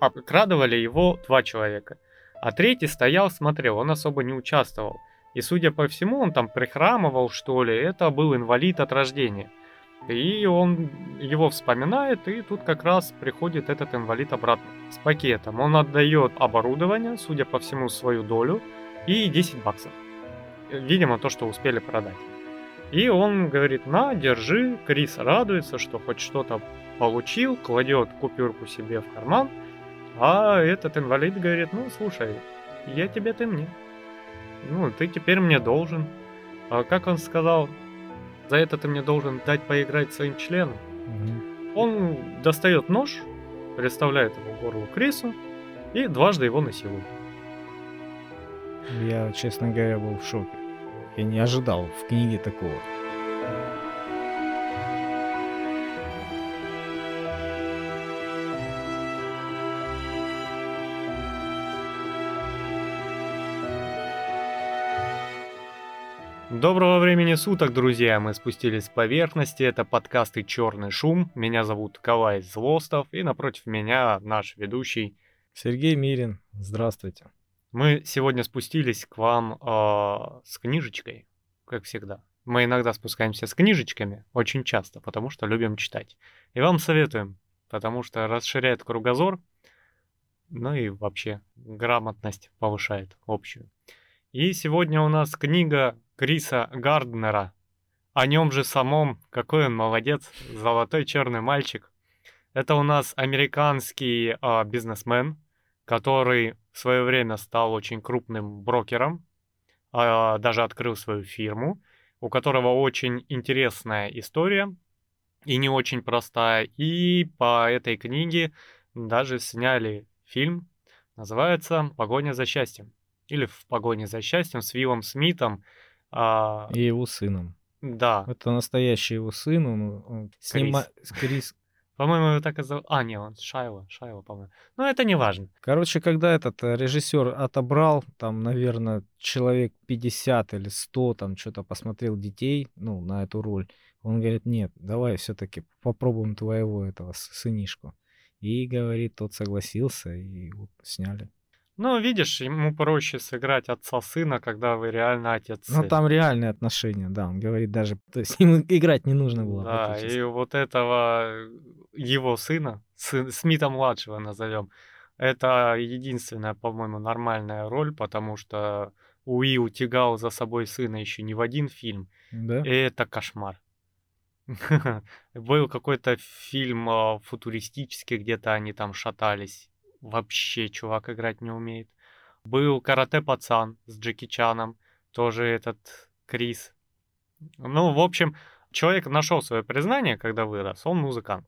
обкрадывали его два человека. А третий стоял, смотрел, он особо не участвовал. И, судя по всему, он там прихрамывал, что ли, это был инвалид от рождения. И он его вспоминает, и тут как раз приходит этот инвалид обратно с пакетом. Он отдает оборудование, судя по всему, свою долю и 10 баксов. Видимо, то, что успели продать. И он говорит, на, держи. Крис радуется, что хоть что-то получил, кладет купюрку себе в карман. А этот инвалид говорит, ну, слушай, я тебе, ты мне. Ну, ты теперь мне должен. А как он сказал, за это ты мне должен дать поиграть своим членом. Угу. Он достает нож, представляет его горло Крису и дважды его насилует. Я, честно говоря, был в шоке. Я не ожидал в книге такого. Доброго времени суток, друзья! Мы спустились с поверхности. Это подкасты «Черный шум». Меня зовут Калай Злостов, и напротив меня наш ведущий Сергей Мирин. Здравствуйте. Мы сегодня спустились к вам э, с книжечкой, как всегда. Мы иногда спускаемся с книжечками, очень часто, потому что любим читать. И вам советуем, потому что расширяет кругозор, ну и вообще грамотность повышает общую. И сегодня у нас книга Криса Гарднера. О нем же самом, какой он молодец, золотой черный мальчик. Это у нас американский э, бизнесмен, который в свое время стал очень крупным брокером, э, даже открыл свою фирму, у которого очень интересная история и не очень простая. И по этой книге даже сняли фильм, называется «Погоня за счастьем» или «В погоне за счастьем» с Виллом Смитом, а... И его сыном. Да. Это настоящий его сын, он, он снима... Крис. По-моему, его так и зовут. А, не, он Шайло, Шайло, по-моему. Но это не важно. Короче, когда этот э, режиссер отобрал, там, наверное, человек 50 или 100, там, что-то посмотрел детей, ну, на эту роль, он говорит, нет, давай все-таки попробуем твоего этого сынишку. И, говорит, тот согласился, и вот сняли. Ну, видишь, ему проще сыграть отца сына, когда вы реально отец. Ну, там реальные отношения, да. Он говорит даже, то есть ему играть не нужно было. Да, и вот этого его сына, сын, Смита младшего назовем, это единственная, по-моему, нормальная роль, потому что Уилл тягал за собой сына еще не в один фильм. Да? И это кошмар. Был какой-то фильм а, футуристический, где-то они там шатались вообще чувак играть не умеет. Был карате-пацан с Джеки Чаном, тоже этот Крис. Ну, в общем, человек нашел свое признание, когда вырос. Он музыкант.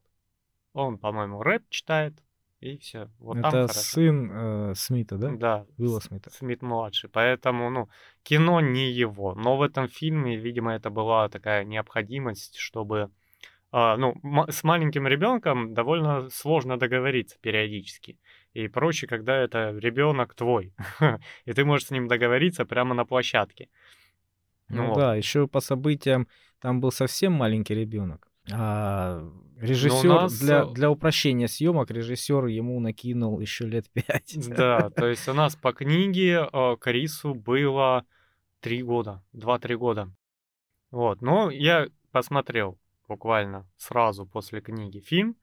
Он, по-моему, рэп читает, и все. Вот Это там сын э, Смита, да? Да. Уилла Смита. Смит младший. Поэтому, ну, кино не его. Но в этом фильме, видимо, это была такая необходимость, чтобы а, ну, с маленьким ребенком довольно сложно договориться периодически и проще, когда это ребенок твой, и ты можешь с ним договориться прямо на площадке. Ну, ну да, еще по событиям там был совсем маленький ребенок. А режиссер нас... для, для упрощения съемок режиссер ему накинул еще лет пять. Да, то есть у нас по книге э, Крису было три года, два-три года. Вот, но я посмотрел буквально сразу после книги фильм.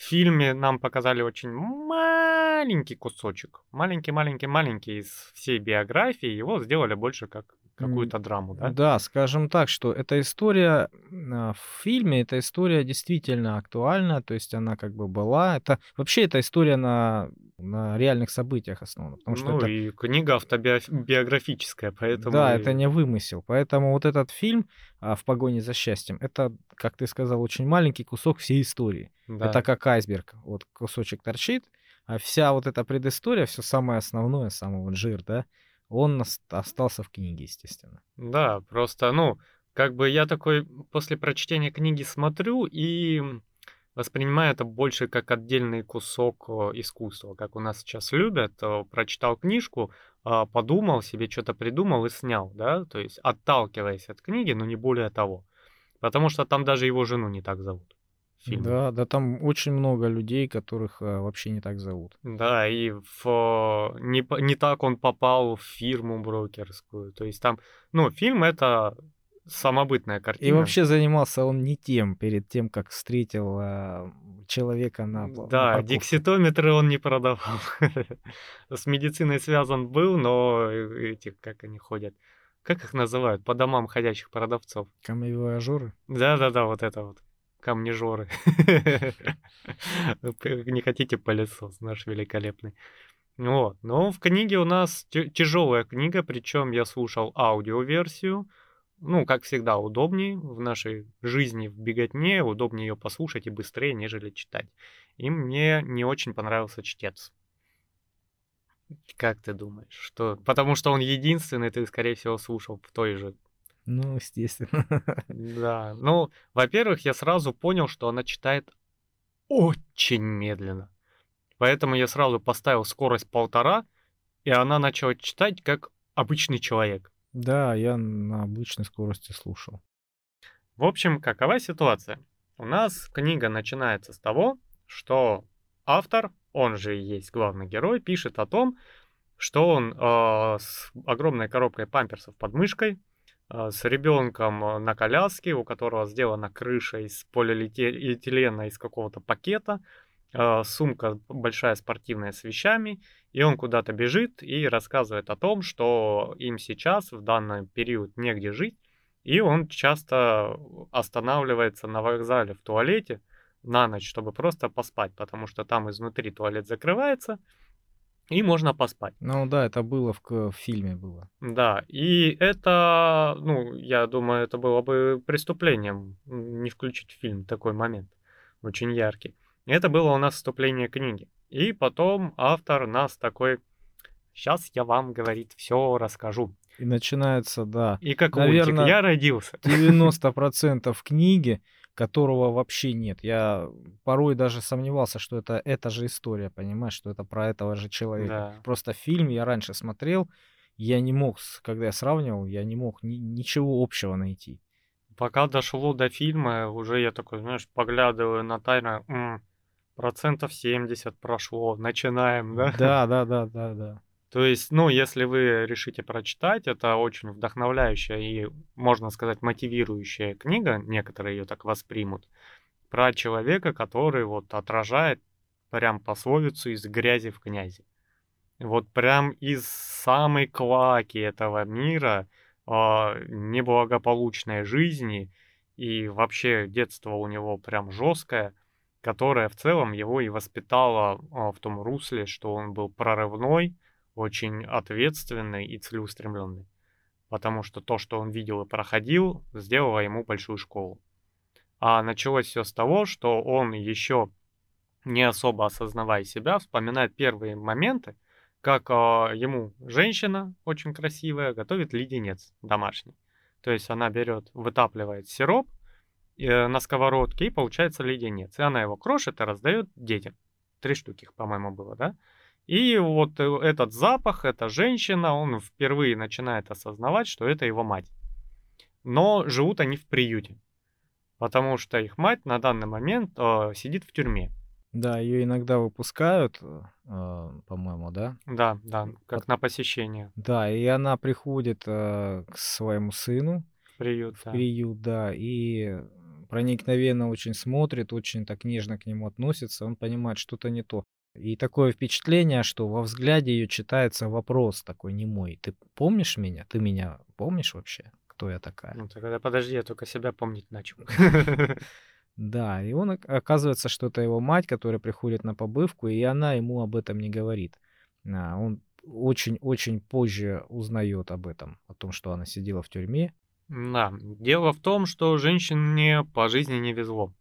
В фильме нам показали очень маленький кусочек, маленький-маленький-маленький из всей биографии. Его сделали больше как какую-то драму, да? Да, скажем так, что эта история а, в фильме, эта история действительно актуальна, то есть она как бы была. Это вообще эта история на на реальных событиях основана. Потому что ну это... и книга автобиографическая, поэтому... Да, это не вымысел. Поэтому вот этот фильм а, «В погоне за счастьем» — это, как ты сказал, очень маленький кусок всей истории. Да. Это как айсберг. Вот кусочек торчит, а вся вот эта предыстория, все самое основное, самый вот жир, да, он остался в книге, естественно. Да, просто, ну, как бы я такой после прочтения книги смотрю и воспринимаю это больше как отдельный кусок искусства, как у нас сейчас любят. Прочитал книжку, а, подумал, себе что-то придумал и снял, да, то есть отталкиваясь от книги, но не более того. Потому что там даже его жену не так зовут фильме. Да, да, там очень много людей, которых а, вообще не так зовут. Да, и в, не, не так он попал в фирму брокерскую. То есть там, ну, фильм это самобытная картина. И вообще занимался он не тем, перед тем, как встретил а, человека на Да, на дикситометры он не продавал. С медициной связан был, но эти, как они ходят, как их называют, по домам ходящих продавцов? Камевояжеры? Да-да-да, вот это вот. Камнежоры. Не хотите пылесос наш великолепный. Вот. Но в книге у нас тяжелая книга, причем я слушал аудиоверсию ну, как всегда, удобнее в нашей жизни в беготне, удобнее ее послушать и быстрее, нежели читать. И мне не очень понравился чтец. Как ты думаешь, что? Потому что он единственный, ты, скорее всего, слушал в той же. Ну, естественно. Да. Ну, во-первых, я сразу понял, что она читает очень медленно. Поэтому я сразу поставил скорость полтора, и она начала читать как обычный человек. Да, я на обычной скорости слушал. В общем, какова ситуация? У нас книга начинается с того, что автор, он же и есть главный герой, пишет о том, что он э, с огромной коробкой памперсов под мышкой, э, с ребенком на коляске, у которого сделана крыша из полиэтилена из какого-то пакета, э, сумка большая спортивная с вещами, и он куда-то бежит и рассказывает о том, что им сейчас в данный период негде жить, и он часто останавливается на вокзале в туалете на ночь, чтобы просто поспать, потому что там изнутри туалет закрывается, и можно поспать. Ну да, это было в, в фильме было. Да, и это, ну, я думаю, это было бы преступлением не включить в фильм такой момент, очень яркий. Это было у нас вступление книги. И потом автор нас такой, сейчас я вам, говорит, все расскажу. И начинается, да. И как Наверное, мультик, я родился. 90% книги, которого вообще нет. Я порой даже сомневался, что это эта же история, понимаешь, что это про этого же человека. Да. Просто фильм я раньше смотрел, я не мог, когда я сравнивал, я не мог ни, ничего общего найти. Пока дошло до фильма, уже я такой, знаешь, поглядываю на м-м, процентов 70 прошло, начинаем, да? Да, да, да, да, да. То есть, ну, если вы решите прочитать, это очень вдохновляющая и, можно сказать, мотивирующая книга, некоторые ее так воспримут, про человека, который вот отражает прям пословицу из грязи в князи. Вот прям из самой клаки этого мира, э, неблагополучной жизни, и вообще детство у него прям жесткое, которая в целом его и воспитала а, в том русле, что он был прорывной, очень ответственный и целеустремленный. Потому что то, что он видел и проходил, сделало ему большую школу. А началось все с того, что он еще не особо осознавая себя, вспоминает первые моменты, как э, ему женщина очень красивая готовит леденец домашний. То есть она берет, вытапливает сироп, на сковородке, и получается леденец. И она его крошит и раздает детям. Три штуки, по-моему, было, да? И вот э, этот запах, эта женщина, он впервые начинает осознавать, что это его мать. Но живут они в приюте, потому что их мать на данный момент э, сидит в тюрьме. Да, ее иногда выпускают, э, по-моему, да? Да, да, как От... на посещение. Да, и она приходит э, к своему сыну. В приют, в да. приют, да, и проникновенно очень смотрит, очень так нежно к нему относится, он понимает, что-то не то. И такое впечатление, что во взгляде ее читается вопрос такой не мой. Ты помнишь меня? Ты меня помнишь вообще? Кто я такая? Ну, тогда подожди, я только себя помнить начал. Да, и он оказывается, что это его мать, которая приходит на побывку, и она ему об этом не говорит. А, он очень-очень позже узнает об этом, о том, что она сидела в тюрьме, да, дело в том, что женщине по жизни не везло.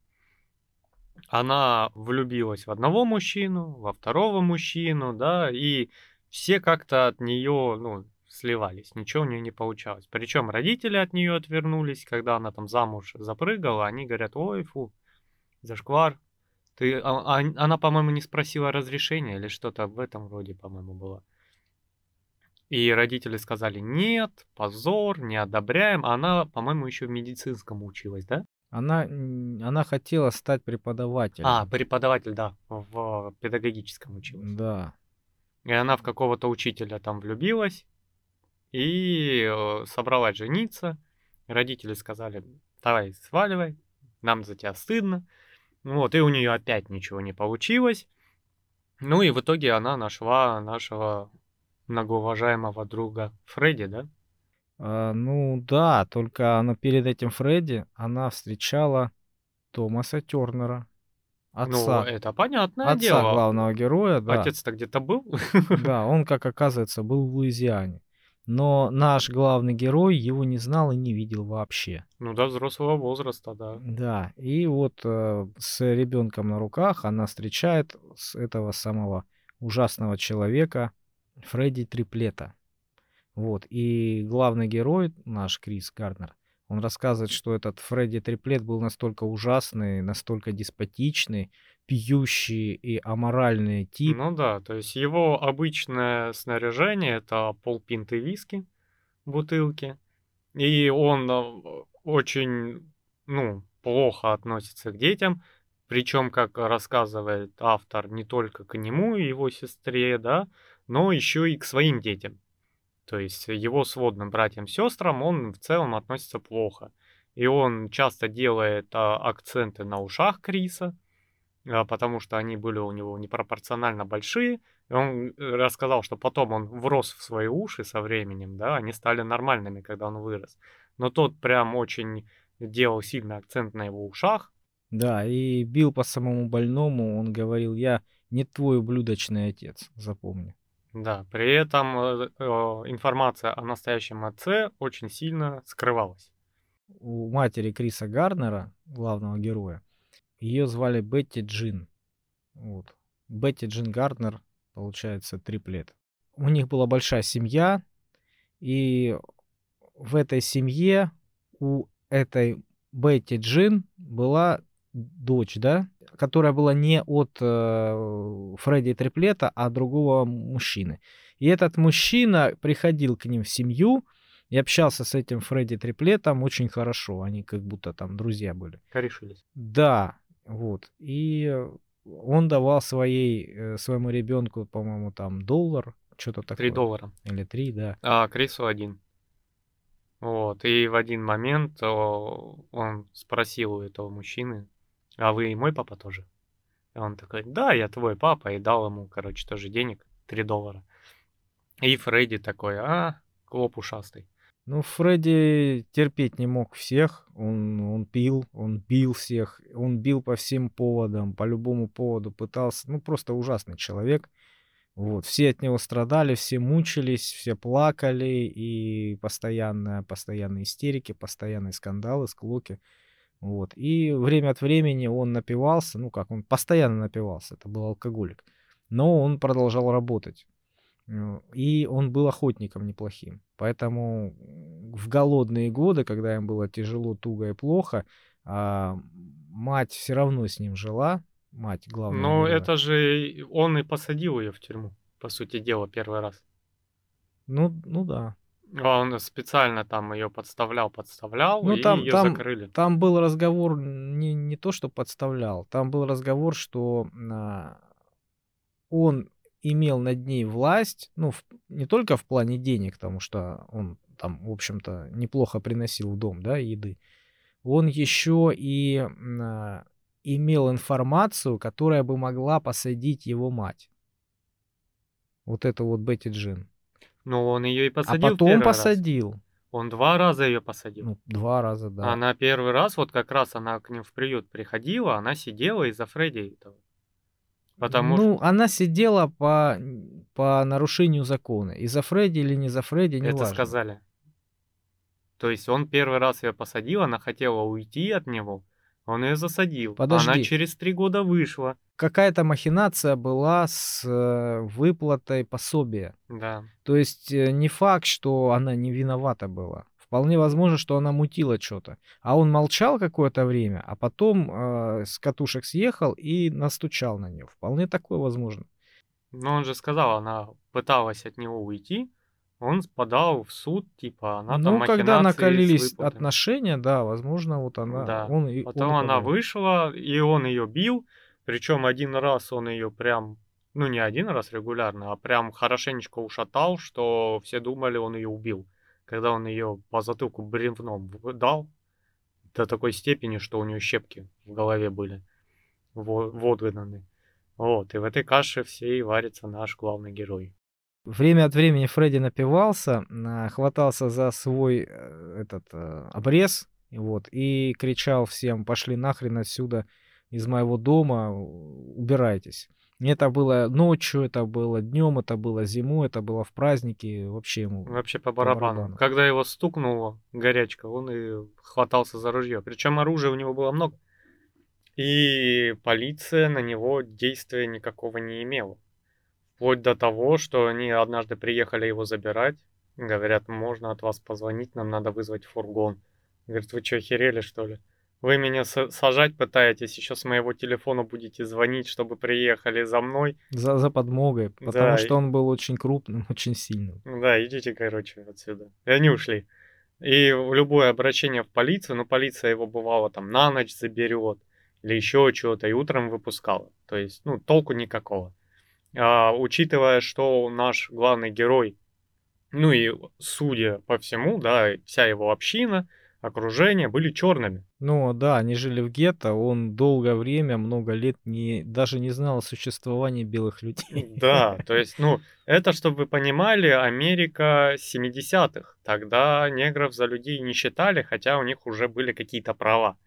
Она влюбилась в одного мужчину, во второго мужчину, да, и все как-то от нее, ну, сливались, ничего у нее не получалось. Причем родители от нее отвернулись, когда она там замуж запрыгала, они говорят, ой, фу, зашквар. Ты, а, а, она, по-моему, не спросила разрешения или что-то в этом роде, по-моему, было. И родители сказали, нет, позор, не одобряем. Она, по-моему, еще в медицинском училась, да? Она, она хотела стать преподавателем. А, преподаватель, да, в педагогическом училась. Да. И она в какого-то учителя там влюбилась и э, собралась жениться. Родители сказали, давай сваливай, нам за тебя стыдно. Вот, и у нее опять ничего не получилось. Ну и в итоге она нашла нашего многоуважаемого друга Фредди, да? А, ну да, только она перед этим Фредди, она встречала Томаса Тернера, Ну, отца, это понятное отца дело. главного героя, да. Отец-то где-то был. Да, он, как оказывается, был в Луизиане. Но наш главный герой его не знал и не видел вообще. Ну да, взрослого возраста, да. Да, и вот э, с ребенком на руках она встречает с этого самого ужасного человека Фредди Триплета. Вот, и главный герой, наш Крис Гарднер, он рассказывает, что этот Фредди Триплет был настолько ужасный, настолько деспотичный, пьющий и аморальный тип. Ну да, то есть его обычное снаряжение это полпинты виски в бутылке. И он э, очень, ну, плохо относится к детям. Причем, как рассказывает автор, не только к нему и его сестре, да, но еще и к своим детям. То есть его сводным братьям-сестрам он в целом относится плохо. И он часто делает а, акценты на ушах Криса, а, потому что они были у него непропорционально большие. И он э, рассказал, что потом он врос в свои уши со временем, да, они стали нормальными, когда он вырос. Но тот прям очень делал сильный акцент на его ушах. Да, и бил по самому больному, он говорил, я не твой ублюдочный отец, запомни. Да, при этом э, э, информация о настоящем отце очень сильно скрывалась. У матери Криса Гарнера, главного героя, ее звали Бетти Джин. Вот. Бетти Джин Гарднер, получается, триплет. У них была большая семья, и в этой семье у этой Бетти Джин была дочь, да, которая была не от э, Фредди Триплета, а другого мужчины. И этот мужчина приходил к ним в семью и общался с этим Фредди Триплетом очень хорошо. Они как будто там друзья были. Корешились. Да, вот. И он давал своей, э, своему ребенку, по-моему, там доллар, что-то такое. Три доллара. Или три, да. А Крису один. Вот. И в один момент он спросил у этого мужчины, а вы мой папа тоже? И он такой, да, я твой папа, и дал ему, короче, тоже денег, 3 доллара. И Фредди такой, а, клоп ушастый. Ну, Фредди терпеть не мог всех. Он, он пил, он бил всех. Он бил по всем поводам, по любому поводу пытался. Ну, просто ужасный человек. Вот. Все от него страдали, все мучились, все плакали. И постоянно, постоянные истерики, постоянные скандалы, склоки. Вот. И время от времени он напивался. Ну, как, он постоянно напивался. Это был алкоголик. Но он продолжал работать. Э, И он был охотником неплохим. Поэтому в голодные годы, когда им было тяжело, туго и плохо, а, мать все равно с ним жила. Мать главного Ну, героя. это же он и посадил ее в тюрьму, по сути дела, первый раз. Ну, ну да. Он специально там ее подставлял, подставлял, Ну, и там- ее там- закрыли. Там был разговор не, не то, что подставлял. Там был разговор, что а, он имел над ней власть, ну, в- не только в плане денег, потому что он там, в общем-то, неплохо приносил в дом, да, еды. Он еще и а, имел информацию, которая бы могла посадить его мать. Вот это вот Бетти Джин. Ну, он ее и А посадил потом первый раз. посадил. Он два раза ее посадил. Ну, два раза, да. Она первый раз, вот как раз она к ним в приют приходила, она сидела из-за Фредди этого. Потому ну, что она сидела по, по нарушению закона. И за Фредди или не за Фредди, не это важно. сказали. То есть он первый раз ее посадил, она хотела уйти от него, он ее засадил. Она Подожди. через три года вышла. Какая-то махинация была с э, выплатой пособия. Да. То есть э, не факт, что она не виновата была. Вполне возможно, что она мутила что-то. А он молчал какое-то время, а потом э, с катушек съехал и настучал на нее. Вполне такое возможно. Но он же сказал, она пыталась от него уйти, Он подал в суд, типа, она там Ну, когда махинации с накалились отношения, да, возможно, вот она, Да. он и он и Потом она подал. вышла, и он ее бил. Причем один раз он ее прям, ну не один раз регулярно, а прям хорошенечко ушатал, что все думали, он ее убил. Когда он ее по затылку бревном дал до такой степени, что у нее щепки в голове были во- водгнаны. Вот, и в этой каше всей варится наш главный герой. Время от времени Фредди напивался, а, хватался за свой э, этот э, обрез, и вот, и кричал всем: "Пошли нахрен отсюда из моего дома, убирайтесь". Это было ночью, это было днем, это было зимой, это было в праздники, вообще ему Вообще по по барабану. барабану. Когда его стукнуло горячка, он и хватался за ружье. Причем оружия у него было много. И полиция на него действия никакого не имела. Вплоть до того, что они однажды приехали его забирать. Говорят, можно от вас позвонить, нам надо вызвать фургон. Говорит, вы что, охерели, что ли? Вы меня са- сажать пытаетесь, еще с моего телефона будете звонить, чтобы приехали за мной. за, за подмогой, потому Да, что он был очень крупным, очень сильным. Ну Да, идите, короче, отсюда. И они ушли. И любое обращение в полицию, ну, полиция его бывало там на ночь заберет или еще чего-то, и утром выпускала. То есть, ну, толку никакого. А, учитывая, что наш главный герой, ну и судя по всему, да, вся его община, окружение были черными. Ну да, они жили в гетто, он долгое время, много лет не, даже не знал о существовании белых людей. Да, то есть, ну, это, чтобы вы понимали, Америка 70-х. Тогда негров за людей не считали, хотя у них уже были какие-то права.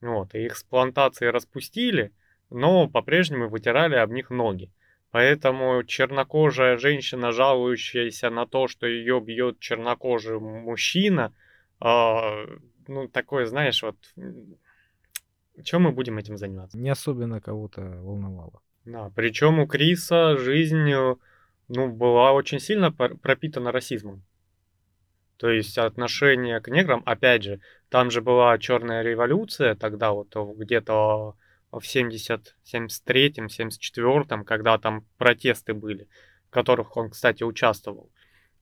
Вот, и их с плантации распустили, но по-прежнему вытирали об них ноги. Поэтому чернокожая женщина, жалующаяся на то, что ее бьет чернокожий мужчина, а, ну, такое, знаешь, вот, чем мы будем этим заниматься? Не особенно кого-то волновало. Да, причем у Криса жизнь, э, ну, была очень сильно пропитана расизмом. То есть отношение к неграм, опять же, там же была черная революция, тогда вот э, где-то в 70, 73-м, 74-м, когда там протесты были, в которых он, кстати, участвовал.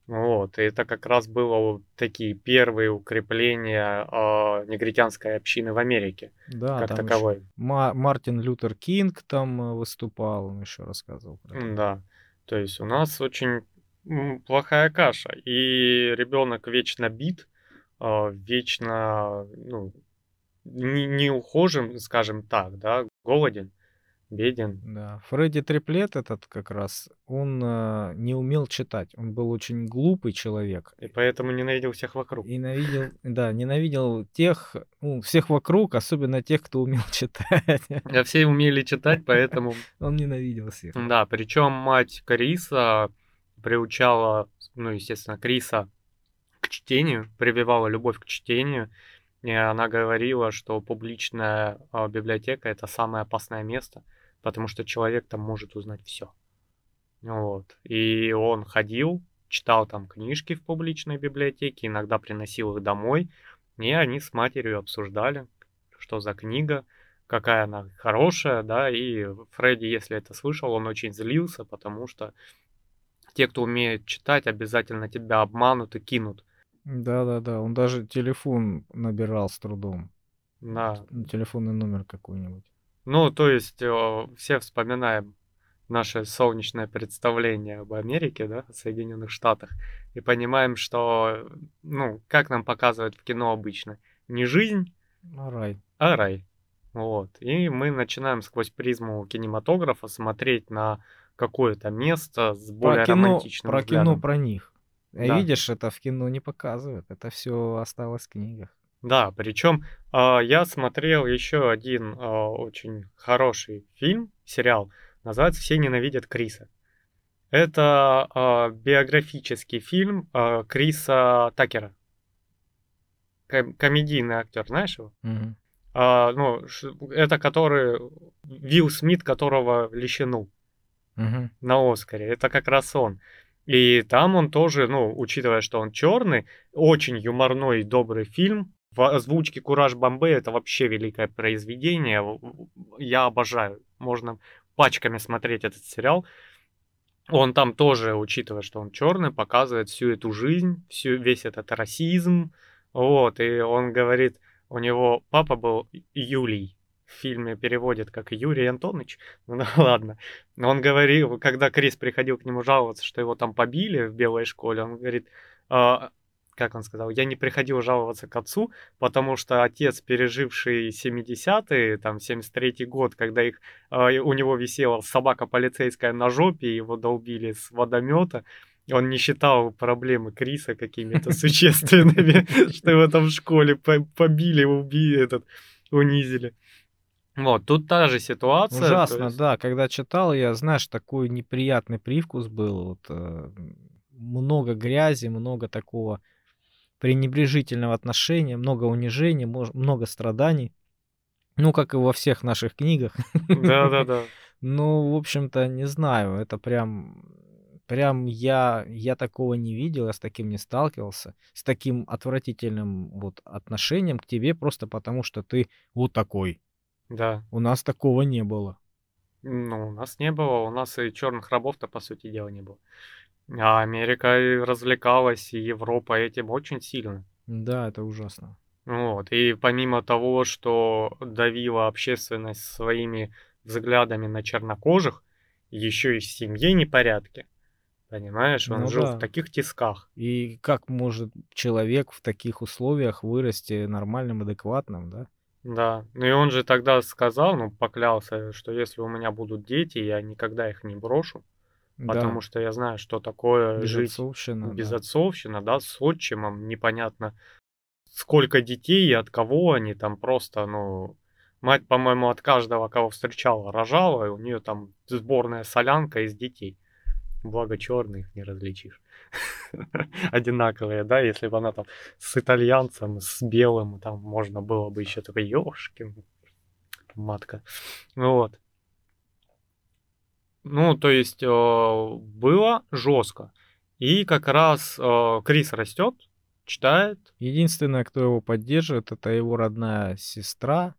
Вот, и это как раз было вот такие первые укрепления э, негритянской общины в Америке, Да, как таковой. Ма- Мартин Лютер Кинг там э, выступал, он еще рассказывал про это. Да, то есть у нас очень плохая каша, и ребенок вечно бит, а, вечно, ну, не, не ухожен, скажем так, да, голоден, беден. Да, Фредди Триплет этот как раз, он э, не умел читать, он был очень глупый человек. И поэтому ненавидел всех вокруг. И ненавидел, да, ненавидел тех, ну, всех вокруг, особенно тех, кто умел читать. А все умели читать, поэтому Он ненавидел всех. Да, причем мать Криса приучала, ну, естественно, Криса к чтению, прививала любовь к чтению. И она говорила, что публичная а, библиотека это самое опасное место, потому что человек там может узнать все. Вот. И он ходил, читал там книжки в публичной библиотеке, иногда приносил их домой, и они с матерью обсуждали, что за книга, какая она хорошая, да, и Фредди, если это слышал, он очень злился, потому что те, кто умеет читать, обязательно тебя обманут и кинут. Да-да-да, он даже телефон набирал с трудом. Да. Телефонный номер какой-нибудь. Ну, то есть э, все вспоминаем наше солнечное представление об Америке, да, о Соединенных Штатах, и понимаем, что, ну, как нам показывают в кино обычно, не жизнь, Ну, рай. а рай. Вот. И мы начинаем сквозь призму кинематографа смотреть на какое-то место с более Про кино, романтичным про кино взглядом. про них. А Да. видишь, это в кино не показывают. Это все осталось в книгах. Да, причем а, я смотрел еще один а, очень хороший фильм, сериал, называется «Все ненавидят Криса». Это а, биографический фильм а, Криса Такера. Ком- комедийный актер, знаешь его? Мгм. А, ну, это который Вилл Смит, которого лещенул Мгм. на Оскаре. Это как раз он. И там он тоже, ну, учитывая, что он черный, очень юморной и добрый фильм. В озвучке Кураж Бомбей это вообще великое произведение. Я обожаю. Можно пачками смотреть этот сериал. он там тоже, учитывая, что он черный, показывает всю эту жизнь, всю, весь этот расизм. Вот, и он говорит, у него папа был Юлий. В фильме переводит как Юрий Антонович. Ну, ладно. Но он говорил, когда Крис приходил к нему жаловаться, что его там побили в белой школе, он говорит, а, как он сказал, я не приходил жаловаться к отцу, потому что отец, переживший 70-е, там, 73-й год, когда их, э, у него висела собака полицейская на жопе, его долбили с водомета, он не считал проблемы Криса какими-то существенными, что его там в школе побили, убили, этот, унизили. Вот, тут та же ситуация. Ужасно, есть... да. Когда читал, я, знаешь, такой неприятный привкус был. Вот, э, много грязи, много такого пренебрежительного отношения, много унижений, много страданий. Ну, как и во всех наших книгах. Да-да-да. Ну, в общем-то, не знаю, это прям, прям я, я такого не видел, я с таким не сталкивался, с таким отвратительным вот отношением к тебе просто потому, что ты вот такой. Да. У нас такого не было. Ну, у нас не было, у нас и черных рабов-то, по сути дела, не было. А Америка и развлекалась, и Европа этим очень сильно. Да, это ужасно. Вот. И помимо того, что давила общественность своими взглядами на чернокожих, еще и в семье непорядки. Понимаешь, он ну, жил да. в таких тисках. И как может человек в таких условиях вырасти нормальным, адекватным, да? Да. Ну и он же тогда сказал, ну, поклялся, что если у меня будут дети, я никогда их не брошу. Потому да. что я знаю, что такое безотцовщина, жить безотцовщина, да. да, с отчимом, непонятно сколько детей и от кого они там просто, ну, мать, по-моему, от каждого, кого встречала, рожала, и у нее там сборная солянка из детей. Благо черных не различишь. Одинаковые, да, если бы она там с итальянцем, с белым, там можно было бы еще такой, ёшкин, матка. Вот. Ну, то есть э, было жестко. И как раз э, Крис растет, читает. Единственное, кто его поддерживает, это его родная сестра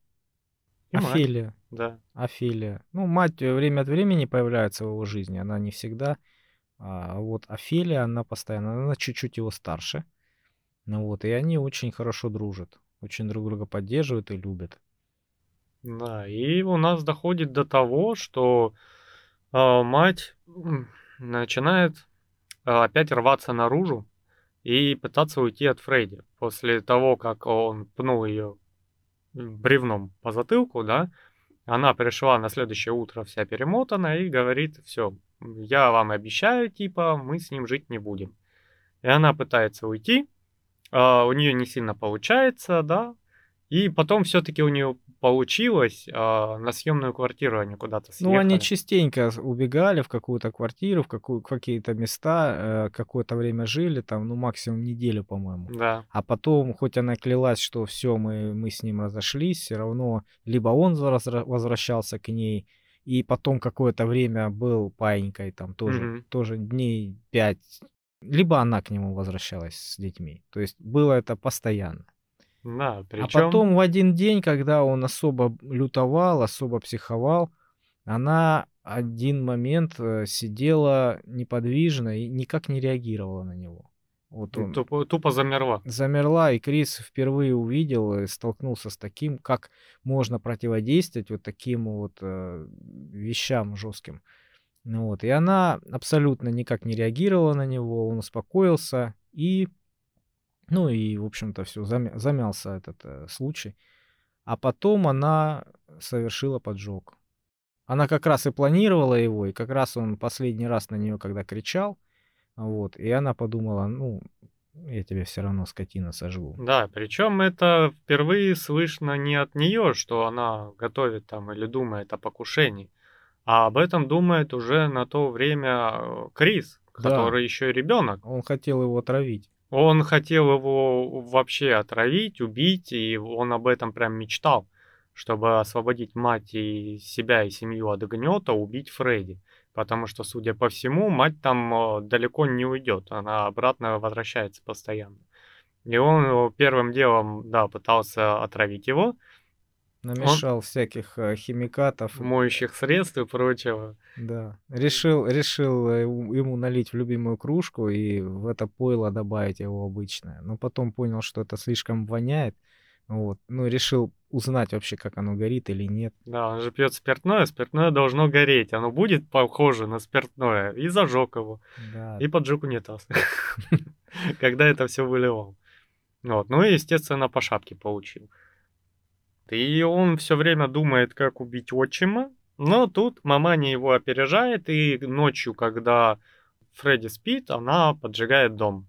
и Офелия. Мать. Да. Офелия. Ну, мать время от времени появляется в его жизни, она не всегда. А вот Офелия, она постоянно, она чуть-чуть его старше. Ну вот, и они очень хорошо дружат. Очень друг друга поддерживают и любят. Да, и у нас доходит до того, что а, мать начинает а, опять рваться наружу и пытаться уйти от Фредди. После того, как он пнул ее бревном по затылку, да, она пришла на следующее утро вся перемотана и говорит, все, я вам обещаю, типа, мы с ним жить не будем. И она пытается уйти, а у нее не сильно получается, да, и потом все-таки у нее получилось, а, на съемную квартиру они куда-то съехали. Ну, они частенько убегали в какую-то квартиру, в какую, какие-то места, э, какое-то время жили, там, ну, максимум неделю, по-моему. Да. А потом, хоть она клялась, что все, мы, мы с ним разошлись, все равно либо он возвращался к ней, и потом какое-то время был паинькой, там тоже, mm-hmm. тоже дней пять, либо она к нему возвращалась с детьми. То есть было это постоянно. Да, причем... А потом в один день, когда он особо лютовал, особо психовал, она один момент э, сидела неподвижно и никак не реагировала на него. Вот он тупо, тупо замерла. Замерла, и Крис впервые увидел и столкнулся с таким, как можно противодействовать вот таким вот э, вещам жестким. Ну вот, и она абсолютно никак не реагировала на него, он успокоился и ну и, в общем-то, все, замялся этот э, случай. А потом она совершила поджог. Она как раз и планировала его, и как раз он последний раз на нее, когда кричал, вот, и она подумала, ну, я тебе все равно скотина сожгу. Да, причем это впервые слышно не от нее, что она готовит там или думает о покушении, а об этом думает уже на то время Крис, который да. еще и ребенок. Он хотел его отравить. Он хотел его вообще отравить, убить, и он об этом прям мечтал, чтобы освободить мать и себя и семью от гнета, убить Фредди. Потому что, судя по всему, мать там э, далеко не уйдет, она обратно возвращается постоянно. И он первым делом, да, пытался отравить его. Намешал всяких э, химикатов. моющих средств и прочего. Да. Решил, решил э, ему налить в любимую кружку и в это пойло добавить его обычное. Но потом понял, что это слишком воняет. Вот. Ну, решил узнать вообще, как оно горит или нет. Да, он же пьет спиртное, спиртное должно гореть. Оно будет похоже на спиртное. И зажег его. Да. И поджег унитаз. Когда это все выливал. Вот. Ну и, естественно, по шапке получил. И он все время думает, как убить отчима. Но тут маманя его опережает, и ночью, когда Фредди спит, она поджигает дом.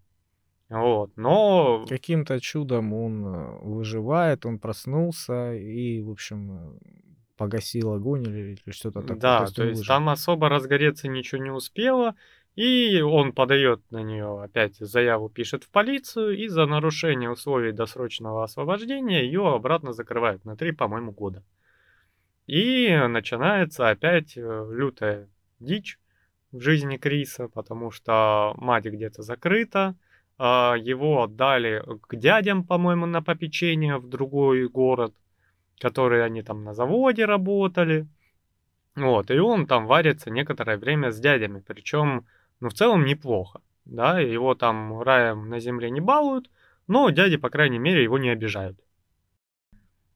Вот. Но Каким-то чудом он э, выживает, он проснулся и, в общем, погасил огонь или, или что-то такое. Да, то есть выжил. там особо разгореться ничего не успело, и он подает на нее опять заяву, пишет в полицию, и за нарушение условий досрочного освобождения ее обратно закрывают на три, по-моему, года. И начинается опять э, лютая дичь в жизни Криса, потому что мать где-то закрыта, его отдали к дядям, по-моему, на попечение в другой город, которые они там на заводе работали. Вот, и он там варится некоторое время с дядями, причем, ну, в целом неплохо, да, его там раем на земле не балуют, но дяди, по крайней мере, его не обижают.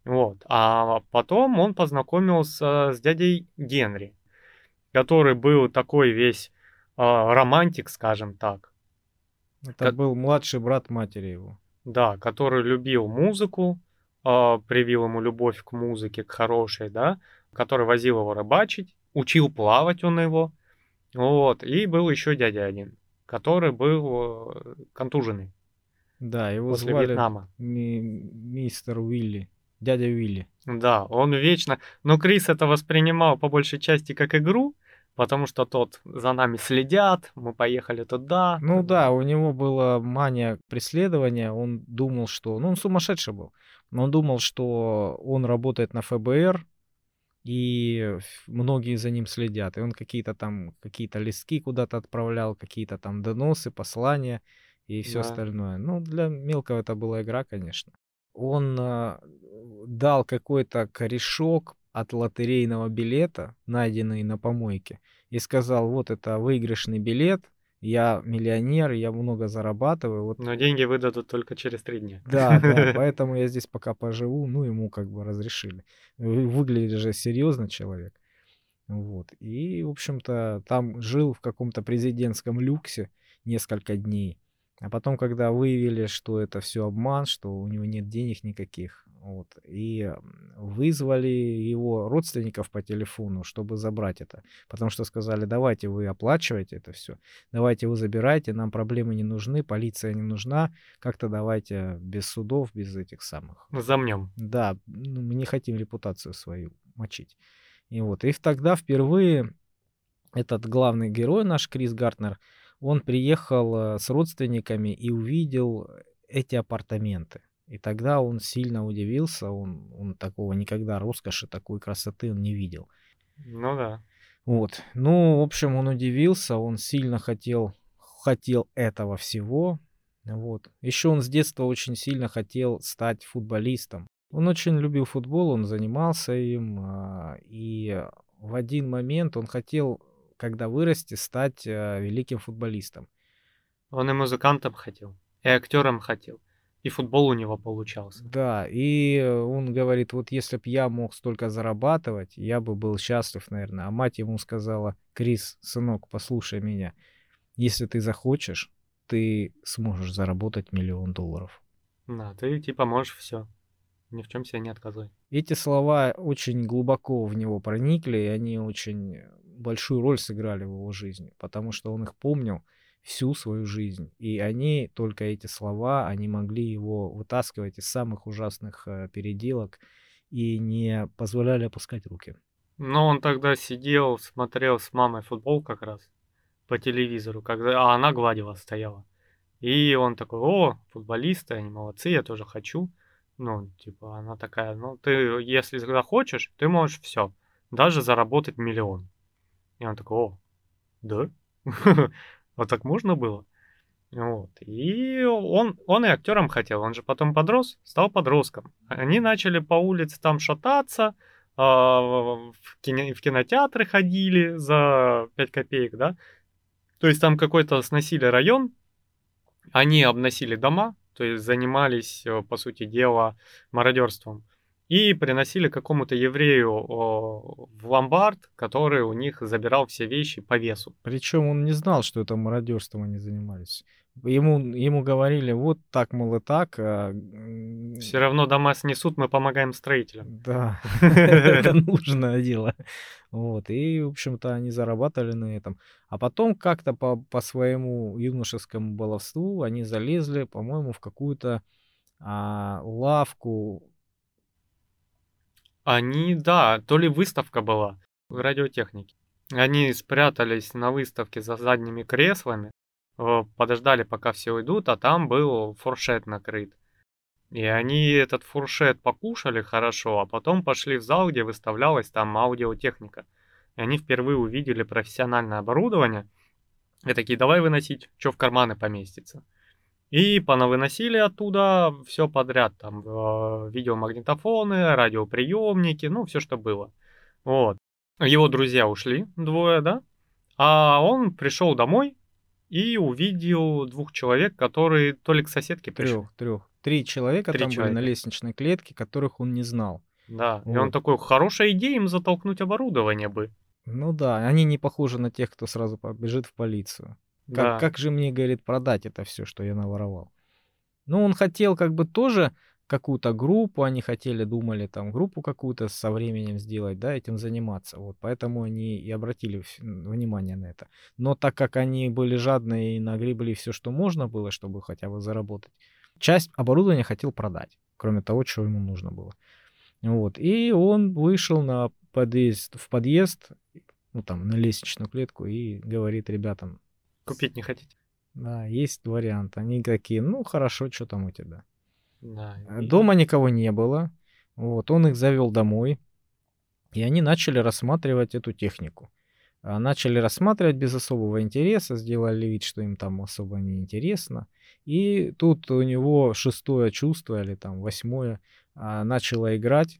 Вот, а потом он познакомился с дядей Генри, который был такой весь а, романтик, скажем так, Это как- был младший брат матери его. да, который любил музыку, а, привил ему любовь к музыке, к хорошей, да, который возил его рыбачить, учил плавать он его, вот, и был еще дядя один, который был э, контуженный Да, его после звали Вьетнама. ми- мистер Уилли, дядя Уилли. Да, он вечно... Но Крис это воспринимал по большей части как игру, потому что тот за нами следят, мы поехали туда. Ну да, у него была мания преследования, он думал, что... Ну, он сумасшедший был. Но он думал, что он работает на ФБР, и многие за ним следят. И он какие-то там, какие-то листки куда-то отправлял, какие-то там доносы, послания и все Да. остальное. Ну, для мелкого это была игра, конечно. Он а, дал какой-то корешок от лотерейного билета, найденный на помойке, и сказал, вот это выигрышный билет, я миллионер, я много зарабатываю, вот Но деньги выдадут только через три дня. да, да, поэтому я здесь пока поживу, ну, ему как бы разрешили. Вы- Выглядит же серьезно человек. Вот. И, в общем-то, там жил в каком-то президентском люксе несколько дней. А потом, когда выявили, что это все обман, что у него нет денег никаких, вот, и вызвали его родственников по телефону, чтобы забрать это. Потому что сказали, давайте вы оплачивайте это все, давайте вы забирайте, нам проблемы не нужны, полиция не нужна, как-то давайте без судов, без этих самых. Замнем. Да, ну, мы не хотим репутацию свою мочить. И вот, и тогда впервые этот главный герой наш, Крис Гартнер, он приехал э, с родственниками и увидел эти апартаменты. И тогда он сильно удивился, он, он такого никогда роскоши, такой красоты он не видел. Ну да. Вот. Ну, в общем, он удивился, он сильно хотел, хотел этого всего. Вот. Еще он с детства очень сильно хотел стать футболистом. Он очень любил футбол, он занимался им, а, и в один момент он хотел, когда вырасти, стать а, великим футболистом. Он и музыкантом хотел, и актером хотел, и футбол у него получался. Да, и он говорит, вот если бы я мог столько зарабатывать, я бы был счастлив, наверное. А мать ему сказала, Крис, сынок, послушай меня, если ты захочешь, ты сможешь заработать миллион долларов. Да, ты типа можешь все. Ни в чем себе не отказывай. Эти слова очень глубоко в него проникли, и они очень большую роль сыграли в его жизни, потому что он их помнил всю свою жизнь. И они, только эти слова, они могли его вытаскивать из самых ужасных э, переделок и не позволяли опускать руки. Но он тогда сидел, смотрел с мамой футбол как раз по телевизору, когда а она гладила стояла. И он такой, о, футболисты, они молодцы, я тоже хочу. Ну, типа, она такая, ну, ты, если захочешь, ты можешь все, даже заработать миллион. И он такой, о, да? Вот так можно было? Вот. И он, он и актером хотел, он же потом подрос, стал подростком. Они начали по улице там шататься, а, в, кино, в кинотеатры ходили за 5 копеек, да. То есть там какой-то сносили район, они обносили дома, то есть занимались, э, по сути дела, мародерством. И приносили какому-то еврею в ломбард, который у них забирал все вещи по весу. Причем он не знал, что это мародерством они занимались. Ему, ему говорили, вот так, мол, и так. А... Все равно дома снесут, мы помогаем строителям. Да, это нужное дело. Вот, и, в общем-то, они зарабатывали на этом. А потом как-то по, по своему юношескому баловству они залезли, по-моему, в какую-то а, лавку. Они, да, то ли выставка была радиотехники. Они спрятались на выставке за задними креслами, Э, подождали, пока все уйдут, а там был фуршет накрыт. И они этот фуршет покушали хорошо, а потом пошли в зал, где выставлялась там аудиотехника. И они впервые увидели профессиональное оборудование. И такие, давай выносить, что в карманы поместится. И понавыносили оттуда все подряд, там э, видеомагнитофоны, радиоприемники, ну все, что было. Вот. Его друзья ушли, двое, да? А он пришел домой, и увидел двух человек, которые то ли к соседке пришли. Трех, трех. Три человека Три там человека. были на лестничной клетке, которых он не знал. Да, вот. и он такой, хорошая идея им затолкнуть оборудование бы. Ну да, они не похожи на тех, кто сразу побежит в полицию. Как, да. как же мне, говорит, продать это все, что я наворовал? Ну, он хотел как бы тоже какую-то группу, они хотели, думали там группу какую-то со временем сделать, да, этим заниматься. Вот, поэтому они и обратили внимание на это. Но так как они были жадные и нагребли все, что можно было, чтобы хотя бы заработать, часть оборудования хотел продать, кроме того, чего ему нужно было. Вот, и он вышел на подъезд, в подъезд, ну там, на лестничную клетку и говорит ребятам... Купить не хотите? Да, есть вариант. Они такие, ну хорошо, что там у тебя? Да, э, Дома никого не было. Вот, он их завел домой, и они начали рассматривать эту технику. А, начали рассматривать без особого интереса, сделали вид, что им там особо не интересно. И тут у него шестое чувство или там восьмое а, начало играть,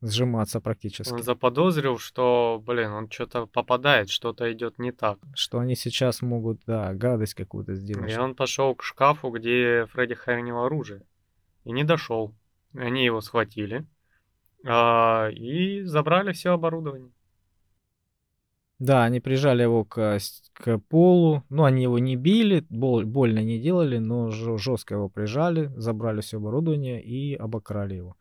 сжиматься практически. Он заподозрил, что, блин, он что-то попадает, что-то идет не так. Что они сейчас могут, да, гадость какую-то сделать. И он пошел к шкафу, где Фредди хранил оружие и не дошел. Они его схватили а, и забрали все оборудование. Да, они прижали его к, к полу. Ну, они его не били, бол, больно не делали, но жестко его прижали, забрали все оборудование и обокрали его.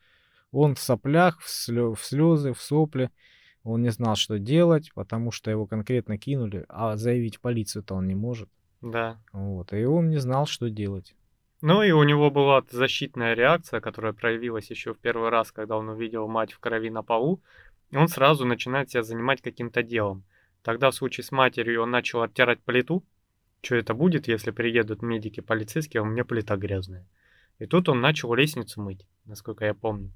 Он в соплях, в, слё, в слезы, в сопли. Он не знал, что делать, потому что его конкретно кинули, а заявить в полицию-то он не может. Да. Вот, и он не знал, что делать. Ну и у него была защитная реакция, которая проявилась еще в первый раз, когда он увидел мать в крови на полу. И он сразу начинает себя занимать каким-то делом. Тогда в случае с матерью он начал оттирать плиту. Что это будет, если приедут медики полицейские, а у меня плита грязная. И тут он начал лестницу мыть, насколько я помню.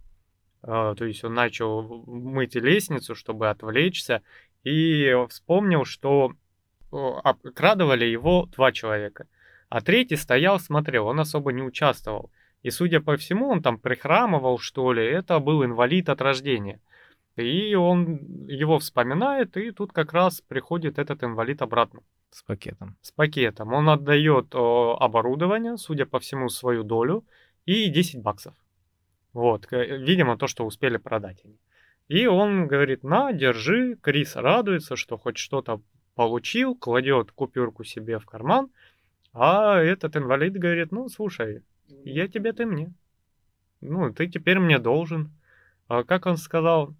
А, то есть он начал мыть лестницу, чтобы отвлечься, и вспомнил, что обкрадывали его два человека – а третий стоял, смотрел, он особо не участвовал. И, судя по всему, он там прихрамывал, что ли, это был инвалид от рождения. И он его вспоминает, и тут как раз приходит этот инвалид обратно. С пакетом. С пакетом. Он отдает оборудование, судя по всему, свою долю, и 10 баксов. Вот, видимо, то, что успели продать они. И он говорит, на, держи. Крис радуется, что хоть что-то получил, кладет купюрку себе в карман – а этот инвалид говорит, ну, слушай, я тебе, ты мне. Ну, ты теперь мне должен. А как он сказал,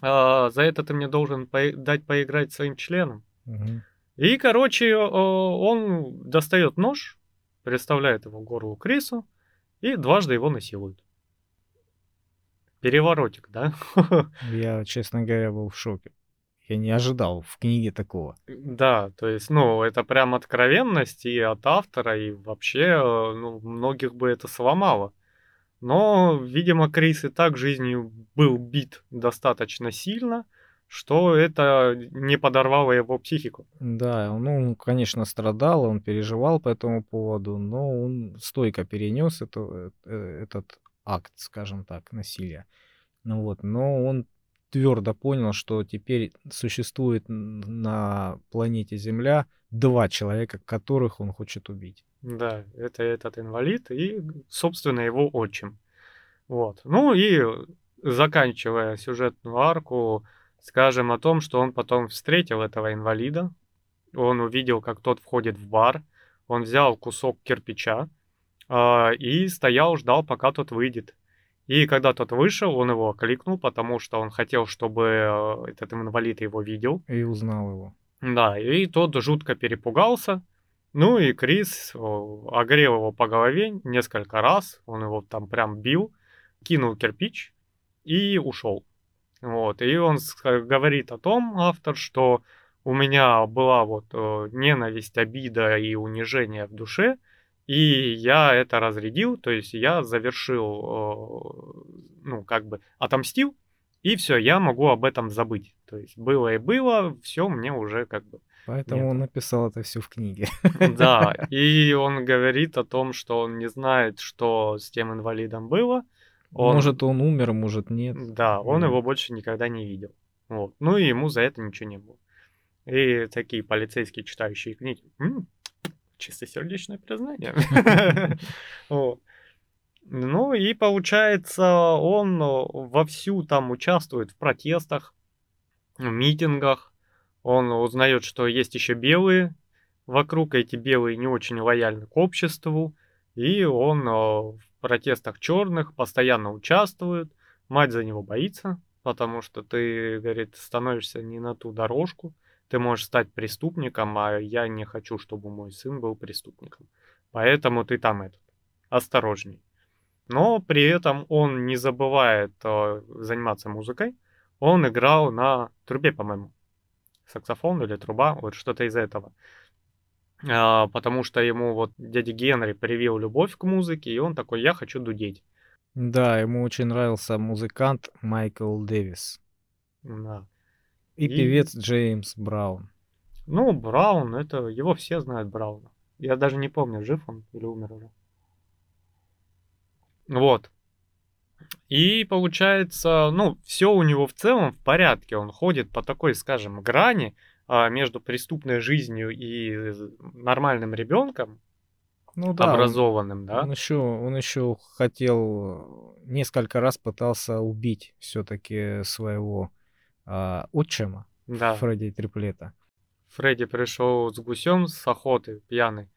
а, за это ты мне должен по- дать поиграть своим членом. Угу. И, короче, он достает нож, представляет его горлу Крису и дважды его насилует. Переворотик, да? Я, честно говоря, был в шоке. Я не ожидал в книге такого. Да, то есть, ну, это прям откровенность и от автора, и вообще, э, ну, многих бы это сломало. Но, видимо, Крис и так жизнью был бит достаточно сильно, что это не подорвало его психику. Да, ну, он, конечно, страдал, он переживал по этому поводу, но он стойко перенес это, э, этот акт, скажем так, насилия. Ну вот, но он твердо понял, что теперь существует на планете Земля два человека, которых он хочет убить. Да, это этот инвалид и, собственно, его отчим. Вот. Ну и заканчивая сюжетную арку, скажем о том, что он потом встретил этого инвалида, он увидел, как тот входит в бар, он взял кусок кирпича и стоял, ждал, пока тот выйдет. И когда тот вышел, он его кликнул, потому что он хотел, чтобы э, этот инвалид его видел. И узнал его. Да, и тот жутко перепугался. Ну и Крис огрел его по голове несколько раз, он его там прям бил, кинул кирпич и ушел. Вот, и он говорит о том, автор, что у меня была вот э, ненависть, обида и унижение в душе, и я это разрядил, то есть я завершил, э, ну, как бы отомстил, и все, я могу об этом забыть. То есть было и было, все мне уже как бы. Поэтому нет. он написал это все в книге. Да, и он говорит о том, что он не знает, что с тем инвалидом было. Он... Может, он умер, может, нет. Да, он mm. его больше никогда не видел. Вот. Ну и ему за это ничего не было. И такие полицейские, читающие книги. М-м, чистосердечное признание. Ну и получается, он вовсю там участвует в протестах, в митингах. Он узнает, что есть еще белые вокруг, эти белые не очень лояльны к обществу. И он в протестах черных постоянно участвует. Мать за него боится, потому что ты, говорит, становишься не на ту дорожку ты можешь стать преступником, а я не хочу, чтобы мой сын был преступником. Поэтому ты там этот, осторожней. Но при этом он не забывает э, заниматься музыкой. Он играл на трубе, по-моему. Саксофон или труба, вот что-то из этого. А, потому что ему вот дядя Генри привил любовь к музыке, и он такой, я хочу дудеть. Да, ему очень нравился музыкант Майкл Дэвис. Да. И, и певец Джеймс Браун. Ну, Браун, это его все знают Брауна. Я даже не помню, жив он или умер уже. Вот. И получается, ну, все у него в целом в порядке. Он ходит по такой, скажем, грани а, между преступной жизнью и нормальным ребенком, ну, да, образованным, он, да. Он еще, он еще хотел несколько раз пытался убить все-таки своего а, отчима да. Фредди Триплета. Фредди пришел с гусем с охоты, пьяный,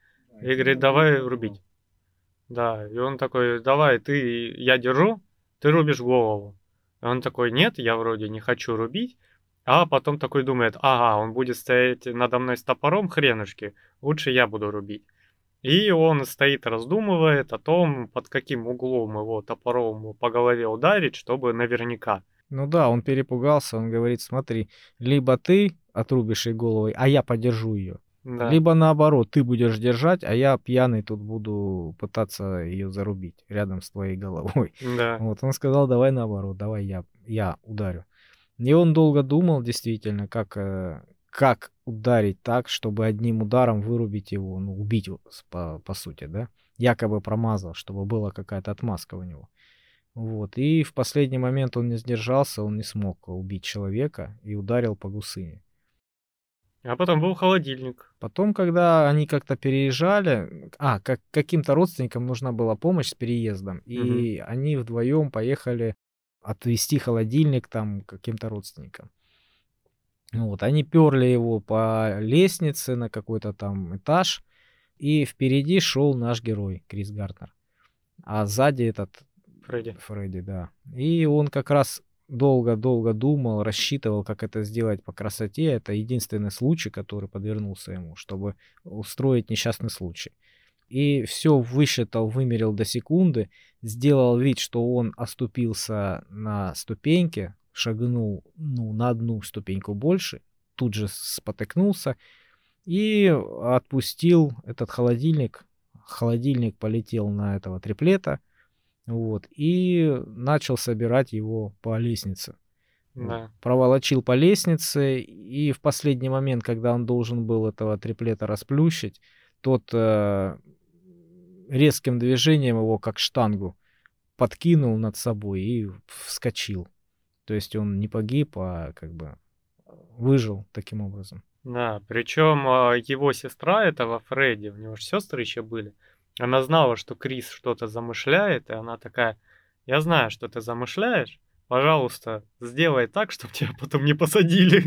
и говорит, давай рубить. Да, и он такой, давай, ты, я держу, ты рубишь голову. И он такой, нет, я вроде не хочу рубить. А потом такой думает, ага, он будет стоять надо мной с топором хренушки, лучше я буду рубить. И он стоит, раздумывает о том, под каким углом его топором по голове ударить, чтобы наверняка. Ну да, он перепугался, он говорит, смотри, либо ты отрубишь ей головой, а я подержу ее. Да. Либо наоборот, ты будешь держать, а я пьяный тут буду пытаться ее зарубить рядом с твоей головой. Да. Вот он сказал, давай наоборот, давай я, я ударю. И он долго думал действительно, как, э, как ударить так, чтобы одним ударом вырубить его, ну, убить его, по, по сути, да. Якобы промазал, чтобы была какая-то отмазка у него. Вот. И в последний момент он не сдержался, он не смог убить человека и ударил по гусыне. А потом был холодильник. Потом, когда они как-то переезжали, а, как каким-то родственникам нужна была помощь с переездом, и угу. они вдвоем поехали отвезти холодильник там каким-то родственникам. Вот, они перли его по лестнице на какой-то там этаж, и впереди шел наш герой Крис Гартнер. А сзади этот Фредди. Фредди, да. И он как раз долго-долго думал, рассчитывал, как это сделать по красоте. Это единственный случай, который подвернулся ему, чтобы устроить несчастный случай. И все высчитал, вымерил до секунды, сделал вид, что он оступился на ступеньке, шагнул ну, на одну ступеньку больше, тут же спотыкнулся и отпустил этот холодильник. Холодильник полетел на этого триплета, вот, и начал собирать его по лестнице. Да. Проволочил по лестнице, и в последний момент, когда он должен был этого триплета расплющить, тот э, резким движением его, как штангу, подкинул над собой и вскочил. То есть он не погиб, а как бы выжил таким образом. Да, причем а, его сестра этого Фредди, у него же сестры еще были, она знала, что Крис что-то замышляет, и она такая, я знаю, что ты замышляешь, пожалуйста, сделай так, чтобы тебя потом не посадили.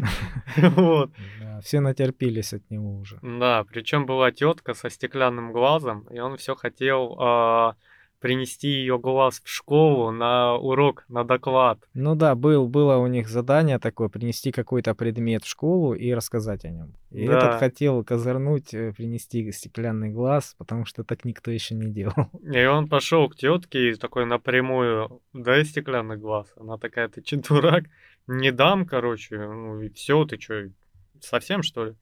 Вот. Да, все натерпелись от него уже. Да, причем была тетка со стеклянным глазом, и он все хотел а, принести ее глаз в школу на урок, на доклад. Ну да, был, было у них задание такое, принести какой-то предмет в школу и рассказать о нем. И Да. этот хотел козырнуть, э, принести стеклянный глаз, потому что так никто еще не делал. И он пошел к тетке и такой напрямую, дай стеклянный глаз. Она такая, ты че, дурак? Не дам, короче, ну и все, ты что, совсем что ли?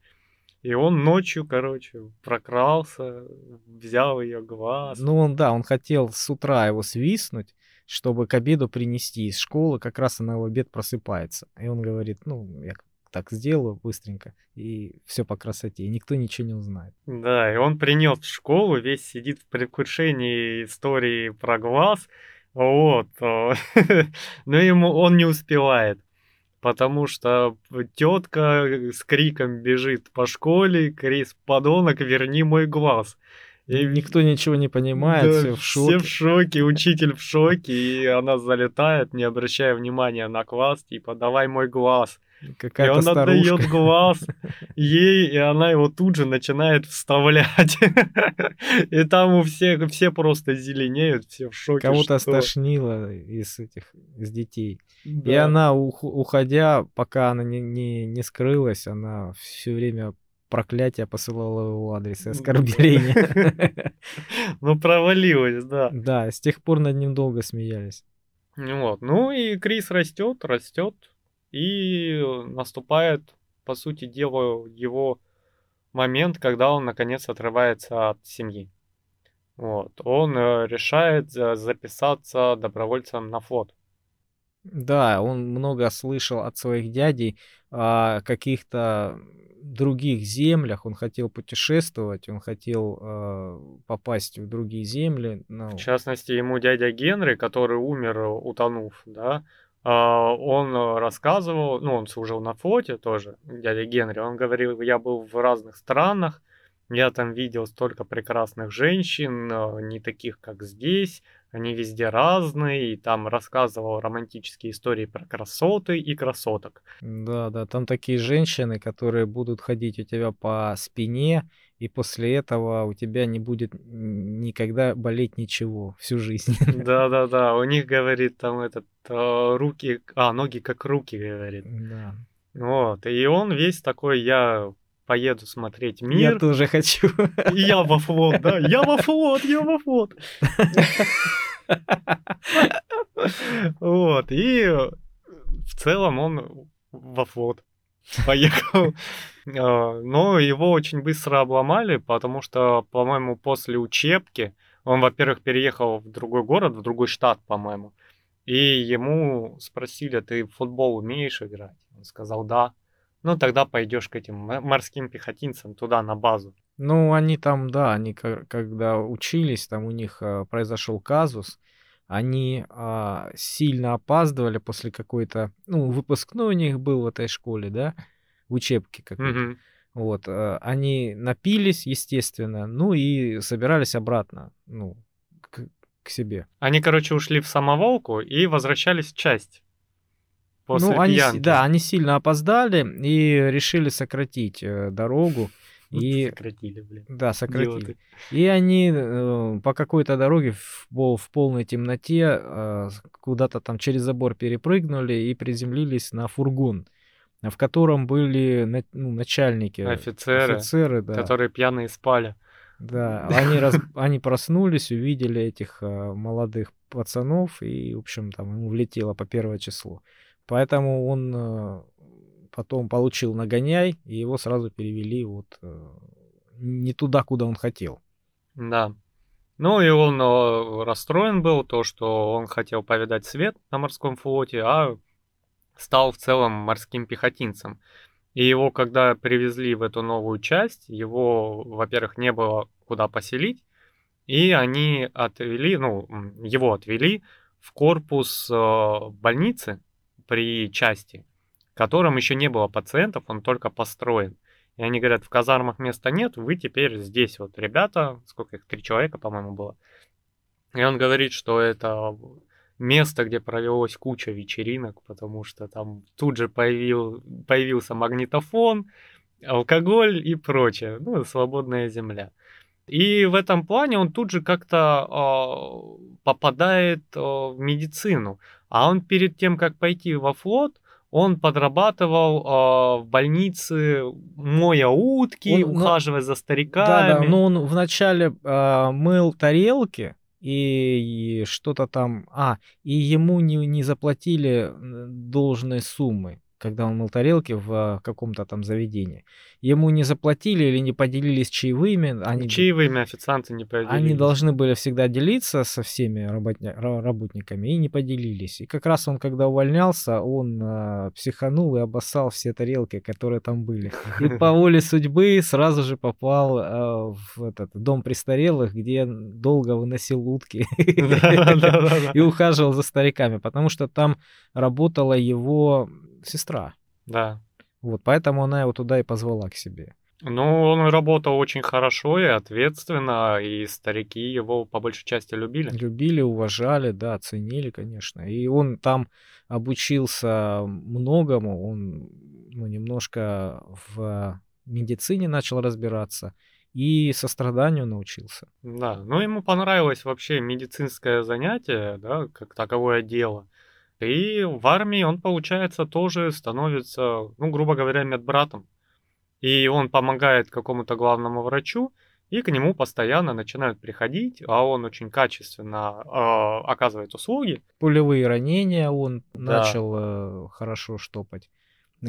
И он ночью, короче, прокрался, взял ее глаз. Ну он, да, он хотел с утра его свистнуть, чтобы к обеду принести из школы, как раз она в обед просыпается. И он говорит, ну, я так сделаю быстренько, и все по красоте, и никто ничего не узнает. Да, и он принес в школу, весь сидит в предвкушении истории про глаз. Вот. э, Но ему он не успевает. Потому что тетка с криком бежит по школе, Крис, подонок, верни мой глаз. И никто ничего не понимает, Да, все в шоке. Все в шоке, учитель в шоке, и она залетает, не обращая внимания на класс, типа, давай мой глаз. И Какая-то он отдает старушка. глаз ей, и она его тут же начинает вставлять. И там у всех все просто зеленеют, все в шоке. Кого-то что- стошнило из этих, из детей. И она, ух- уходя, пока она не, не, не скрылась, она все время проклятие посылала в его адрес и оскорбления. Ну, провалилась, да. Да, с тех пор над ним долго смеялись. Вот. Ну и Крис растет, растет, и наступает, по сути дела, его момент, когда он наконец отрывается от семьи. Вот. Он э, решает за- записаться добровольцем на флот. Да, он много слышал от своих дядей о каких-то других землях. Он хотел путешествовать, он хотел э, попасть в другие земли. Ну, В частности, ему дядя Генри, который умер, утонув, да, он э, рассказывал, ну, он служил на флоте тоже, дядя Генри, он говорил, я был в разных странах, я там видел столько прекрасных женщин, э, не таких, как здесь, они везде разные, и там рассказывал романтические истории про красоты и красоток. Да, да, там такие женщины, которые будут ходить у тебя по спине, и после этого у тебя не будет никогда болеть ничего всю жизнь. Да-да-да, у них, говорит, там этот, э, руки, а, ноги как руки, говорит. Да. Вот, и он весь такой, я поеду смотреть Я мир, тоже хочу. и я во флот, да, я во флот, я во флот. Вот, и в целом он во флот поехал. А, Но его очень быстро обломали, потому что, по-моему, после учебки он, во-первых, переехал в другой город, в другой штат, по-моему, и ему спросили, ты в футбол умеешь играть? Он сказал, да. Ну, тогда пойдешь к этим морским пехотинцам туда, на базу. Ну, они там, да, они когда учились, там у них а, произошел казус. Они а, сильно опаздывали после какой-то, ну, выпускной у них был в этой школе, да, в учебке какой-то. Мгм. Вот, э, они напились, естественно, ну и собирались обратно, ну, к, к себе. Они, короче, ушли в самоволку и возвращались в часть. После ну, они, пьянки. да, они сильно опоздали и решили сократить э, дорогу. И, Сократили, блин. да, сократили. Идиоты. И они э, по какой-то дороге в, в полной темноте э, куда-то там через забор перепрыгнули и приземлились на фургон, в котором были на- ну, начальники, Офицеры, офицеры, да. которые пьяные спали. Да, они, раз, они проснулись, увидели этих э, молодых пацанов, и, в общем, там ему влетело по первое число. Поэтому он э, потом получил нагоняй, и его сразу перевели вот э, не туда, куда он хотел. Да. Ну и он э, расстроен был, то, что он хотел повидать свет на морском флоте, а стал в целом морским пехотинцем. И его, когда привезли в эту новую часть, его, во-первых, не было куда поселить, и они отвели, ну, его отвели в корпус э, больницы при части, котором еще не было пациентов, он только построен. И они говорят, в казармах места нет, вы теперь здесь вот, ребята, сколько их, три человека, по-моему, было. И он говорит, что это место, где провелось куча вечеринок, потому что там тут же появил, появился магнитофон, алкоголь и прочее. Ну, свободная земля. И в этом плане он тут же как-то э, попадает э, в медицину. А он перед тем, как пойти во флот, он подрабатывал э, в больнице, моя утки, он, ухаживая но... за стариками. Да, да, но он вначале э, мыл тарелки, и, и что-то там... А, и ему не, не заплатили должной суммы когда он мыл тарелки в а, каком-то там заведении. Ему не заплатили или не поделились чаевыми. Они, чаевыми официанты не поделились. Они должны были всегда делиться со всеми работня, работниками и не поделились. И как раз он, когда увольнялся, он э, психанул и обоссал все тарелки, которые там были. И по воле судьбы сразу же попал э, в этот дом престарелых, где долго выносил утки и ухаживал за стариками, потому что там работала его сестра. Да. Вот, поэтому она его туда и позвала к себе. Ну, он работал очень хорошо и ответственно, и старики его по большей части любили. Любили, уважали, да, ценили, конечно. И он там обучился многому, он ну, немножко в медицине начал разбираться и состраданию научился. Да, ну ему понравилось вообще медицинское занятие, да, как таковое дело. И в армии он, получается, тоже становится, ну, грубо говоря, медбратом. И он помогает какому-то главному врачу, и к нему постоянно начинают приходить, а он очень качественно э, оказывает услуги. Пулевые ранения он да. начал э, хорошо штопать.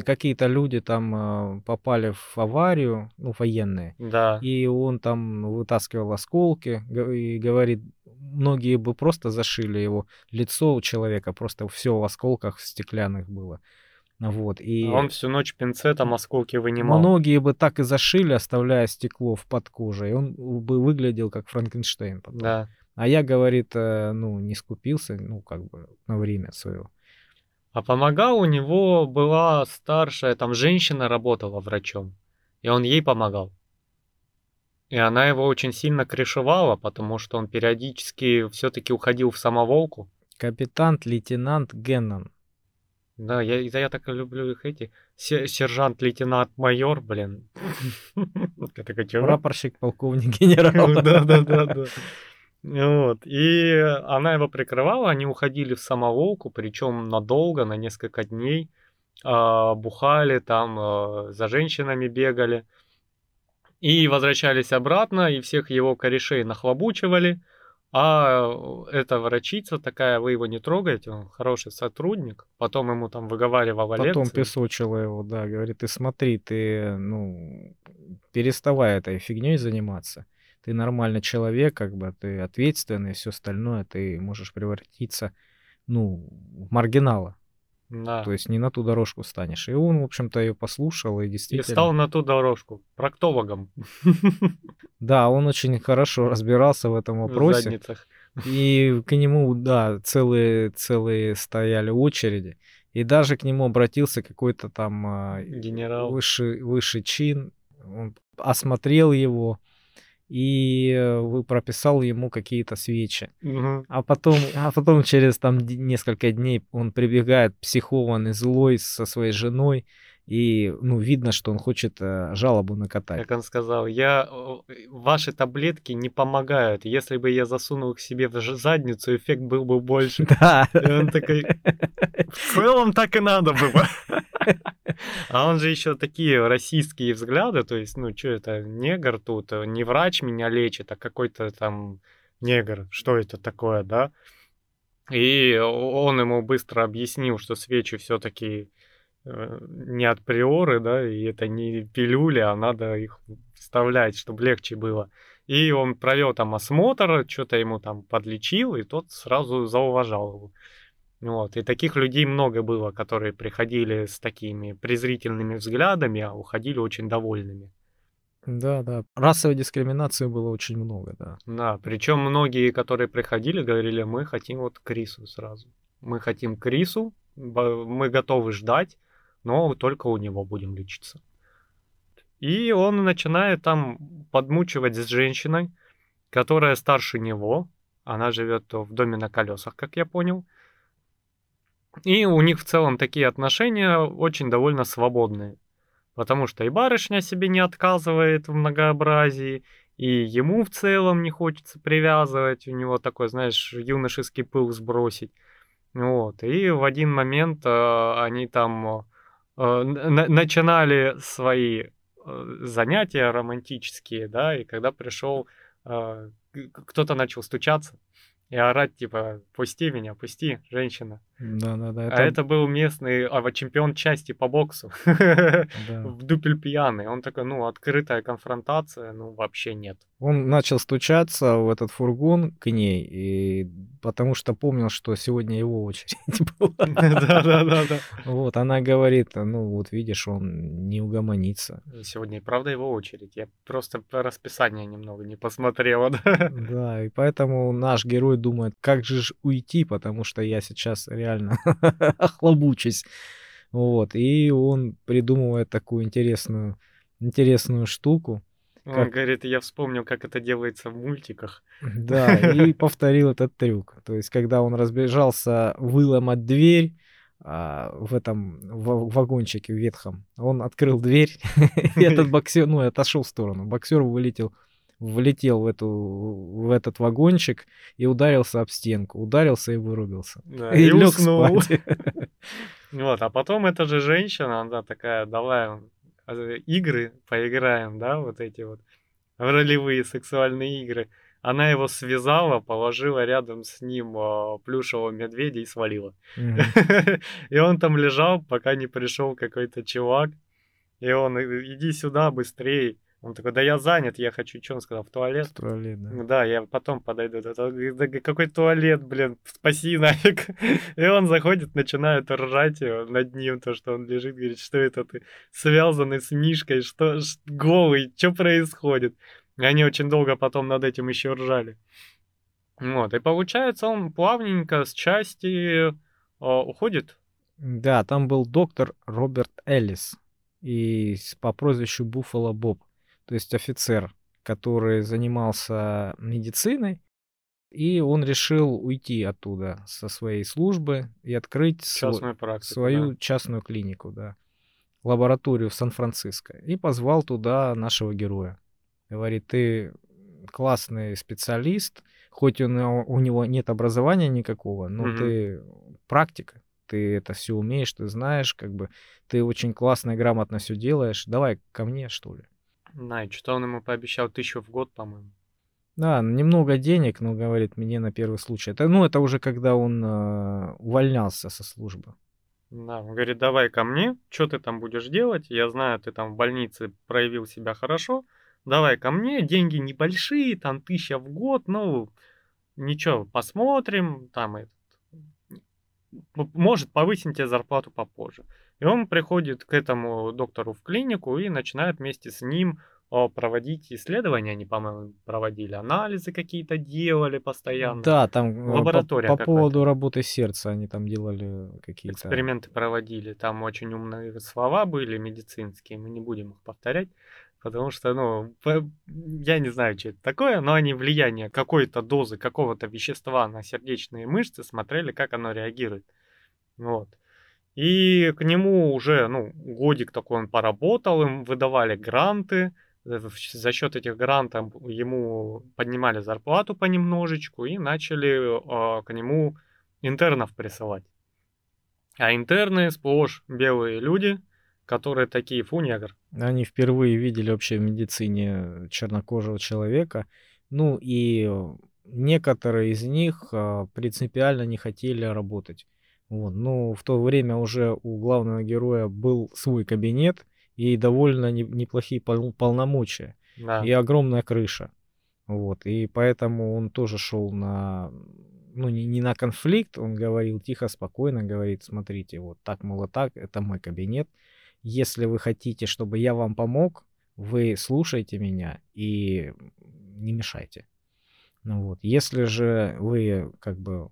Какие-то люди там э, попали в аварию, ну, военные. Да. И он там вытаскивал осколки и говорит, многие бы просто зашили его лицо у человека, просто все в осколках стеклянных было. Вот, и а он всю ночь пинцетом осколки вынимал. Многие бы так и зашили, оставляя стекло в под кожей. Он бы выглядел как Франкенштейн потом. Да. А я, говорит, э, ну, не скупился, ну, как бы на время свое. А помогал у него была старшая, там женщина работала врачом, и он ей помогал. И она его очень сильно крышевала, потому что он периодически все-таки уходил в самоволку. Капитан-лейтенант Геннон. Да, я, я так люблю их эти. Сержант-лейтенант-майор, блин. Прапорщик, полковник, генерал. Да, да, да, да. Вот. И она его прикрывала, они уходили в самоволку, причем надолго, на несколько дней. А, бухали там, а, за женщинами бегали. И возвращались обратно, и всех его корешей нахлобучивали. А эта врачица такая, вы его не трогаете, он хороший сотрудник. Потом ему там выговаривала Потом лекции. песочила его, да, говорит, ты смотри, ты, ну, переставай этой фигней заниматься. Ты нормальный человек, как бы, ты ответственный, все остальное, ты можешь превратиться, ну, в маргинала. Да. То есть не на ту дорожку станешь. И он, в общем-то, ее послушал и действительно... И стал на ту дорожку, проктологом. Да, он очень хорошо разбирался в этом вопросе. В задницах. И к нему, да, целые, целые стояли очереди. И даже к нему обратился какой-то там а, генерал, высший, высший чин. Он осмотрел его, и э, прописал ему какие-то свечи. Угу. А потом, а потом через там несколько дней он прибегает психованный, злой со своей женой, и ну видно, что он хочет э, жалобу накатать. Как он сказал, я ваши таблетки не помогают. Если бы я засунул их себе в задницу, эффект был бы больше. Да. И он такой, в целом так и надо было. А он же еще такие российские взгляды, то есть, ну, что это, негр тут, э, не врач меня лечит, а какой-то там негр, что это такое, да? И он ему быстро объяснил, что свечи все-таки э, не от приоры, да, и это не пилюли, а надо их вставлять, чтобы легче было. И он провел там осмотр, что-то ему там подлечил, и тот сразу зауважал его. Вот. И таких людей много было, которые приходили с такими презрительными взглядами, а уходили очень довольными. Да, да. Расовой дискриминации было очень много, да. Да, причем многие, которые приходили, говорили, мы хотим вот Крису сразу. Мы хотим Крису, мы готовы ждать, но только у него будем лечиться. И он начинает там подмучивать с женщиной, которая старше него. Она живет в доме на колесах, как я понял. И у них в целом такие отношения очень довольно свободные. Потому что и барышня себе не отказывает в многообразии, и ему в целом не хочется привязывать, у него такой, знаешь, юношеский пыл сбросить. Вот. И в один момент э, они там э, начинали свои э, занятия романтические, да, и когда пришел, э, кто-то начал стучаться, и орать, типа, пусти меня, пусти, женщина. Да-да-да. Это... А это был местный а, чемпион части по боксу. В дупель пьяный. Он такой, ну, открытая конфронтация, ну, вообще нет. Он начал стучаться в этот фургон к ней, и потому что помнил, что сегодня его очередь была. Да-да-да. Вот, она говорит, ну, вот видишь, он не угомонится. Сегодня и правда его очередь. Я просто по расписанию немного не посмотрела, да. Да, и поэтому наш герой думает, как же уйти, потому что я сейчас реально охлобучусь. Вот, и он придумывает такую интересную, интересную штуку. Он как... говорит, я вспомнил, как это делается в мультиках. Да, и повторил этот трюк. То есть, когда он разбежался выломать дверь, а, в этом в вагончике ветхом. Он открыл дверь, и этот боксер, ну, отошел в сторону. Боксер вылетел влетел в, эту, в этот вагончик и ударился об стенку. Ударился и вырубился. Да, и, и лег спать. Вот, а потом эта же женщина, она такая, давай игры поиграем, да, вот эти вот ролевые сексуальные игры. Она его связала, положила рядом с ним э, плюшевого медведя и свалила. И он там лежал, пока не пришел какой-то чувак. И он, иди сюда быстрее. Он такой, да я занят, я хочу, что он сказал, в туалет? В туалет, да. Ну да, я потом подойду. Да, какой туалет, блин, спаси нафиг. И он заходит, начинает ржать над ним, то, что он лежит, говорит, что это ты связанный с Мишкой, что, голый, что происходит? И они очень долго потом над этим еще ржали. Вот, и получается, он плавненько с части э, уходит. Да, там был доктор Роберт Эллис и по прозвищу Буффало Боб то есть офицер, который занимался медициной, и он решил уйти оттуда со своей службы и открыть Частную практику, свою да. частную клинику, да, лабораторию в Сан-Франциско. И позвал туда нашего героя. Говорит, ты классный специалист, хоть он, у него нет образования никакого, но угу. ты практика, ты это все умеешь, ты знаешь, как бы ты очень классно и грамотно все делаешь. Давай ко мне, что ли. Да, и что он ему пообещал тысячу в год, по-моему. Да, немного денег, но говорит мне на первый случай. Это, ну, это уже когда он э, увольнялся со службы. Да, он говорит, давай ко мне, что ты там будешь делать? Я знаю, ты там в больнице проявил себя хорошо. Давай ко мне, деньги небольшие, там тысяча в год, ну, ничего, посмотрим, там этот, может повысить тебе зарплату попозже. И он приходит к этому доктору в клинику и начинает вместе с ним проводить исследования, они, по-моему, проводили анализы какие-то, делали постоянно. Да, там лаборатория по, по поводу работы сердца они там делали какие-то... Эксперименты проводили, там очень умные слова были медицинские, мы не будем их повторять, потому что, ну, я не знаю, что это такое, но они влияние какой-то дозы какого-то вещества на сердечные мышцы смотрели, как оно реагирует. Вот. И к нему уже, ну, годик такой он поработал, им выдавали гранты, э, за счет этих грантов ему поднимали зарплату понемножечку и начали э, к нему интернов присылать. А интерны сплошь белые люди, которые такие, фу, негр. Они впервые видели вообще в медицине чернокожего человека. Ну и некоторые из них э, принципиально не хотели работать. Вот. Ну, в то время уже у главного героя был свой кабинет и довольно не, неплохие пол, полномочия. Да. И огромная крыша. Вот. И поэтому он тоже шел на ну, не, не на конфликт, он говорил тихо, спокойно, говорит, смотрите, вот так, мол, так, это мой кабинет. Если вы хотите, чтобы я вам помог, вы слушайте меня и не мешайте. Ну вот. Если же вы как бы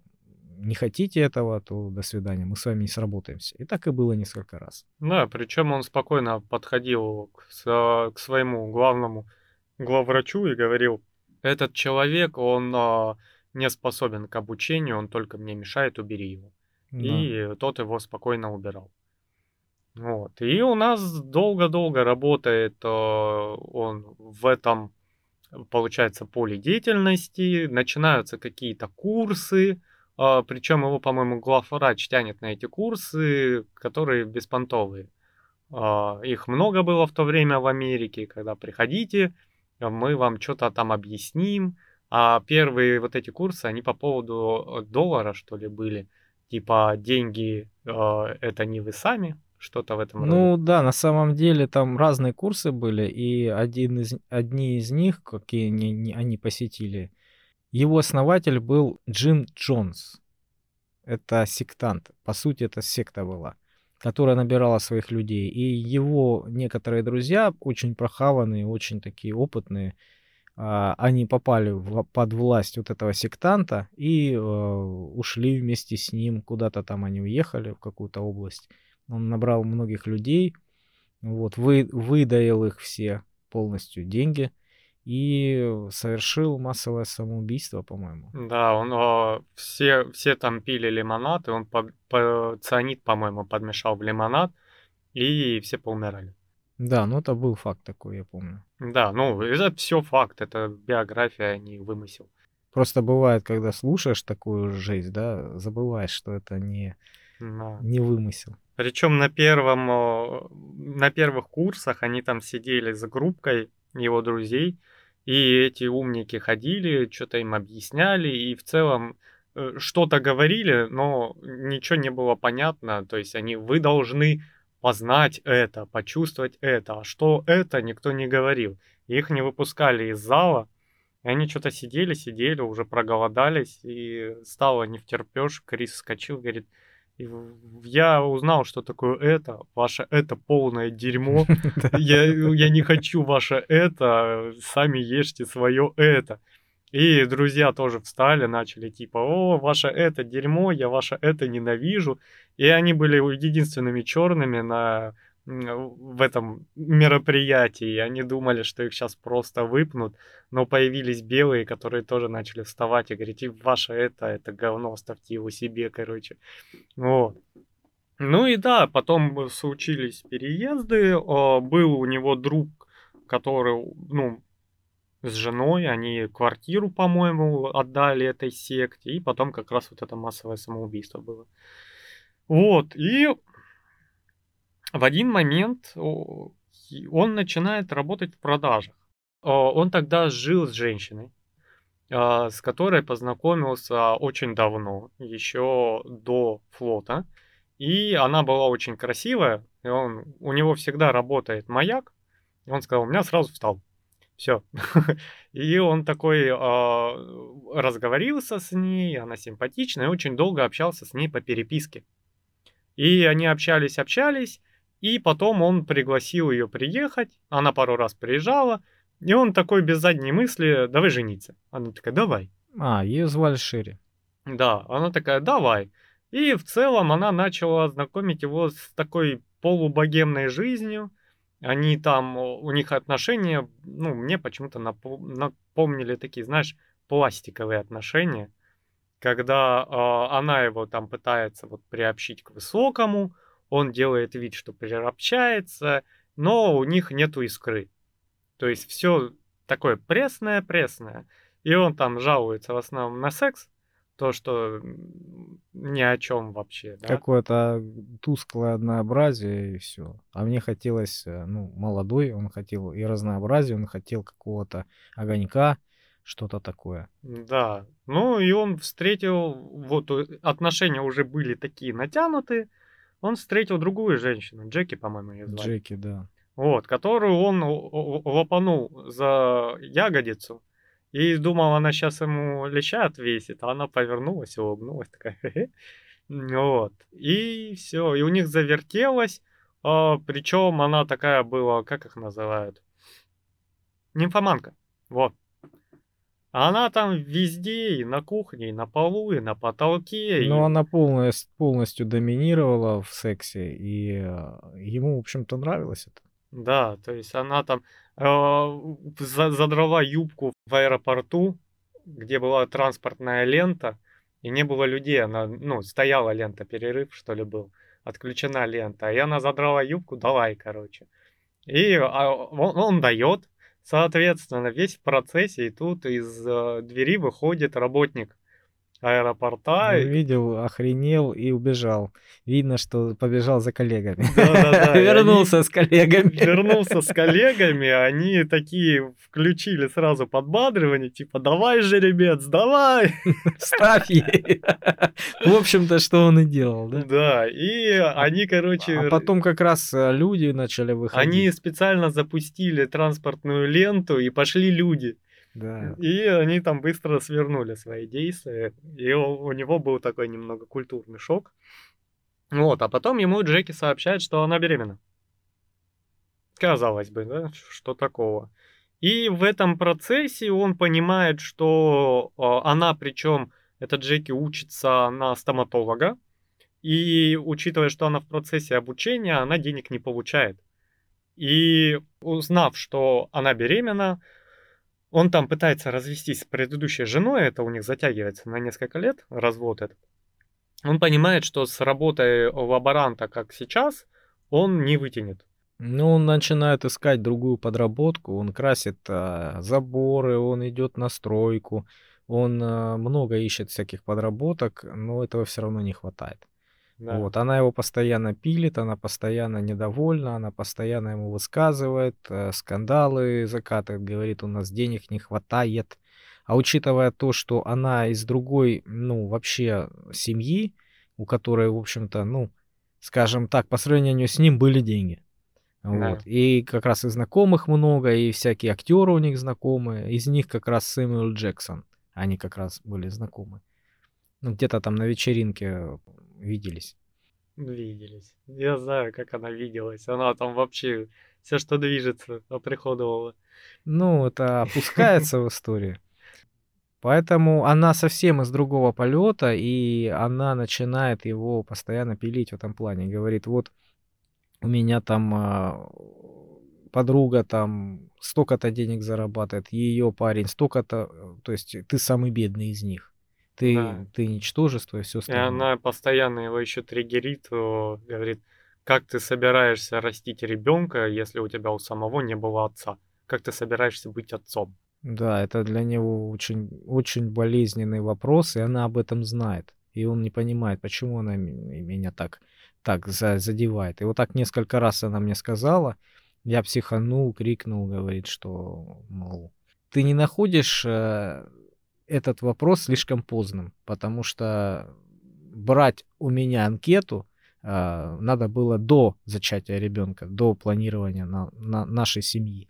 не хотите этого, то до свидания, мы с вами не сработаемся. И так и было несколько раз. Да, причем он спокойно подходил к, к своему главному главврачу и говорил, этот человек, он а, не способен к обучению, он только мне мешает, убери его. Да. И тот его спокойно убирал. Вот. И у нас долго-долго работает э, он в этом, получается, поле деятельности. Начинаются какие-то курсы, причем его, по-моему, главврач тянет на эти курсы, которые беспонтовые. Э, их много было в то время в Америке, когда приходите, мы вам что-то там объясним. А первые вот эти курсы, они по поводу доллара, что ли, были. Типа деньги э, это не вы сами, что-то в этом Ну роде. да, на самом деле там разные курсы были, и один из, одни из них, какие они, они посетили, его основатель был Джим Джонс. Это сектант. По сути, это секта была, которая набирала своих людей. И его некоторые друзья, очень прохаванные, очень такие опытные, а, они попали в, под власть вот этого сектанта и э, ушли вместе с ним куда-то там они уехали в какую-то область он набрал многих людей, вот, вы, выдаил их все полностью деньги и совершил массовое самоубийство, по-моему. Да, он о, все, все там пили лимонад, и он по, по, цианид, по-моему, подмешал в лимонад, и все поумирали. Да, ну это был факт такой, я помню. Да, ну это все факт, это биография, а не вымысел. Просто бывает, когда слушаешь такую жизнь, да, забываешь, что это не, да. не вымысел. Причем на первом, на первых курсах они там сидели с группкой его друзей, и эти умники ходили, что-то им объясняли, и в целом э, что-то говорили, но ничего не было понятно. То есть они, вы должны познать это, почувствовать это. А что это, никто не говорил. Их не выпускали из зала, и они что-то сидели, сидели, уже проголодались, и стало не втерпешь. Крис вскочил, говорит, я узнал, что такое это. Ваше это полное дерьмо. Я, я не хочу ваше это. Сами ешьте свое это. И друзья тоже встали, начали типа, о, ваше это дерьмо, я ваше это ненавижу. И они были единственными черными на в этом мероприятии. Они думали, что их сейчас просто выпнут, но появились белые, которые тоже начали вставать и говорить, и ваше это, это говно, оставьте его себе, короче. Вот. Ну и да, потом случились переезды. Был у него друг, который, ну, с женой, они квартиру, по-моему, отдали этой секте, и потом как раз вот это массовое самоубийство было. Вот, и в один момент он начинает работать в продажах. Он тогда жил с женщиной, а, с которой познакомился очень давно, еще до флота. И она была очень красивая, и он, у него всегда работает маяк. И он сказал, у меня сразу встал. Все. И он такой э, разговорился с ней, она симпатичная, и очень долго общался с ней по переписке. И они общались, общались, и потом он пригласил ее приехать, она пару раз приезжала, и он такой без задней мысли, давай жениться. Она такая, давай. А, ее звали Шири. Да, она такая, давай. И в целом она начала знакомить его с такой полубогемной жизнью. Они там, у них отношения, ну, мне почему-то напомнили такие, знаешь, пластиковые отношения, когда э, она его там пытается вот приобщить к высокому, он делает вид, что переобщается, но у них нету искры. То есть все такое пресное-пресное. И он там жалуется в основном на секс, то, что ни о чем вообще. Да? Какое-то тусклое однообразие и все. А мне хотелось, э, ну, молодой, он хотел и разнообразия, он хотел какого-то огонька, что-то такое. Да. Ну и он встретил, вот э, отношения уже были такие натянутые, он встретил другую женщину, Джеки, по-моему, ее звали. Джеки, да. Вот, которую он лопанул за ягодицу, И думал, она сейчас ему леща отвесит, а она повернулась, улыбнулась, такая. Вот. И все. И у них завертелось. А, причем она такая была, как их называют? Нимфоманка. Вот. Она там везде, и на кухне, и на полу, и на потолке. Ну, и... она полностью, полностью доминировала в сексе, и э, ему, в общем-то, нравилось это. Да, то есть она там э, задрала юбку в аэропорту, где была транспортная лента, и не было людей, она, ну, стояла лента, перерыв, что ли, был, отключена лента, и она задрала юбку, давай, короче. И а, он, он дает, Соответственно, весь в процессе, и тут из э, двери выходит работник аэропорта. Увидел, охренел и убежал. Видно, что побежал за коллегами. Да-да-да. Вернулся с коллегами. Вернулся с коллегами, они такие включили сразу подбадривание, типа, давай, жеребец, давай! Ставь ей. В общем-то, что он и делал, да? Да, и они, короче... А потом как раз э, люди начали выходить. Они специально запустили транспортную ленту, и пошли люди. Да. И они там быстро свернули свои действия. И у, у него был такой немного культурный шок. Вот, а потом ему Джеки сообщает, что она беременна. Казалось бы, да, что такого. И в этом процессе он понимает, что э, она, причем, эта Джеки учится на стоматолога, и учитывая, что она в процессе обучения, она денег не получает. И узнав, что она беременна, он там пытается развестись с предыдущей женой, это у них затягивается на несколько лет, развод этот. Он понимает, что с работой лаборанта, как сейчас, он не вытянет. Ну, он начинает искать другую подработку, он красит а, заборы, он идет на стройку, он а, много ищет всяких подработок, но этого все равно не хватает. Да. Вот, она его постоянно пилит, она постоянно недовольна, она постоянно ему высказывает, э, скандалы закатывает, говорит, у нас денег не хватает. А учитывая то, что она из другой, ну, вообще семьи, у которой, в общем-то, ну, скажем так, по сравнению с ним были деньги. Да. Вот. И как раз и знакомых много, и всякие актеры у них знакомые. Из них как раз Сэмюэл Джексон. Они как раз были знакомы. Ну, где-то там на вечеринке виделись. Виделись. Я знаю, как она виделась. Она там вообще все, что движется, оприходовала. Ну, это опускается в историю. Поэтому она совсем из другого полета, и она начинает его постоянно пилить в этом плане. Говорит, вот у меня там а, подруга там столько-то денег зарабатывает, ее парень столько-то, то есть ты самый бедный из них. Ты, да. ты ничтожество и все остальное. И она постоянно его еще триггерит, говорит, как ты собираешься растить ребенка, если у тебя у самого не было отца? Как ты собираешься быть отцом? Да, это для него очень, очень болезненный вопрос, и она об этом знает. И он не понимает, почему она меня так, так задевает. И вот так несколько раз она мне сказала, я психанул, крикнул, говорит, что, мол, ты не находишь э, этот вопрос слишком поздным, потому что брать у меня анкету э, надо было до зачатия ребенка, до планирования на, на нашей семьи.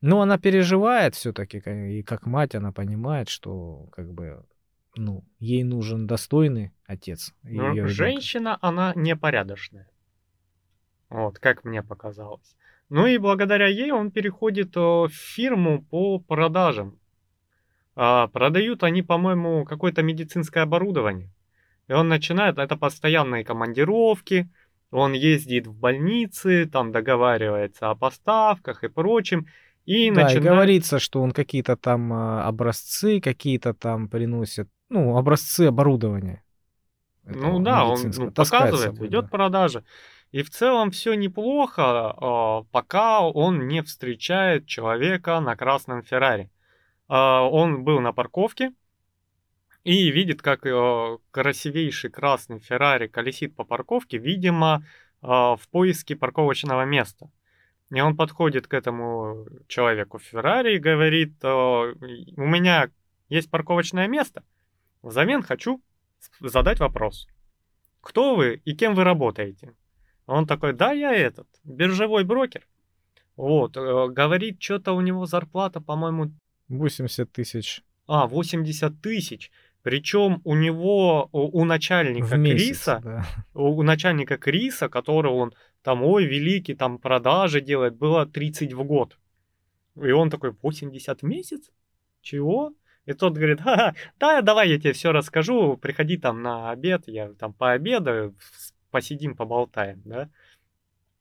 Но она переживает все-таки, и как мать она понимает, что как бы ну, ей нужен достойный отец. Ну, женщина, она непорядочная. Вот, как мне показалось. Ну и благодаря ей он переходит э, в фирму по продажам а, продают они, по-моему, какое-то медицинское оборудование. И он начинает, это постоянные командировки, он ездит в больницы, там договаривается о поставках и прочем. И да, начинает... и говорится, что он какие-то там а, образцы, какие-то там приносит, ну, образцы оборудования. Ну да, он ну, показывает, собой, идет да. продажа. И в целом все неплохо, а, пока он не встречает человека на красном Феррари. А, он был на парковке и видит, как э, красивейший красный Феррари колесит по парковке, видимо, а, в поиске парковочного места. И он подходит к этому человеку Феррари и говорит, «Э, у меня есть парковочное место, взамен хочу задать вопрос. Кто вы и кем вы работаете? Он такой, да, я этот, биржевой брокер. Вот, э, говорит, что-то у него зарплата, по-моему, 80 тысяч. А, 80 тысяч. Причем у него, у, у начальника В месяц, Криса, да. у, у начальника Криса, которого он там, ой, великий, там продажи делает, было 30 в год. И он такой, 80 в месяц? Чего? И тот говорит, ха да, давай я тебе все расскажу, приходи там на обед, я там пообедаю, посидим, поболтаем, да.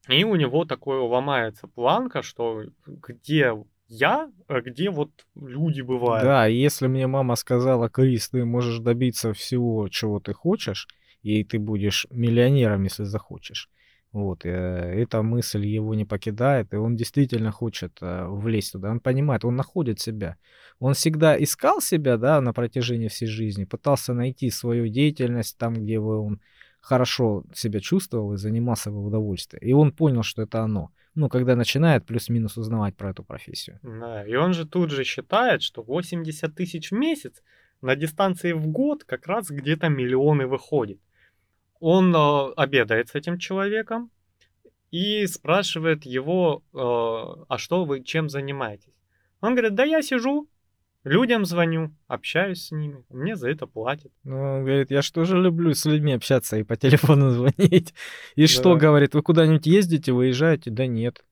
И у него такое ломается планка, что где я, а где вот люди бывают. Да, если мне мама сказала, Крис, ты можешь добиться всего, чего ты хочешь, и ты будешь миллионером, если захочешь. Вот, э, эта мысль его не покидает, и он действительно хочет э, влезть туда. Он понимает, он находит себя. Он всегда искал себя, да, на протяжении всей жизни, пытался найти свою деятельность там, где бы он хорошо себя чувствовал и занимался в удовольствие. И он понял, что это оно. Ну, когда начинает плюс-минус узнавать про эту профессию. Да, и он же тут же считает, что 80 тысяч в месяц на дистанции в год как раз где-то миллионы выходит. Он э, обедает с этим человеком и спрашивает его, э, а что вы чем занимаетесь? Он говорит, да я сижу, людям звоню, общаюсь с ними, мне за это платят. Ну, он говорит, я что же люблю с людьми общаться и по телефону звонить. И что, Да. говорит, вы куда-нибудь ездите, выезжаете? Да нет.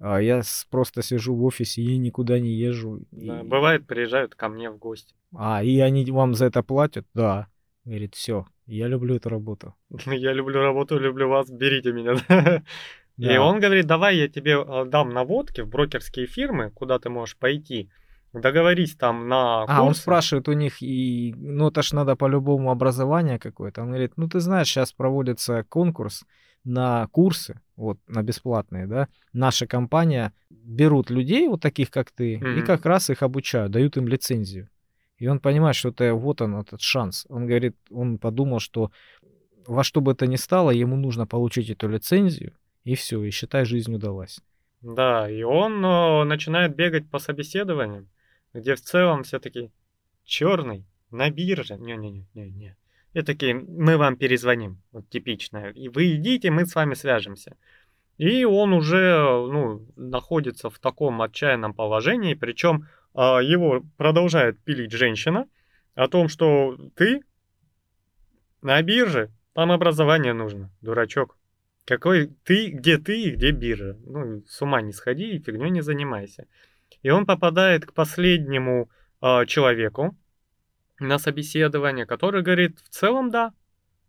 А я просто сижу в офисе и никуда не езжу. Да, И- бывает, приезжают ко мне в гости. А, и они вам за это платят? Да. Говорит, все, я люблю эту работу. Я люблю работу, люблю вас, берите меня. И он говорит, давай я тебе э, дам наводки в брокерские фирмы, куда ты можешь пойти. Договорись там на А, он курсы. спрашивает у них, и, ну, это ж надо по-любому образование какое-то. Он говорит, ну, ты знаешь, сейчас проводится конкурс на курсы, вот, на бесплатные, да. Наша компания берут людей, вот таких, как ты, и Мгм. как раз их обучают, дают им лицензию. И он понимает, что это вот он, этот шанс. Он говорит, он подумал, что во что бы то ни стало, ему нужно получить эту лицензию, и все, и считай, жизнь удалась. Да, и он э, начинает бегать по собеседованиям, где в целом все таки черный на бирже. Не-не-не-не-не. И такие, мы вам перезвоним. Вот типичное. И вы идите, мы с вами свяжемся. И он уже ну, находится в таком отчаянном положении, причем а, его продолжает пилить женщина о том, что ты на бирже, там образование нужно, дурачок. Какой ты, где ты и где биржа? Ну, с ума не сходи и фигней не занимайся. И он попадает к последнему а, человеку на собеседование, который говорит, в целом да,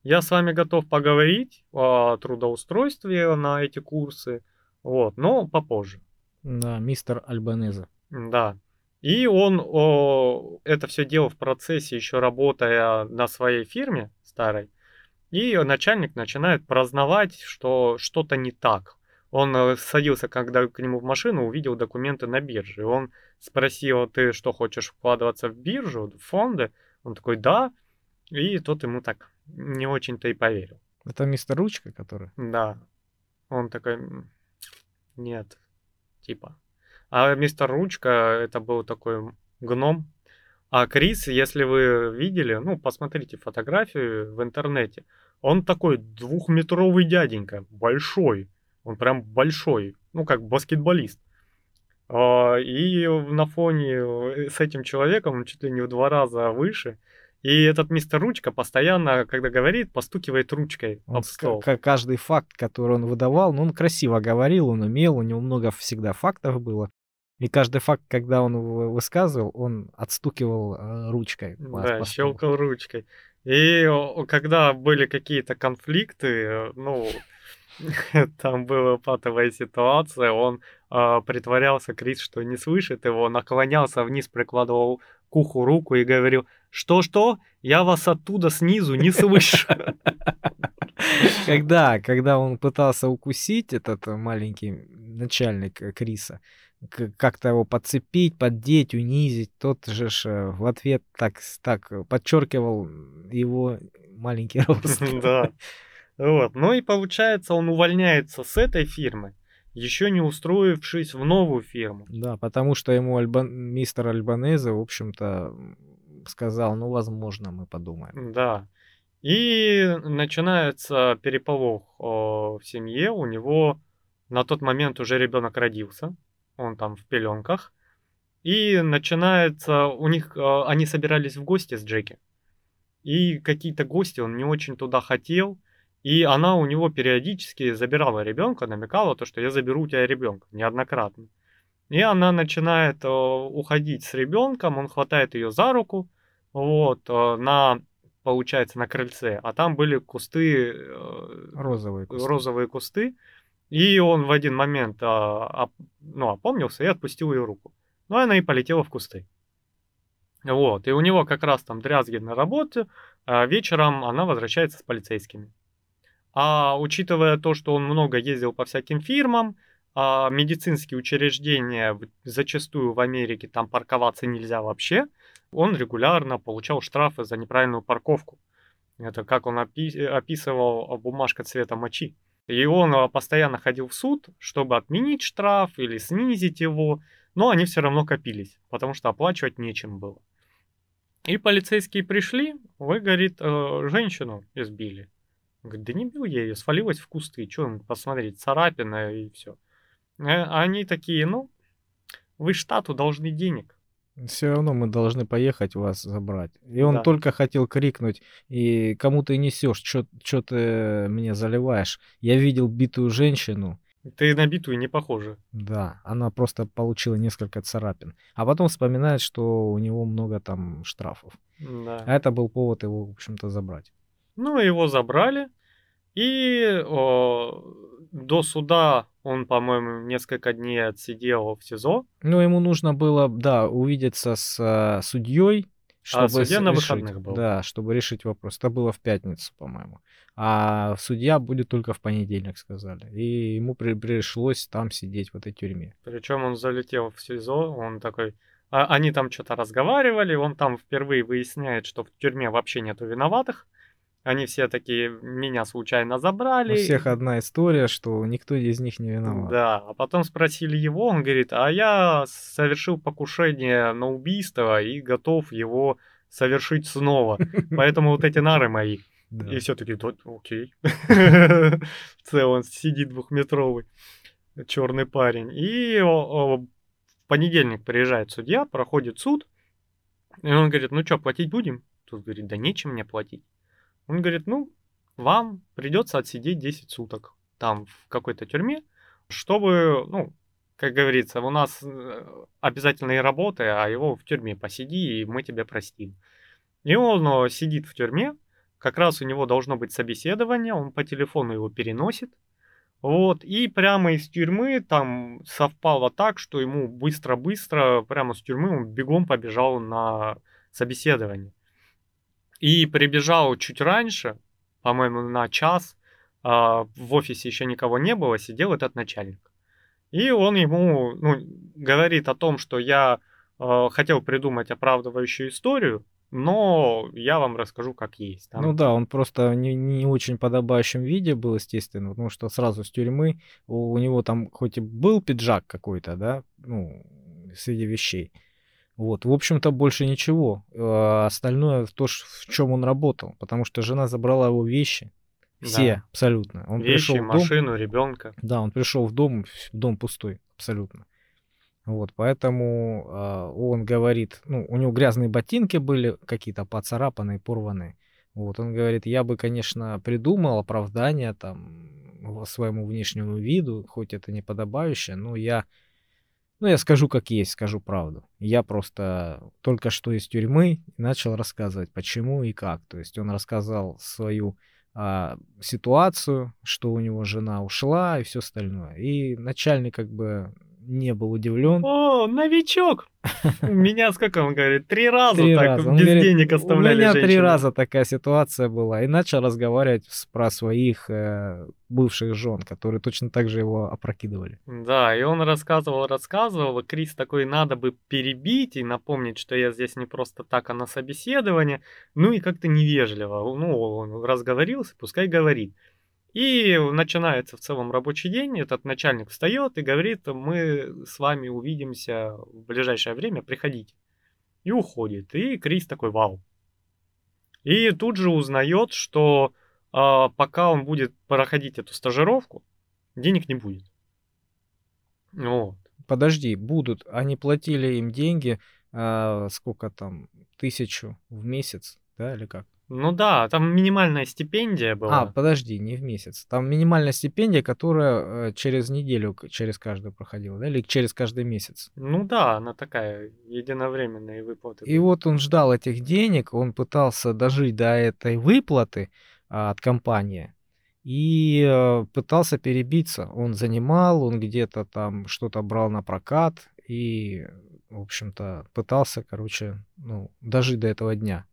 я с вами готов поговорить о трудоустройстве на эти курсы, вот, но попозже. Да, мистер Альбанеза. Да. И он о, это все делал в процессе, еще работая на своей фирме старой. И начальник начинает праздновать, что что-то не так. Он э, садился, когда к нему в машину, увидел документы на бирже. Он спросил, ты что, хочешь вкладываться в биржу, в фонды? Он такой, да. И тот ему так не очень-то и поверил. Это мистер Ручка, который? Да. Он такой, «М, нет, типа. А мистер Ручка, это был такой гном. А Крис, если вы видели, ну, посмотрите фотографию в интернете, он такой двухметровый дяденька, большой. Он прям большой, ну, как баскетболист. А, И на фоне э, с этим человеком он чуть ли не в два раза выше. И этот мистер Ручка постоянно, когда говорит, постукивает ручкой Он об стол. ка- каждый факт, который он выдавал, ну, он красиво говорил, он умел, у него много всегда фактов было. И каждый факт, когда он его высказывал, он отстукивал э, ручкой. по- Да, по щелкал ручкой. И когда были какие-то конфликты, э, ну, там была патовая ситуация, он а, притворялся, Крис, что не слышит его, наклонялся вниз, прикладывал к уху руку и говорил, что-что, я вас оттуда снизу не слышу. Когда, когда он пытался укусить этот э, маленький начальник э, Криса, как-то его подцепить, поддеть, унизить, тот же э, в ответ так, так э, подчеркивал его маленький рост. Да. Вот. Ну и получается, он увольняется с этой фирмы, еще не устроившись в новую фирму. Да, потому что ему Альбан- мистер Альбанезе, в общем-то, сказал, ну, возможно, мы подумаем. Да. И начинается переполох о, в семье. У него на тот момент уже ребенок родился. Он там в пеленках. И начинается у них, э, они собирались в гости с Джеки. И какие-то гости, он не очень туда хотел. И она у него периодически забирала ребенка, намекала то, что я заберу у тебя ребенка неоднократно. И она начинает э, уходить с ребенком, он хватает ее за руку, вот, э, на, получается, на крыльце, а там были кусты, э, Розовые кусты. розовые кусты, и он в один момент, ну, опомнился и отпустил ее руку. Ну, и она и полетела в кусты. Вот, и у него как раз там дрязги на работе, а вечером она возвращается с полицейскими. А учитывая то, что он много ездил по всяким фирмам, а медицинские учреждения зачастую в Америке там парковаться нельзя вообще, он регулярно получал штрафы за неправильную парковку. Это как он опи- описывал бумажка цвета мочи. И он а, постоянно ходил в суд, чтобы отменить штраф или снизить его, но они все равно копились, потому что оплачивать нечем было. И полицейские пришли, вы, говорит, э, женщину избили. Говорит, да не бил я ее, свалилась в кусты, что посмотреть, царапина и все. Они такие, ну, вы штату должны денег. Все равно мы должны поехать вас забрать. И он Да. только хотел крикнуть, и кому ты несешь, что ты мне заливаешь. Я видел битую женщину, Ты на битую не похожа. да, она просто получила несколько царапин. А потом вспоминает, что у него много там штрафов. Да. А это был повод его, в общем-то, забрать. Ну, его забрали. И о, до суда он, по-моему, несколько дней отсидел в СИЗО. Ну, ему нужно было, да, увидеться с э, судьей, чтобы судья с- на решить, выходных был. Да, чтобы решить вопрос. Это было в пятницу, по-моему. А судья будет только в понедельник, сказали. И ему при- пришлось там сидеть в этой тюрьме. Причем он залетел в СИЗО, он такой... а- они там что-то разговаривали, он там впервые выясняет, что в тюрьме вообще нету виноватых. Они все такие, меня случайно забрали. У всех одна история, что никто из них не виноват. Да, а потом спросили его, он говорит, а я совершил покушение на убийство и готов его совершить снова. Поэтому вот эти нары мои. Да. И все таки «Да, окей. Целый он сидит двухметровый черный парень. И в понедельник приезжает судья, проходит суд. И он говорит, ну что, платить будем? Тут говорит, да нечем мне платить. Он говорит, ну, вам придется отсидеть 10 суток там в какой-то тюрьме, чтобы, ну, как говорится, у нас э, обязательные работы, а его в тюрьме посиди, и мы тебя простим. И он э, сидит в тюрьме, как раз у него должно быть собеседование, он по телефону его переносит, вот, и прямо из тюрьмы там совпало так, что ему быстро-быстро, прямо с тюрьмы он бегом побежал на собеседование. И прибежал чуть раньше, по-моему, на час, а, в офисе еще никого не было, сидел этот начальник. И он ему ну, говорит о том, что я э, хотел придумать оправдывающую историю, но я вам расскажу, как есть. Там Ну да, он просто не, не очень подобающем виде был, естественно, потому что сразу с тюрьмы у, у него там хоть и был пиджак какой-то, да, ну, среди вещей. Вот, в общем-то, больше ничего. Э, Остальное то, в чем он работал, потому что жена забрала его вещи. Все, Да. абсолютно. Он Вещи, пришел в дом, машину, ребенка. да, он пришел в дом, дом пустой, абсолютно. Вот, поэтому а, он говорит, ну, у него грязные ботинки были, какие-то поцарапанные, порванные. Вот, он говорит, я бы, конечно, придумал оправдание там во- своему внешнему виду, хоть это не подобающее, но я, ну, я скажу как есть, скажу правду. Я просто только что из тюрьмы начал рассказывать, почему и как. То есть он рассказал свою а, ситуацию, что у него жена ушла и все остальное. И начальник как бы не был удивлен. О, новичок! У меня, сколько он говорит, три раза Три так раза. Без говорит, денег У оставляли меня три женщину». раза такая ситуация была. И начал разговаривать с- про своих э, бывших жен, которые точно так же его опрокидывали. Да, и он рассказывал, рассказывал, и Крис такой, надо бы перебить и напомнить, что я здесь не просто так, а на собеседование, ну и как-то невежливо, ну, он разговорился, пускай говорит. И начинается в целом рабочий день, этот начальник встает и говорит, мы с вами увидимся в ближайшее время, приходите. И уходит. И Крис такой, вау. И тут же узнает, что а, пока он будет проходить эту стажировку, денег не будет. Вот. подожди, будут. Они платили им деньги, а, сколько там, тысячу в месяц, да, или как? Ну да, там минимальная стипендия А, была. подожди, не в месяц. Там минимальная стипендия, которая э, через неделю, через каждую проходила, да, или через каждый месяц. Ну да, она такая, единовременные выплаты И вот он ждал этих денег, он пытался дожить до этой выплаты а, от компании и э, пытался перебиться. Он занимал, он где-то там что-то брал на прокат и, в общем-то, пытался, короче, ну, дожить до этого дня.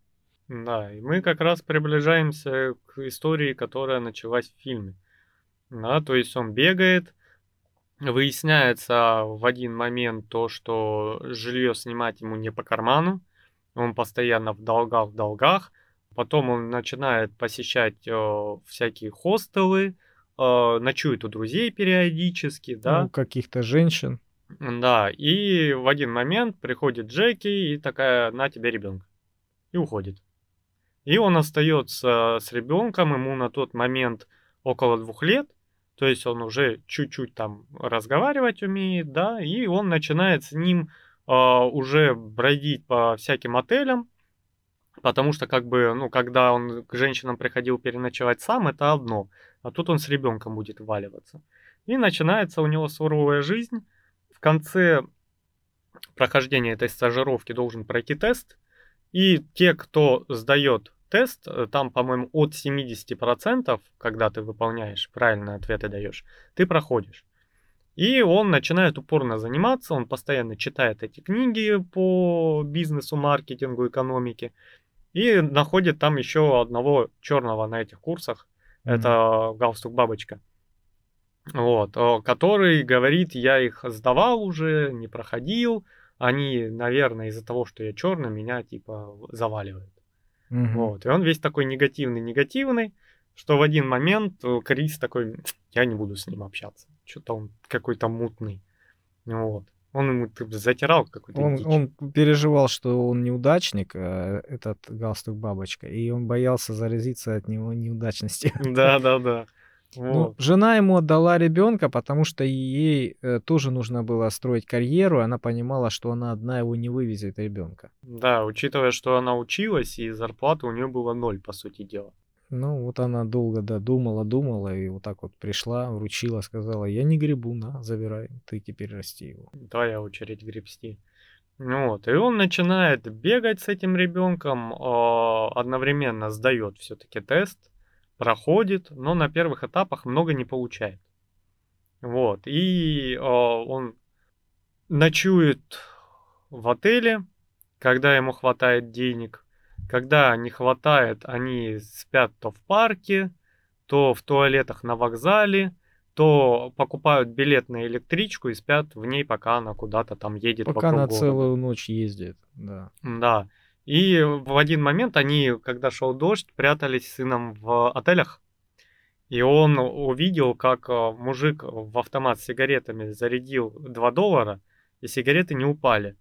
Да, и мы как раз приближаемся к истории, которая началась в фильме. Да, то есть он бегает, выясняется в один момент то, что жилье снимать ему не по карману, он постоянно в долгах, в долгах. Потом он начинает посещать э, всякие хостелы, э, ночует у друзей периодически, да. Ну, каких-то женщин. Да, и в один момент приходит Джеки и такая, на тебе ребенка. И уходит. И он остается с ребенком, ему на тот момент около двух лет, то есть он уже чуть-чуть там разговаривать умеет, да, и он начинает с ним а, уже бродить по всяким отелям, потому что как бы, ну, когда он к женщинам приходил переночевать сам, это одно, а тут он с ребенком будет валиваться. И начинается у него суровая жизнь. В конце прохождения этой стажировки должен пройти тест, и те, кто сдает тест, э, там, по-моему, от 70%, когда ты выполняешь, правильные ответы даешь, ты проходишь. И он начинает упорно заниматься, он постоянно читает эти книги по бизнесу, маркетингу, экономике, и находит там еще одного черного на этих курсах, Мгм. это галстук бабочка. Вот, э, который говорит, я их сдавал уже, не проходил, они, наверное, из-за того, что я черный, меня типа заваливают. Мгм. Вот. И он весь такой негативный-негативный, что в один момент э, Крис такой, я не буду с ним общаться. Что-то он какой-то мутный. Вот. Он ему ты, затирал какой-то Он, дичь. он переживал, что он неудачник, э, этот галстук бабочка, и он боялся заразиться от него неудачности. Да-да-да. Ну, Вот. жена ему отдала ребенка, потому что ей э, тоже нужно было строить карьеру, и она понимала, что она одна его не вывезет ребенка. Да, учитывая, что она училась, и зарплата у нее была ноль, по сути дела. Ну, вот она долго, да, думала, думала, и вот так вот пришла, вручила, сказала, я не грибу, на, забирай, ты теперь расти его. Твоя очередь гребсти. Ну Вот. И он начинает бегать с этим ребенком, а, одновременно сдает все-таки тест, проходит, но на первых этапах много не получает. Вот. И а, он ночует в отеле, когда ему хватает денег. Когда не хватает, они спят то в парке, то в туалетах на вокзале, то покупают билет на электричку и спят в ней, пока она куда-то там едет Пока вокруг на города. целую ночь ездит, да. Да. И в один момент они, когда шел дождь, прятались с сыном в отелях. И он увидел, как э, мужик в автомат с сигаретами зарядил 2 доллара, и сигареты не упали.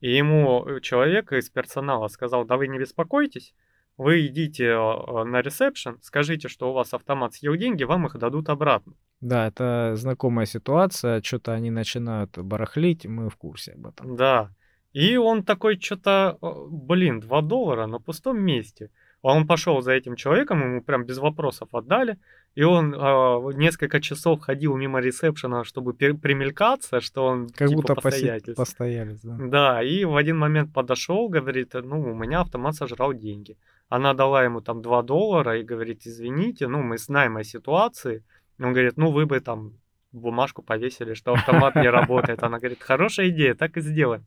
И ему э, человек из персонала сказал, да вы не беспокойтесь, вы идите э, на ресепшн, скажите, что у вас автомат съел деньги, вам их дадут обратно. Да, это знакомая ситуация, что-то они начинают барахлить, мы в курсе об этом. Да. И он такой что-то, блин, 2 доллара на пустом месте. А он пошел за этим человеком, ему прям без вопросов отдали. И он э, несколько часов ходил мимо ресепшена, чтобы примелькаться, что он Как типа будто постоятель. постоялец, да. Да, и в один момент подошел, говорит, ну, у меня автомат сожрал деньги. Она дала ему там 2 доллара и говорит, извините, ну, мы знаем о ситуации. Он говорит, ну, вы бы там бумажку повесили, что автомат не работает. Она говорит, хорошая идея, так и сделаем.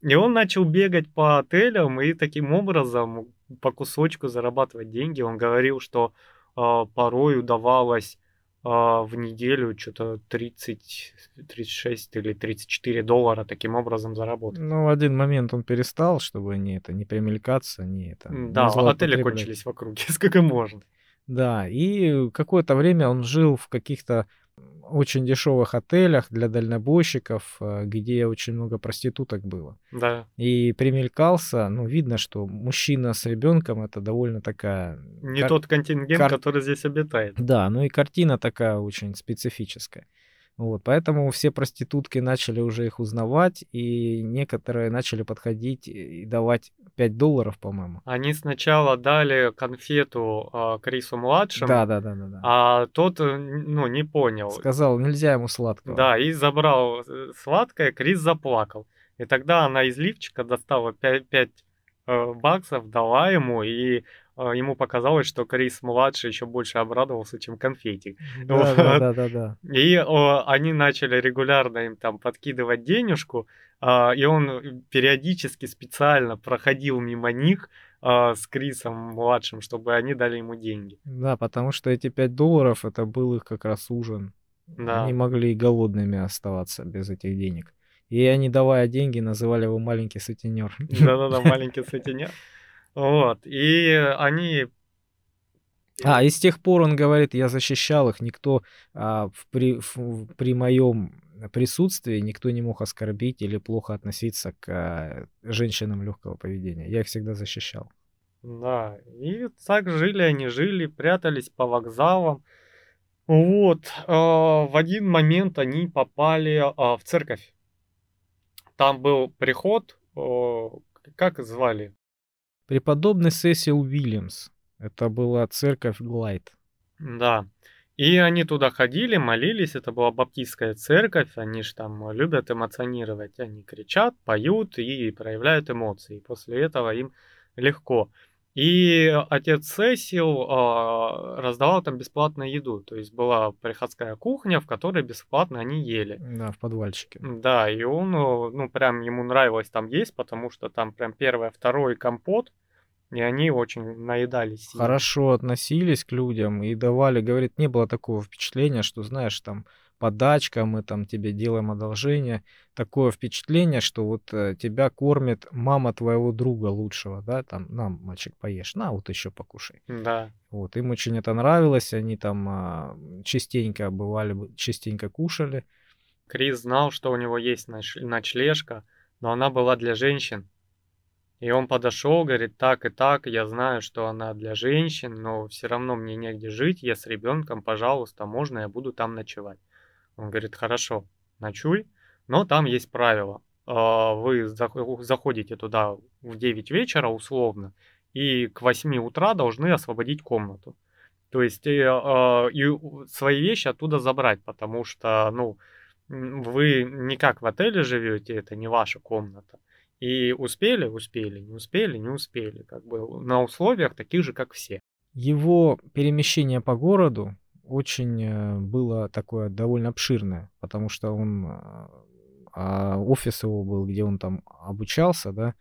И он начал бегать по отелям и таким образом по кусочку зарабатывать деньги. Он говорил, что э, порой удавалось э, в неделю что-то 30, 36 или 34 доллара таким образом заработать. Ну, в один момент он перестал, чтобы не это, не примелькаться, не это. не Да, отели злоупотреблять. кончились в округе, сколько можно. Да, и какое-то время он жил в каких-то очень дешевых отелях для дальнобойщиков, э, где очень много проституток было. Да. И примелькался, ну, видно, что мужчина с ребенком это довольно такая... Не кар- тот контингент, кар- который здесь обитает. Да, ну и картина такая очень специфическая. Вот, поэтому все проститутки начали уже их узнавать, и некоторые начали подходить и давать 5 долларов, по-моему. Они сначала дали конфету э, Крису младшему, Да, да, да, да, да. а тот, э, ну, не понял. Сказал, нельзя ему сладкого. Да, и забрал э, сладкое, Крис заплакал. И тогда она из лифчика достала 5, 5 э, баксов, дала ему, и ему показалось, что Крис младший еще больше обрадовался, чем конфетик. Да, да, да, да, да. И о, они начали регулярно им там подкидывать денежку, а, и он периодически специально проходил мимо них а, с Крисом младшим, чтобы они дали ему деньги. Да, потому что эти 5 долларов это был их как раз ужин. Да. Они могли и голодными оставаться без этих денег. И они, давая деньги, называли его маленький сутенер. Да-да-да, маленький сутенер. Вот. И они А, и с тех пор он говорит, я защищал их, никто а, в, при, в- при моем присутствии никто не мог оскорбить или плохо относиться к а, женщинам легкого поведения. Я их всегда защищал. Да, и так жили они, жили, прятались по вокзалам. Вот, а, в один момент они попали а, в церковь. Там был приход, о, как звали? Преподобный Сесил Уильямс. Это была церковь Глайд. Да. И они туда ходили, молились, это была баптистская церковь, они же там любят эмоционировать, они кричат, поют и проявляют эмоции. После этого им легко. И отец Сесил а, раздавал там бесплатную еду, то есть была приходская кухня, в которой бесплатно они ели. Да, в подвальчике. Да, и он, э, ну, прям ему нравилось там есть, потому что там прям первое, второй компот, и они очень наедались. Хорошо относились к людям и давали, говорит, не было такого впечатления, что, знаешь, там подачка, мы там тебе делаем одолжение. Такое впечатление, что вот э, тебя кормит мама твоего друга лучшего, да, там, на, мальчик, поешь, на, вот еще покушай. Да. Вот, им очень это нравилось, они там а, частенько бывали, бы- частенько кушали. Крис знал, что у него есть ноч- ночлежка, но она была для женщин. И он подошел, говорит, так и так, я знаю, что она для женщин, но все равно мне негде жить, я с ребенком, пожалуйста, можно я буду там ночевать? Он говорит, хорошо, ночуй, но там есть правило. А, Вы зах- заходите туда в 9 вечера условно, и к 8 утра должны освободить комнату. То есть и, а, и у- свои вещи оттуда забрать, потому что, ну, вы не как в отеле живете, это не ваша комната. И успели, успели, не успели, не успели. Как бы на условиях таких же, как все. Его перемещение по городу очень э, было такое довольно обширное, потому что он, а, офис его был, где он там обучался, да,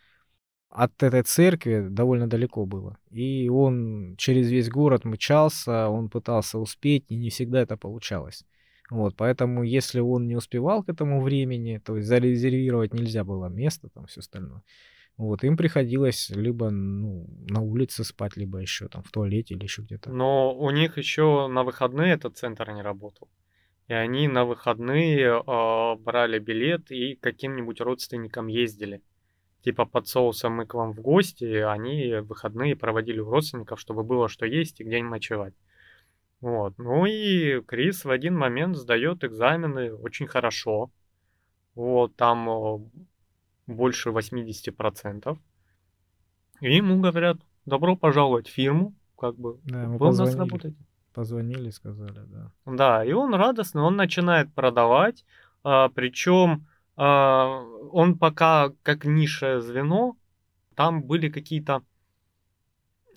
от этой церкви довольно далеко было. И он через весь город мчался, он пытался успеть, и не всегда это получалось. Вот, поэтому если он не успевал к этому времени, то есть зарезервировать нельзя было место, там все остальное. Вот, им приходилось либо ну, на улице спать, либо еще там в туалете или еще где-то. Но у них еще на выходные этот центр не работал. И они на выходные э, брали билет и каким-нибудь родственникам ездили. Типа под соусом мы к вам в гости, они выходные проводили у родственников, чтобы было что есть и где ночевать. Вот. Ну и Крис в один момент сдает экзамены очень хорошо. Вот, там э, больше 80%. И ему говорят, добро пожаловать в фирму, как бы, Да, вы у нас позвонили. работаете. Позвонили, сказали, да. Да, и он радостный, он начинает продавать, причем он пока как низшее звено, там были какие-то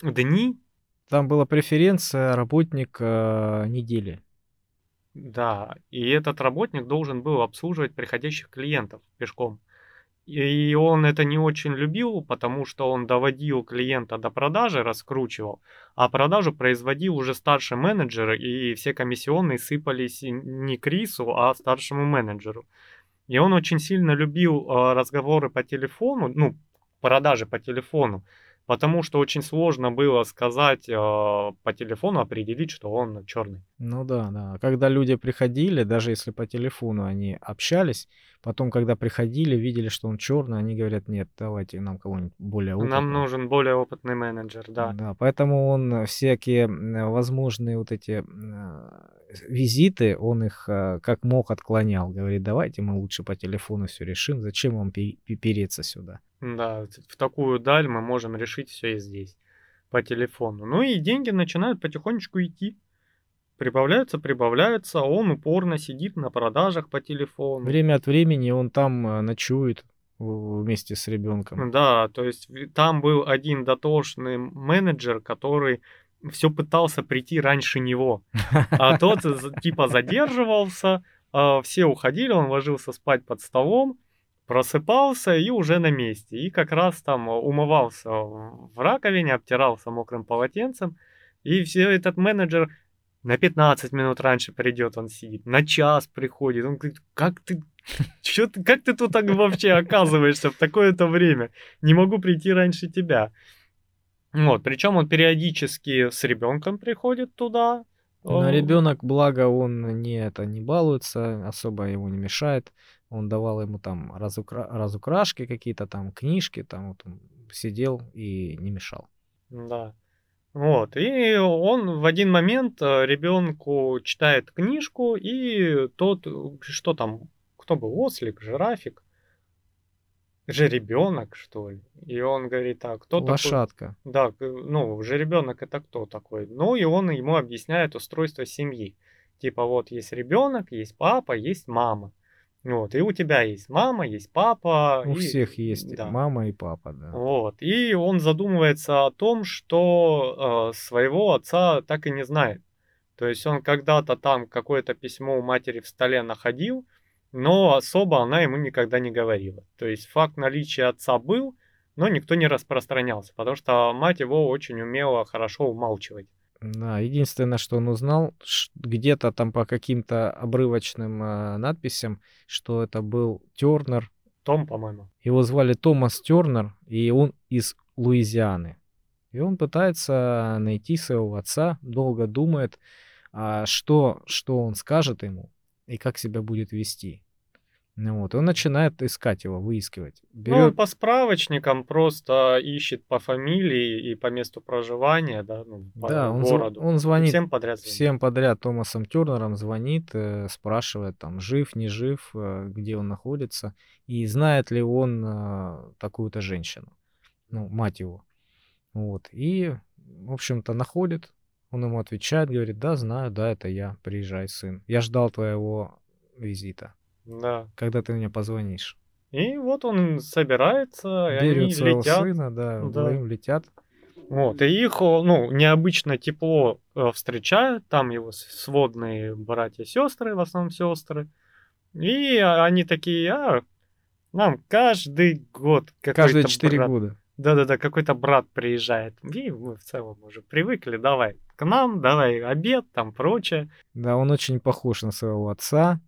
дни, Там была преференция работник э, недели. да, и этот работник должен был обслуживать приходящих клиентов пешком. И он это не очень любил, потому что он доводил клиента до продажи, раскручивал, а продажу производил уже старший менеджер, и все комиссионные сыпались не Крису, а старшему менеджеру. И он очень сильно любил э, разговоры по телефону, ну, продажи по телефону, потому что очень сложно было сказать э, по телефону, определить, что он черный. Ну да, да. Когда люди приходили, даже если по телефону они общались, потом, когда приходили, видели, что он черный, они говорят, нет, давайте нам кого-нибудь более опытного. Нам нужен более опытный менеджер, да. Да, поэтому он всякие м, возможные вот эти м, визиты, он их э, как мог отклонял. Говорит, давайте мы лучше по телефону все решим. Зачем вам переться сюда? Да, в такую даль мы можем решить все и здесь по телефону. Ну и деньги начинают потихонечку идти. Прибавляются, прибавляются, а он упорно сидит на продажах по телефону. Время от времени он там э, ночует вместе с ребенком. Да, то есть там был один дотошный менеджер, который все пытался прийти раньше него. А тот типа задерживался, а все уходили, он ложился спать под столом, просыпался и уже на месте. И как раз там умывался в раковине, обтирался мокрым полотенцем. И все этот менеджер на 15 минут раньше придет, он сидит, на час приходит. Он говорит, как ты, чё ты как ты тут так вообще оказываешься в такое-то время? Не могу прийти раньше тебя. Вот, причем он периодически с ребенком приходит туда. Но ребенок, благо, он не это не балуется, особо ему не мешает. Он давал ему там разукра... разукрашки какие-то, там книжки, там вот он сидел и не мешал. Да. Вот, и он в один момент э, ребенку читает книжку, и тот, что там, кто был, ослик, жирафик, жеребенок, что ли. И он говорит, а кто Лошадка. такой? Да, ну, жеребенок это кто такой? Ну, и он ему объясняет устройство семьи. Типа, вот есть ребенок, есть папа, есть мама. Вот, и у тебя есть мама, есть папа. У и... всех есть да. мама и папа, да. Вот, и он задумывается о том, что э, своего отца так и не знает. То есть он когда-то там какое-то письмо у матери в столе находил, но особо она ему никогда не говорила. То есть факт наличия отца был, но никто не распространялся, потому что мать его очень умела хорошо умалчивать. Да, единственное, что он узнал, где-то там по каким-то обрывочным э, надписям, что это был Тернер. Том, по-моему. Его звали Томас Тернер, и он из Луизианы. И он пытается найти своего отца, долго думает, а что, что он скажет ему и как себя будет вести. Ну вот, он начинает искать его, выискивать. Берет... Ну, по справочникам просто ищет по фамилии и по месту проживания, да, ну, по да, он городу. он звонит всем подряд. Звонит. Всем подряд Томасом Тернером звонит, э, спрашивает, там, жив, не жив, э, где он находится, и знает ли он э, такую-то женщину, ну, мать его. Вот, и, в общем-то, находит, он ему отвечает, говорит, да, знаю, да, это я, приезжай, сын. Я ждал твоего визита. Да. Когда ты мне позвонишь. И вот он собирается, Берет и они своего летят. сына, да, вдвоем летят. Вот, и их, ну, необычно тепло э, встречают, там его сводные братья сестры, в основном сестры. И они такие, а, нам каждый год Каждые четыре года. Да-да-да, какой-то брат приезжает. И мы в целом уже привыкли, давай к нам, давай обед, там прочее. Да, он очень похож на своего отца.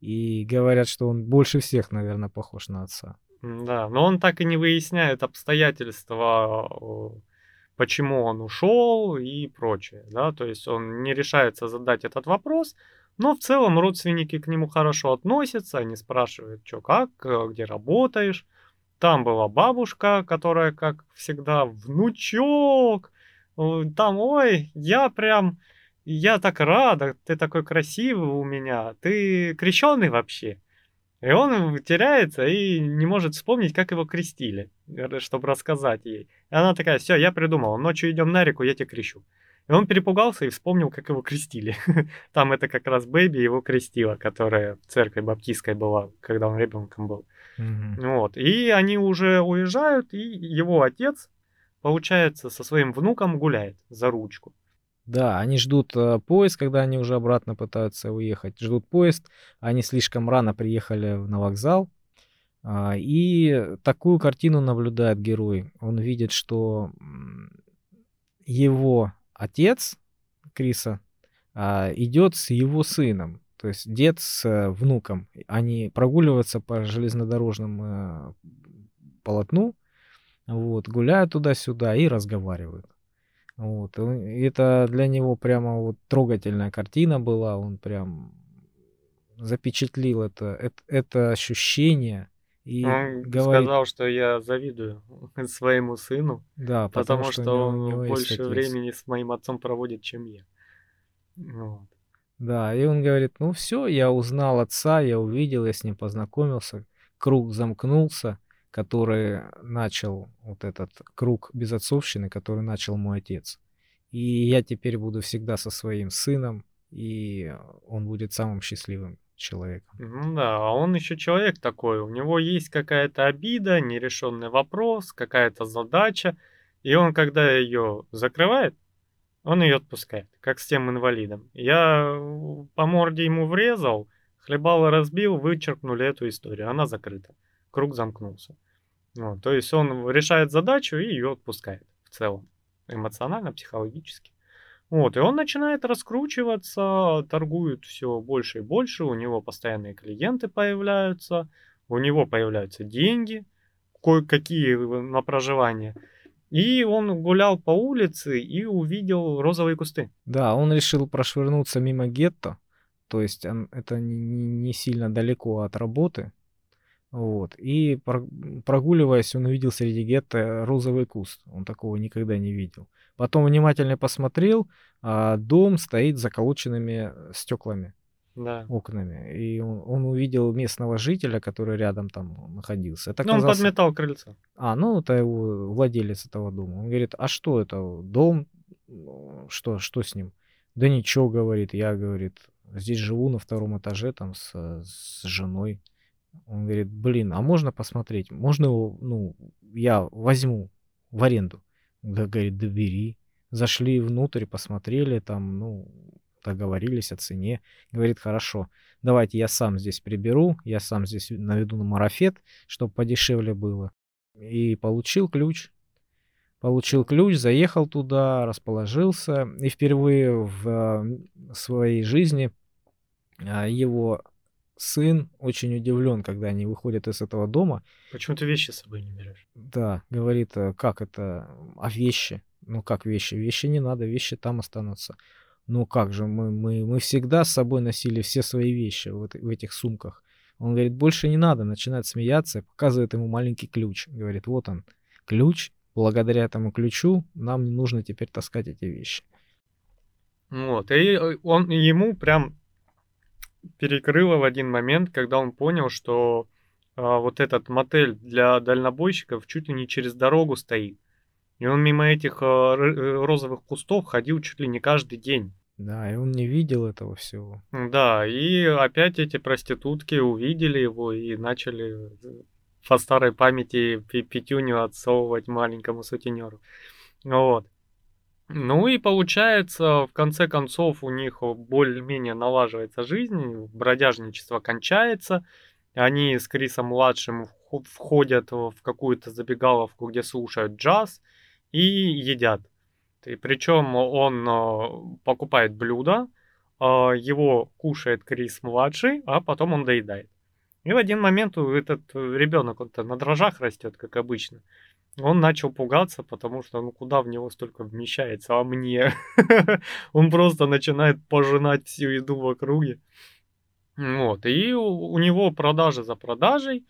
И говорят, что он больше всех, наверное, похож на отца. Да, но он так и не выясняет обстоятельства, почему он ушел и прочее, да, то есть он не решается задать этот вопрос, но в целом родственники к нему хорошо относятся, они спрашивают, что как, э, где работаешь. Там была бабушка, которая, как всегда, внучок, там, ой, я прям я так рада, ты такой красивый у меня, ты крещенный вообще. И он теряется и не может вспомнить, как его крестили, чтобы рассказать ей. И она такая, все, я придумал, ночью идем на реку, я тебя крещу. И он перепугался и вспомнил, как его крестили. Там это как раз Бэби его крестила, которая в церкви баптистской была, когда он ребенком был. Mm-hmm. Вот. И они уже уезжают, и его отец, получается, со своим внуком гуляет за ручку. Да, они ждут э, поезд, когда они уже обратно пытаются уехать. Ждут поезд, они слишком рано приехали на вокзал. А, и такую картину наблюдает герой. Он видит, что его отец Криса а, идет с его сыном. То есть дед с э, внуком. Они прогуливаются по железнодорожному э, полотну, вот, гуляют туда-сюда и разговаривают. Вот. И это для него прямо вот трогательная картина была. Он прям запечатлил это, это, это ощущение. И он говорит, сказал, что я завидую своему сыну, да, потому, потому что, что он больше времени с моим отцом проводит, чем я. Вот. Да, и он говорит, ну все, я узнал отца, я увидел, я с ним познакомился, круг замкнулся, который начал, вот этот круг безотцовщины, который начал мой отец. И я теперь буду всегда со своим сыном, и он будет самым счастливым человеком. Да, а он еще человек такой, у него есть какая-то обида, нерешенный вопрос, какая-то задача, и он, когда ее закрывает, он ее отпускает, как с тем инвалидом. Я по морде ему врезал, хлебало разбил, вычеркнули эту историю, она закрыта, круг замкнулся. Вот, то есть он решает задачу и ее отпускает в целом, эмоционально, психологически. Вот, и он начинает раскручиваться, торгует все больше и больше, у него постоянные клиенты появляются, у него появляются деньги, кое-какие на проживание. И он гулял по улице и увидел розовые кусты. Да, он решил прошвырнуться мимо гетто, то есть он, это не, не сильно далеко от работы. Вот. И прогуливаясь, он увидел среди гетто розовый куст. Он такого никогда не видел. Потом внимательно посмотрел, а дом стоит с заколоченными стеклами, Да. окнами. И он, он увидел местного жителя, который рядом там находился. Это Ну, он оказался... подметал крыльцо. А, ну, это его владелец этого дома. Он говорит, а что это, дом? Ну, Что, что с ним? Да ничего, говорит, я, говорит, здесь живу на втором этаже там с, с женой. Он говорит, блин, а можно посмотреть? Можно его, ну, я возьму в аренду. Да, говорит, да бери. Зашли внутрь, посмотрели там, ну, договорились о цене. Говорит, хорошо, давайте я сам здесь приберу, я сам здесь наведу на марафет, чтобы подешевле было. И получил ключ. Получил ключ, заехал туда, расположился. И впервые в э, своей жизни а, его сын очень удивлен, когда они выходят из этого дома. Почему ты вещи с собой не берешь? Да, говорит, «э, как это, а вещи? Ну как вещи? Вещи не надо, вещи там останутся. Ну как же, мы, мы, мы всегда с собой носили все свои вещи в, этой- в этих сумках. Он говорит, больше не надо, начинает смеяться, показывает ему маленький ключ. Говорит, вот он, ключ, благодаря этому ключу нам не нужно теперь таскать эти вещи. Вот, и э, он ему прям перекрыло в один момент, когда он понял, что а, вот этот мотель для дальнобойщиков чуть ли не через дорогу стоит. И он мимо этих р- э, розовых кустов ходил чуть ли не каждый день. Да, и он не видел этого всего. Да, и опять эти проститутки увидели его и начали э, по старой памяти пятюню отсовывать маленькому сутенеру. Вот. Ну и получается, в конце концов, у них более-менее налаживается жизнь, бродяжничество кончается, они с Крисом младшим вхо- входят в какую-то забегаловку, где слушают джаз и едят. Причем он э, покупает блюдо, а, его кушает Крис младший, а потом он доедает. И в один момент этот ребенок, он-то на дрожжах растет, как обычно. Он начал пугаться, потому что ну куда в него столько вмещается, а мне? Он просто начинает пожинать всю еду в округе. Вот, и у него продажи за продажей,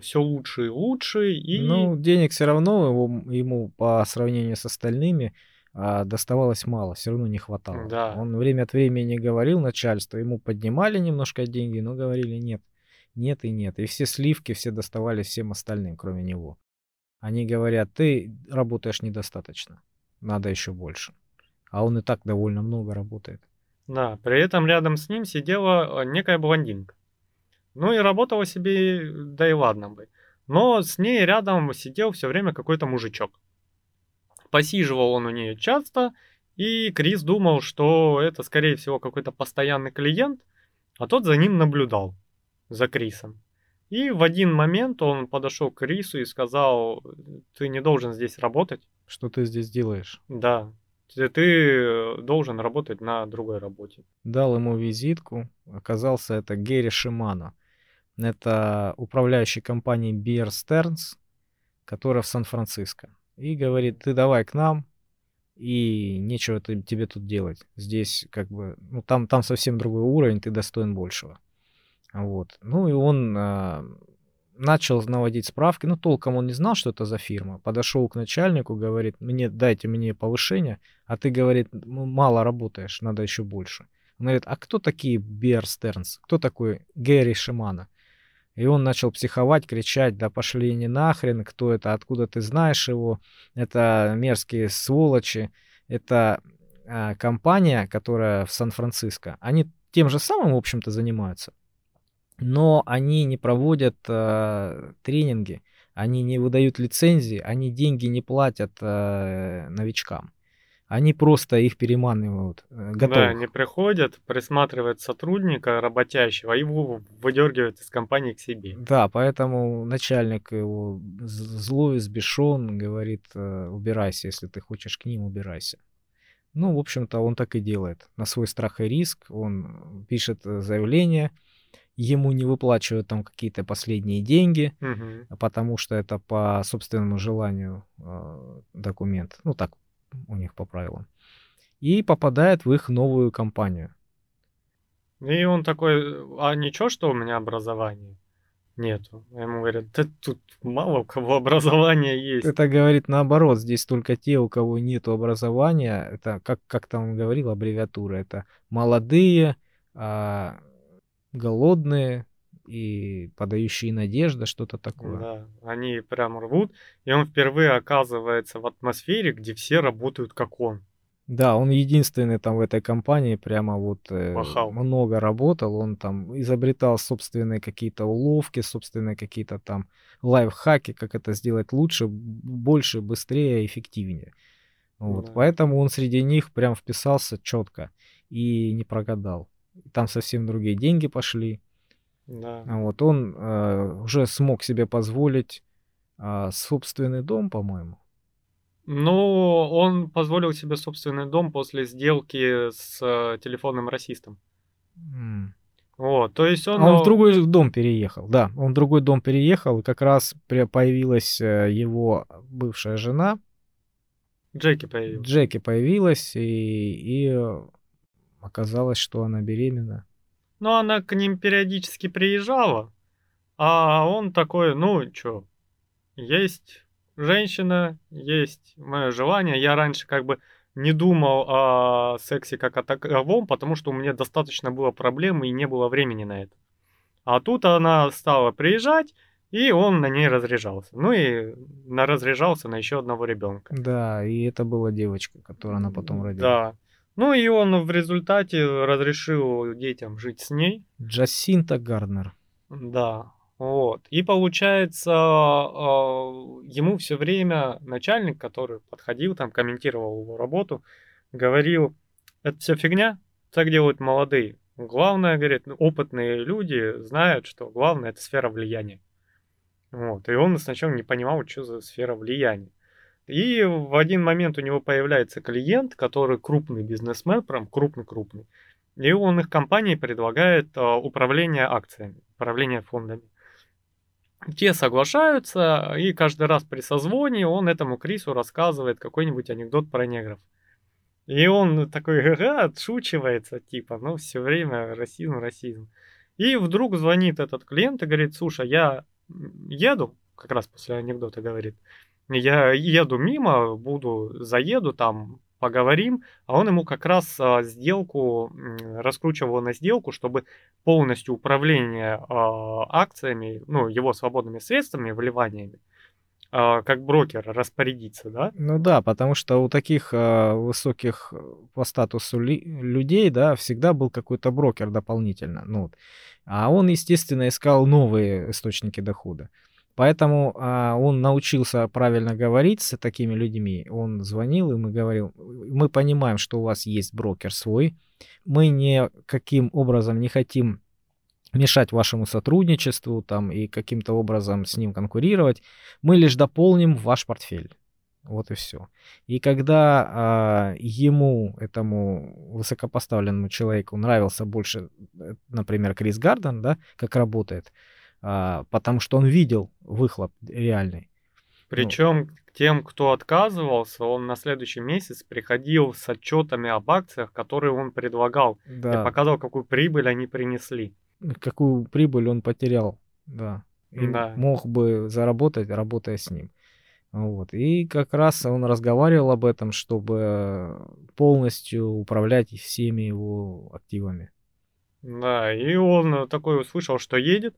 все лучше и лучше, и Ну, денег все равно его- ему по сравнению с остальными а, доставалось мало, все равно не хватало. Да. Он время от времени говорил начальству, ему поднимали немножко деньги, но говорили нет, нет и нет. И все сливки все доставались всем остальным, кроме него. Они говорят, ты работаешь недостаточно, надо еще больше. А он и так довольно много работает. Да, при этом рядом с ним сидела э, некая блондинка. Ну и работала себе, да и ладно бы. Но с ней рядом сидел все время какой-то мужичок. Посиживал он у нее часто, и Крис думал, что это, скорее всего, какой-то постоянный клиент, а тот за ним наблюдал, за Крисом. И в один момент он подошел к Крису и сказал, ты не должен здесь работать. Что ты здесь делаешь? Да, ты ты должен работать на другой работе. Дал ему визитку. Оказался это Герри Шимано. Это управляющий компанией Bear Stearns, которая в Сан-Франциско. И говорит, ты давай к нам, и нечего тебе тут делать. Здесь как бы, ну там, там совсем другой уровень, ты достоин большего. Вот. Ну и он а, начал наводить справки. Ну, толком он не знал, что это за фирма. Подошел к начальнику, говорит, мне дайте мне повышение, а ты, говорит, «Ну, мало работаешь, надо еще больше. Он говорит, а кто такие Бер Стернс? Кто такой Гэри Шимана? И он начал психовать, кричать, да пошли не нахрен, кто это, откуда ты знаешь его, это мерзкие сволочи, это а, компания, которая в Сан-Франциско, они тем же самым, в общем-то, занимаются, но они не проводят а, тренинги, они не выдают лицензии, они деньги не платят а, новичкам. Они просто их переманивают, э, Да, они приходят, присматривают сотрудника работящего, и его выдергивают из компании к себе. Да, поэтому начальник его злой, сбешен, говорит, э, убирайся, если ты хочешь к ним, убирайся. Ну, в общем-то, он так и делает. На свой страх и риск он пишет э, заявление, ему не выплачивают там какие-то последние деньги, угу. потому что это по собственному желанию э, документ. Ну, так у них по правилам. И попадает в их новую компанию. И он такой, а ничего, что у меня образование? Нету. Ему говорят, да тут мало у кого образование есть. Это говорит наоборот, здесь только те, у кого нет образования, это, как, как там он говорил, аббревиатура, это молодые, а, голодные и подающие надежда, что-то такое. Да, они прям рвут, и он впервые оказывается в атмосфере, где все работают как он. Да, он единственный там в этой компании прямо вот э, много работал, он там изобретал собственные какие-то уловки, собственные какие-то там лайфхаки, как это сделать лучше, больше, быстрее, эффективнее. Вот, да. поэтому он среди них прям вписался четко и не прогадал. Там совсем другие деньги пошли. Да. Вот он э, уже смог себе позволить э, собственный дом, по-моему. Ну, он позволил себе собственный дом после сделки с э, телефонным расистом. Mm. Вот, то есть он... А он в другой дом переехал, да. Он в другой дом переехал, и как раз появилась э, его бывшая жена. Джеки появилась. Джеки появилась, и, и оказалось, что она беременна. Ну, она к ним периодически приезжала, а он такой, ну, чё, есть женщина, есть мое желание. Я раньше как бы не думал о сексе как о таковом, потому что у меня достаточно было проблем и не было времени на это. А тут она стала приезжать, и он на ней разряжался. Ну и на разряжался на еще одного ребенка. Да, и это была девочка, которую она потом родила. Да. Ну и он в результате разрешил детям жить с ней. Джасинта Гарднер. Да. Вот. И получается, а, ему все время начальник, который подходил, там, комментировал его работу, говорил, это все фигня, так делают молодые. Главное, говорит, ну, опытные люди знают, что главное это сфера влияния. Вот. И он сначала не понимал, что за сфера влияния. И в один момент у него появляется клиент, который крупный бизнесмен, прям крупный-крупный. И он их компании предлагает а, управление акциями, управление фондами. Те соглашаются, и каждый раз при созвоне он этому Крису рассказывает какой-нибудь анекдот про негров. И он такой, ага, отшучивается, типа, ну, все время расизм, расизм. И вдруг звонит этот клиент и говорит, слушай, я еду, как раз после анекдота говорит, я еду мимо, буду, заеду там, поговорим, а он ему как раз а, сделку, раскручивал на сделку, чтобы полностью управление а, акциями, ну, его свободными средствами, вливаниями, а, как брокер распорядиться, да? Ну да, потому что у таких а, высоких э, по статусу ли, людей, да, всегда был какой-то брокер дополнительно, ну вот. А он, естественно, искал новые источники дохода. Поэтому а, он научился правильно говорить с такими людьми. Он звонил им и говорил, мы понимаем, что у вас есть брокер свой. Мы никаким образом не хотим мешать вашему сотрудничеству там, и каким-то образом с ним конкурировать. Мы лишь дополним ваш портфель. Вот и все. И когда а, ему, этому высокопоставленному человеку нравился больше, э, например, Крис Гарден, да, как работает, а, потому что он видел выхлоп реальный. Причем ну. тем, кто отказывался, он на следующий месяц приходил с отчетами об акциях, которые он предлагал, да. и показал, какую прибыль они принесли. Какую прибыль он потерял, да. И да. мог бы заработать, работая с ним. Вот. И как раз он разговаривал об этом, чтобы полностью управлять всеми его активами. Да, и он такой услышал, что едет,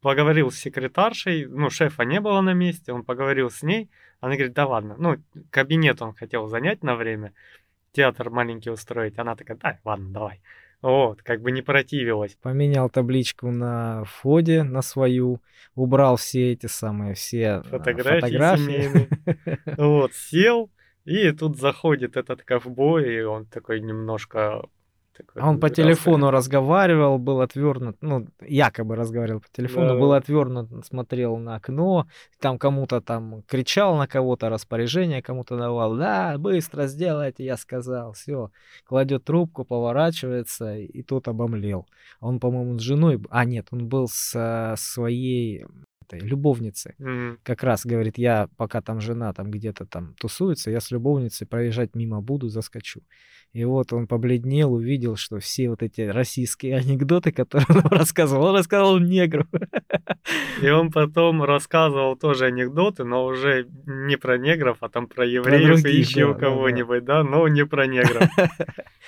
поговорил с секретаршей, ну, шефа не было на месте, он поговорил с ней, она говорит, да ладно, ну, кабинет он хотел занять на время, театр маленький устроить, она такая, да, ладно, давай. Вот, как бы не противилась. Поменял табличку на входе, на свою, убрал все эти самые, все фотографии, фотографии. Вот, сел, и тут заходит этот ковбой, и он такой немножко такой, а он по телефону разговаривал, был отвернут, ну, якобы разговаривал по телефону, да. был отвернут, смотрел на окно, там кому-то там кричал на кого-то, распоряжение кому-то давал. Да, быстро сделайте, я сказал. Все. Кладет трубку, поворачивается, и тот обомлел. Он, по-моему, с женой... А, нет, он был с своей этой любовницы. Mm-hmm. Как раз говорит, я пока там жена там где-то там тусуется, я с любовницей проезжать мимо буду, заскочу. И вот он побледнел, увидел, что все вот эти российские анекдоты, которые он рассказывал, он рассказывал негру. И он потом рассказывал тоже анекдоты, но уже не про негров, а там про евреев про других, и еще да, кого-нибудь, да, да, но не про негров.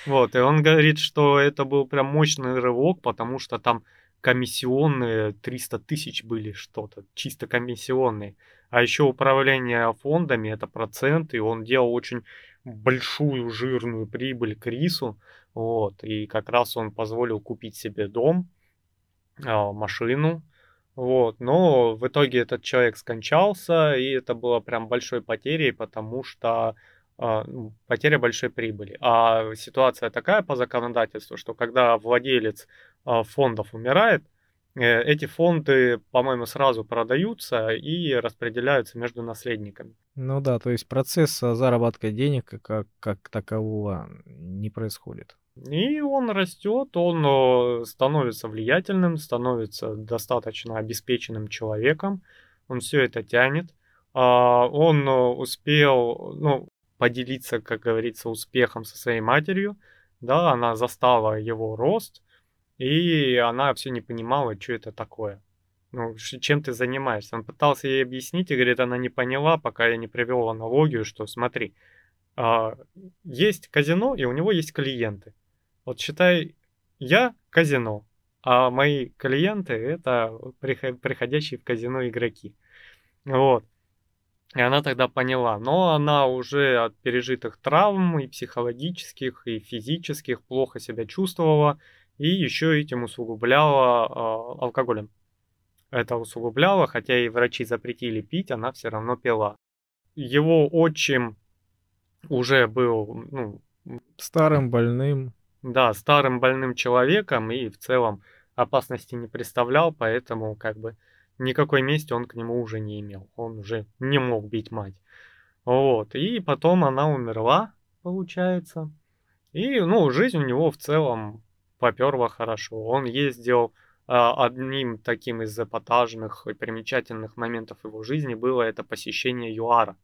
Вот, и он говорит, что это был прям мощный рывок, потому что там комиссионные 300 тысяч были что-то, чисто комиссионные. А еще управление фондами это процент, и он делал очень большую жирную прибыль Крису. Вот, и как раз он позволил купить себе дом, а, машину. Вот, но в итоге этот человек скончался, и это было прям большой потерей, потому что а, ну, потеря большой прибыли. А ситуация такая по законодательству, что когда владелец фондов умирает, э, эти фонды, по-моему, сразу продаются и распределяются между наследниками. Ну да, то есть процесс заработка денег как, как такового не происходит. И он растет, он становится влиятельным, становится достаточно обеспеченным человеком, он все это тянет. А, он успел, ну, поделиться, как говорится, успехом со своей матерью. Да, она застала его рост, и она все не понимала, что это такое. Ну, чем ты занимаешься? Он пытался ей объяснить, и говорит, она не поняла, пока я не привел аналогию, что смотри, а, есть казино, и у него есть клиенты. Вот считай, я казино, а мои клиенты это приходящие в казино игроки. Вот. И она тогда поняла, но она уже от пережитых травм и психологических, и физических плохо себя чувствовала, и еще этим усугубляла э, алкоголем. Это усугубляло, хотя и врачи запретили пить, она все равно пила. Его отчим уже был, ну... Старым больным. Да, старым больным человеком, и в целом опасности не представлял, поэтому как бы никакой мести он к нему уже не имел. Он уже не мог бить мать. Вот. И потом она умерла, получается. И, ну, жизнь у него в целом поперла хорошо. Он ездил а, одним таким из эпатажных и примечательных моментов его жизни было это посещение ЮАРа,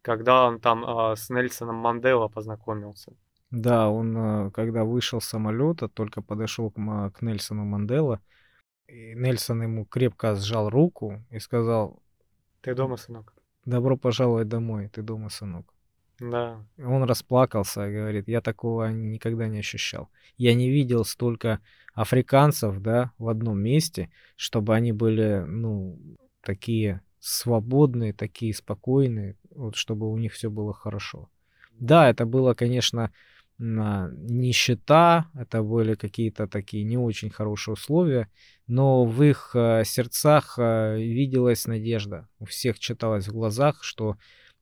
когда он там а, с Нельсоном Мандела познакомился. Да, он, а, когда вышел с самолета, только подошел к, к Нельсону Мандела, и Нельсон ему крепко сжал руку и сказал... Ты дома, сынок? Добро пожаловать домой, ты дома, сынок. Да. Он расплакался и говорит, я такого никогда не ощущал. Я не видел столько африканцев, да, в одном месте, чтобы они были, ну, такие свободные, такие спокойные, вот чтобы у них все было хорошо. Да, это было, конечно, нищета, это были какие-то такие не очень хорошие условия, но в их э, сердцах э, виделась надежда. У всех читалось в глазах, что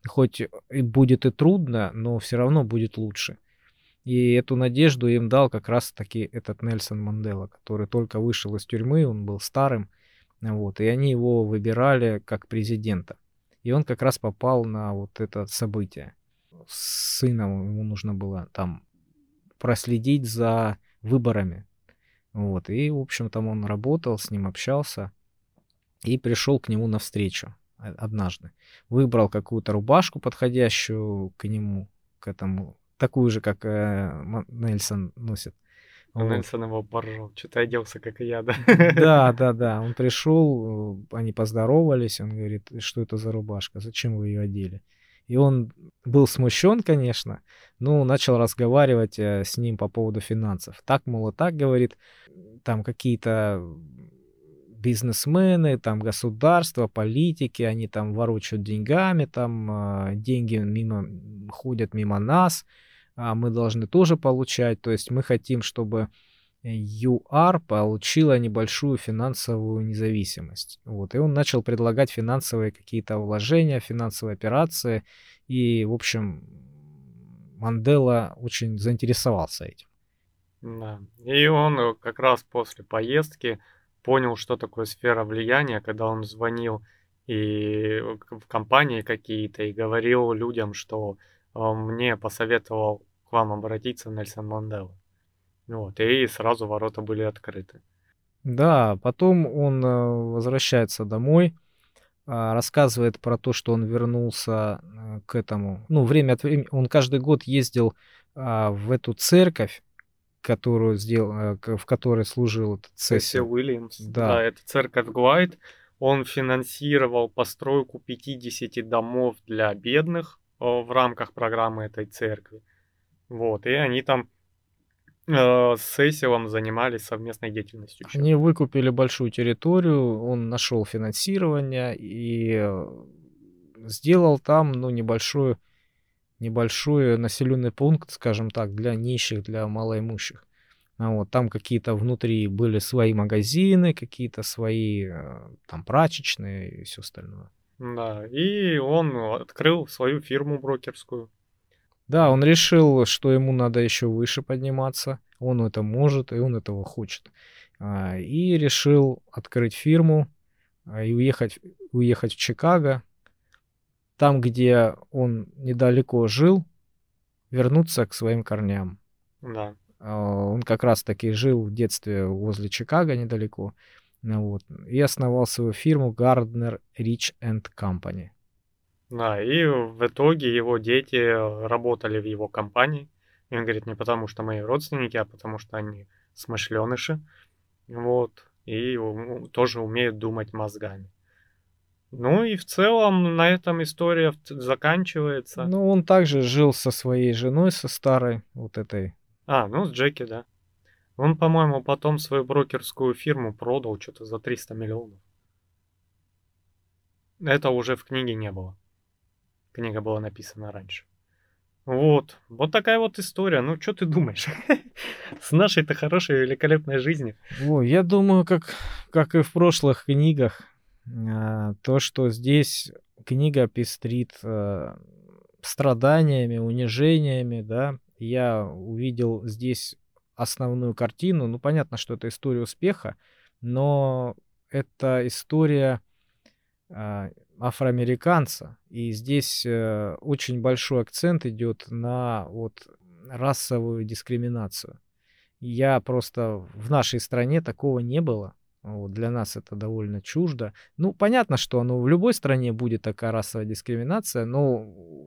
хоть и будет и трудно, но все равно будет лучше. И эту надежду им дал как раз-таки этот Нельсон Мандела, который только вышел из тюрьмы, он был старым, вот, и они его выбирали как президента. И он как раз попал на вот это событие. С сыном ему нужно было там проследить за выборами. Вот. И, в общем, там он работал, с ним общался и пришел к нему навстречу однажды. Выбрал какую-то рубашку подходящую к нему, к этому, такую же, как э, Нельсон носит. Вот. Нельсон его поржал. Что-то оделся, как и я, да? Да, да, да. Он пришел, они поздоровались, он говорит, что это за рубашка, зачем вы ее одели? И он был смущен, конечно, но начал разговаривать э, с ним по поводу финансов. Так, мол, так, говорит, там какие-то бизнесмены, там государства, политики, они там ворочают деньгами, там э, деньги мимо, ходят мимо нас, а мы должны тоже получать. То есть мы хотим, чтобы ЮАР получила небольшую финансовую независимость. Вот. И он начал предлагать финансовые какие-то вложения, финансовые операции. И, в общем, Мандела очень заинтересовался этим. Да. И он э, как раз после поездки понял, что такое сфера влияния, когда он звонил и в компании какие-то и говорил людям, что э, мне посоветовал к вам обратиться Нельсон Мандела. Вот, и сразу ворота были открыты. Да, потом он э, возвращается домой, а, рассказывает про то, что он вернулся э, к этому. Ну, время от времени он каждый год ездил а, в эту церковь, которую сделал, э, в которой служил этот Сесил Уильямс. Да. да, это церковь Глайд. Он финансировал постройку 50 домов для бедных в рамках программы этой церкви. Вот, и они там э, с Сесилом занимались совместной деятельностью. Они выкупили большую территорию, он нашел финансирование и э, сделал там, ну, небольшой, небольшой населенный пункт, скажем так, для нищих, для малоимущих. А вот, там какие-то внутри были свои магазины, какие-то свои э, там прачечные и все остальное. Да, и он открыл свою фирму брокерскую. Да, он решил, что ему надо еще выше подниматься. Он это может, и он этого хочет. А, и решил открыть фирму а, и уехать, уехать в Чикаго. Там, где он недалеко жил, вернуться к своим корням. Да. А, он как раз-таки жил в детстве возле Чикаго недалеко. Вот, и основал свою фирму Gardner Rich and Company. Да, и в итоге его дети работали в его компании. И он говорит, не потому что мои родственники, а потому что они смышленыши. Вот. И тоже умеют думать мозгами. Ну и в целом на этом история заканчивается. Ну, он также жил со своей женой, со старой вот этой. А, ну с Джеки, да. Он, по-моему, потом свою брокерскую фирму продал что-то за 300 миллионов. Это уже в книге не было. Книга была написана раньше. Вот. Вот такая вот история. Ну, что ты думаешь? С нашей-то хорошей, великолепной жизнью. О, я думаю, как, как и в прошлых книгах, то, что здесь книга пестрит а, страданиями, унижениями, да, я увидел здесь основную картину. Ну, понятно, что это история успеха, но это история а, афроамериканца. И здесь э, очень большой акцент идет на вот расовую дискриминацию. Я просто в нашей стране такого не было. Вот, для нас это довольно чуждо. Ну, понятно, что оно в любой стране будет такая расовая дискриминация, но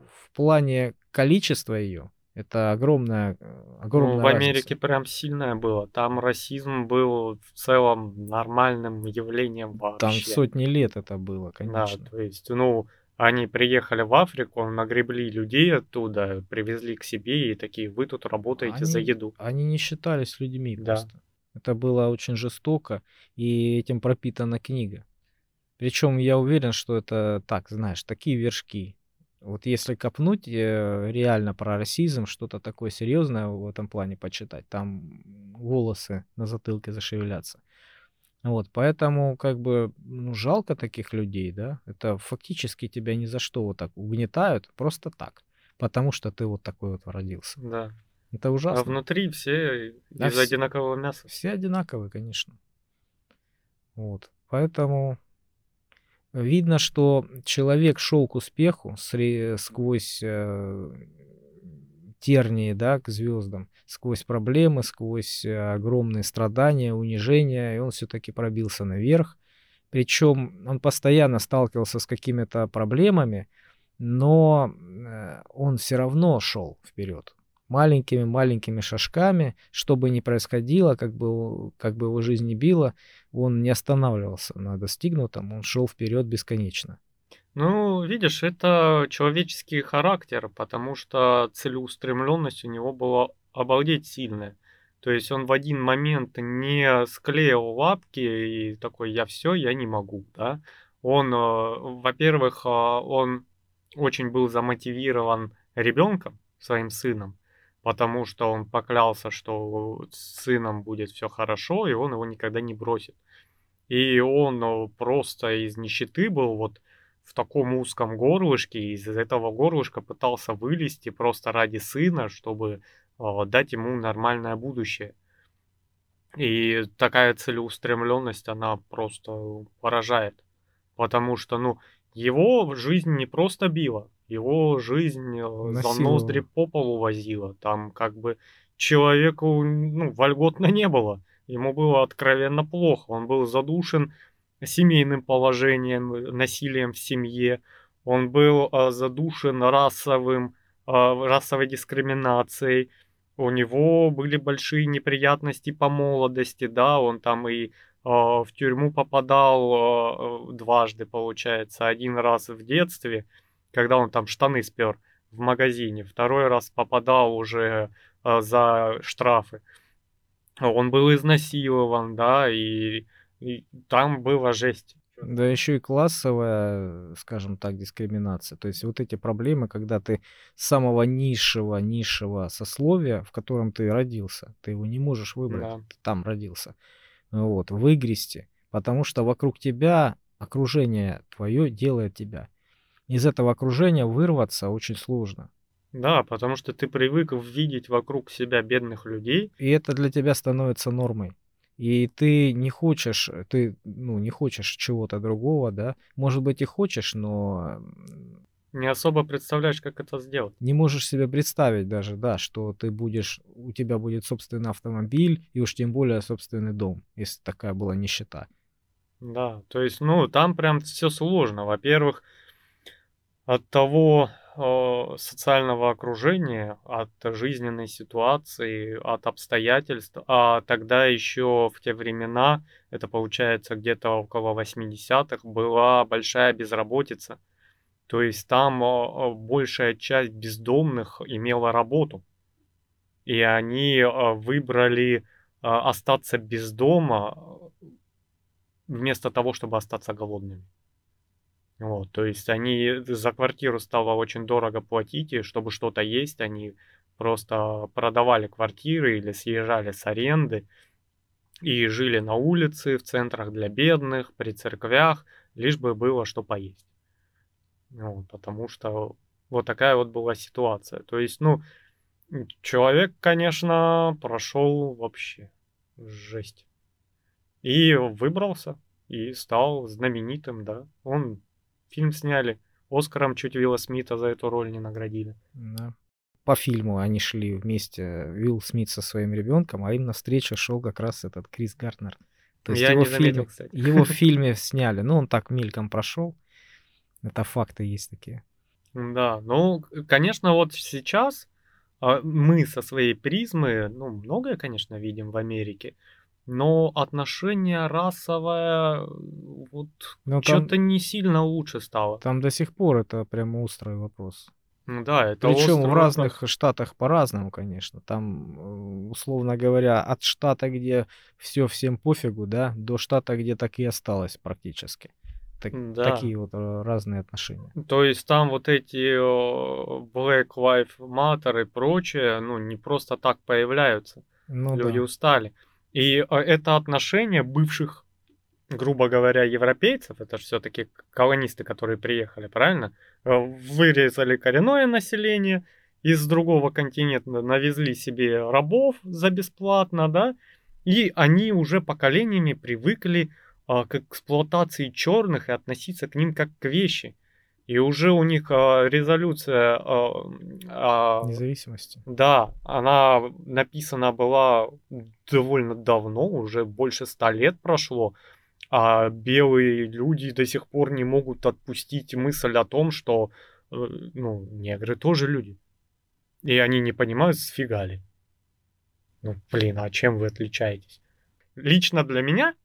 в плане количества ее это огромная, огромная ну, в разница. Америке прям сильное было. Там расизм был в целом нормальным явлением вообще. Там сотни лет это было, конечно. Да, то есть, ну, они приехали в Африку, нагребли людей оттуда, привезли к себе и такие, вы тут работаете они, за еду. Они не считались людьми да. просто. Это было очень жестоко, и этим пропитана книга. Причем я уверен, что это так, знаешь, такие вершки. Вот если копнуть э, реально про расизм, что-то такое серьезное в этом плане почитать, там волосы на затылке зашевелятся. Вот, поэтому как бы ну, жалко таких людей, да. Это фактически тебя ни за что вот так угнетают, просто так, потому что ты вот такой вот родился. Да. Это а ужасно. А внутри все да, из все, одинакового мяса. Все одинаковые, конечно. Вот, поэтому видно, что человек шел к успеху сквозь э, тернии, да, к звездам, сквозь проблемы, сквозь э, огромные страдания, унижения, и он все-таки пробился наверх. Причем он постоянно сталкивался с какими-то проблемами, но э, он все равно шел вперед. Маленькими-маленькими шажками, что бы ни происходило, как бы, как бы его жизнь не била, он не останавливался на достигнутом, он шел вперед бесконечно. Ну, видишь, это человеческий характер, потому что целеустремленность у него была обалдеть сильная. То есть он в один момент не склеил лапки и такой, я все, я не могу, да. Он, э, во-первых, э, он очень был замотивирован ребенком, своим сыном, потому что он поклялся, что с сыном будет все хорошо, и он его никогда не бросит. И он э, просто из нищеты был вот в таком узком горлышке, и из этого горлышка пытался вылезти просто ради сына, чтобы э, дать ему нормальное будущее. И такая целеустремленность, она просто поражает. Потому что, ну, его жизнь не просто била, его жизнь э, за ноздри по полу возила. Там как бы человеку ну, вольготно не было. Ему было откровенно плохо. Он был задушен семейным положением, насилием в семье. Он был э, задушен расовым, э, расовой дискриминацией. У него были большие неприятности по молодости, да, он там и э, в тюрьму попадал э, дважды, получается. Один раз в детстве, когда он там штаны спер в магазине. Второй раз попадал уже э, за штрафы. Он был изнасилован, да, и и там была жесть. Да еще и классовая, скажем так, дискриминация. То есть вот эти проблемы, когда ты самого низшего, низшего сословия, в котором ты родился, ты его не можешь выбрать, да. ты там родился, вот, выгрести, потому что вокруг тебя окружение твое делает тебя. Из этого окружения вырваться очень сложно. Да, потому что ты привык видеть вокруг себя бедных людей. И это для тебя становится нормой и ты не хочешь, ты, ну, не хочешь чего-то другого, да, может быть и хочешь, но не особо представляешь, как это сделать. Не можешь себе представить даже, да, что ты будешь, у тебя будет собственный автомобиль и уж тем более собственный дом, если такая была нищета. Да, то есть, ну, там прям все сложно. Во-первых, от того, социального окружения, от жизненной ситуации, от обстоятельств. А тогда еще в те времена, это получается где-то около 80-х, была большая безработица. То есть там большая часть бездомных имела работу. И они выбрали остаться без дома вместо того, чтобы остаться голодными. Вот, то есть они за квартиру стало очень дорого платить, и чтобы что-то есть, они просто продавали квартиры или съезжали с аренды и жили на улице, в центрах для бедных, при церквях, лишь бы было что поесть. Вот, потому что вот такая вот была ситуация. То есть, ну, человек, конечно, прошел вообще жесть. И выбрался, и стал знаменитым, да. Он фильм сняли. Оскаром чуть Вилла Смита за эту роль не наградили. Да. По фильму они шли вместе, Вилл Смит со своим ребенком, а им навстречу шел как раз этот Крис Гартнер. То есть Я его, не заметил, фильм, кстати. его в фильме сняли, ну он так мельком прошел. Это факты есть такие. Да, ну, конечно, вот сейчас а, мы со своей призмы, ну, многое, конечно, видим в Америке, но отношение расовое вот ну, что-то не сильно лучше стало. Там до сих пор это прям острый вопрос. Ну да, это Причем в разных вопрос. штатах по-разному, конечно. Там, э, условно говоря, от штата, где все всем пофигу, да, до штата, где так и осталось практически. Так, да. Такие вот э, разные отношения. То есть там вот эти Black Lives Matter и прочее, ну, не просто так появляются. Ну, Люди да. устали. И это отношение бывших, грубо говоря, европейцев, это же все-таки колонисты, которые приехали, правильно? Э, вырезали коренное население, из другого континента навезли себе рабов за бесплатно, да, и они уже поколениями привыкли а, к эксплуатации черных и относиться к ним как к вещи. И уже у них а, резолюция а, а, независимости. Да, она написана была довольно давно, уже больше ста лет прошло, а белые люди до сих пор не могут отпустить мысль о том, что э, ну, негры тоже люди. И они не понимают, сфига ли. Ну, блин, а чем вы отличаетесь? Лично для меня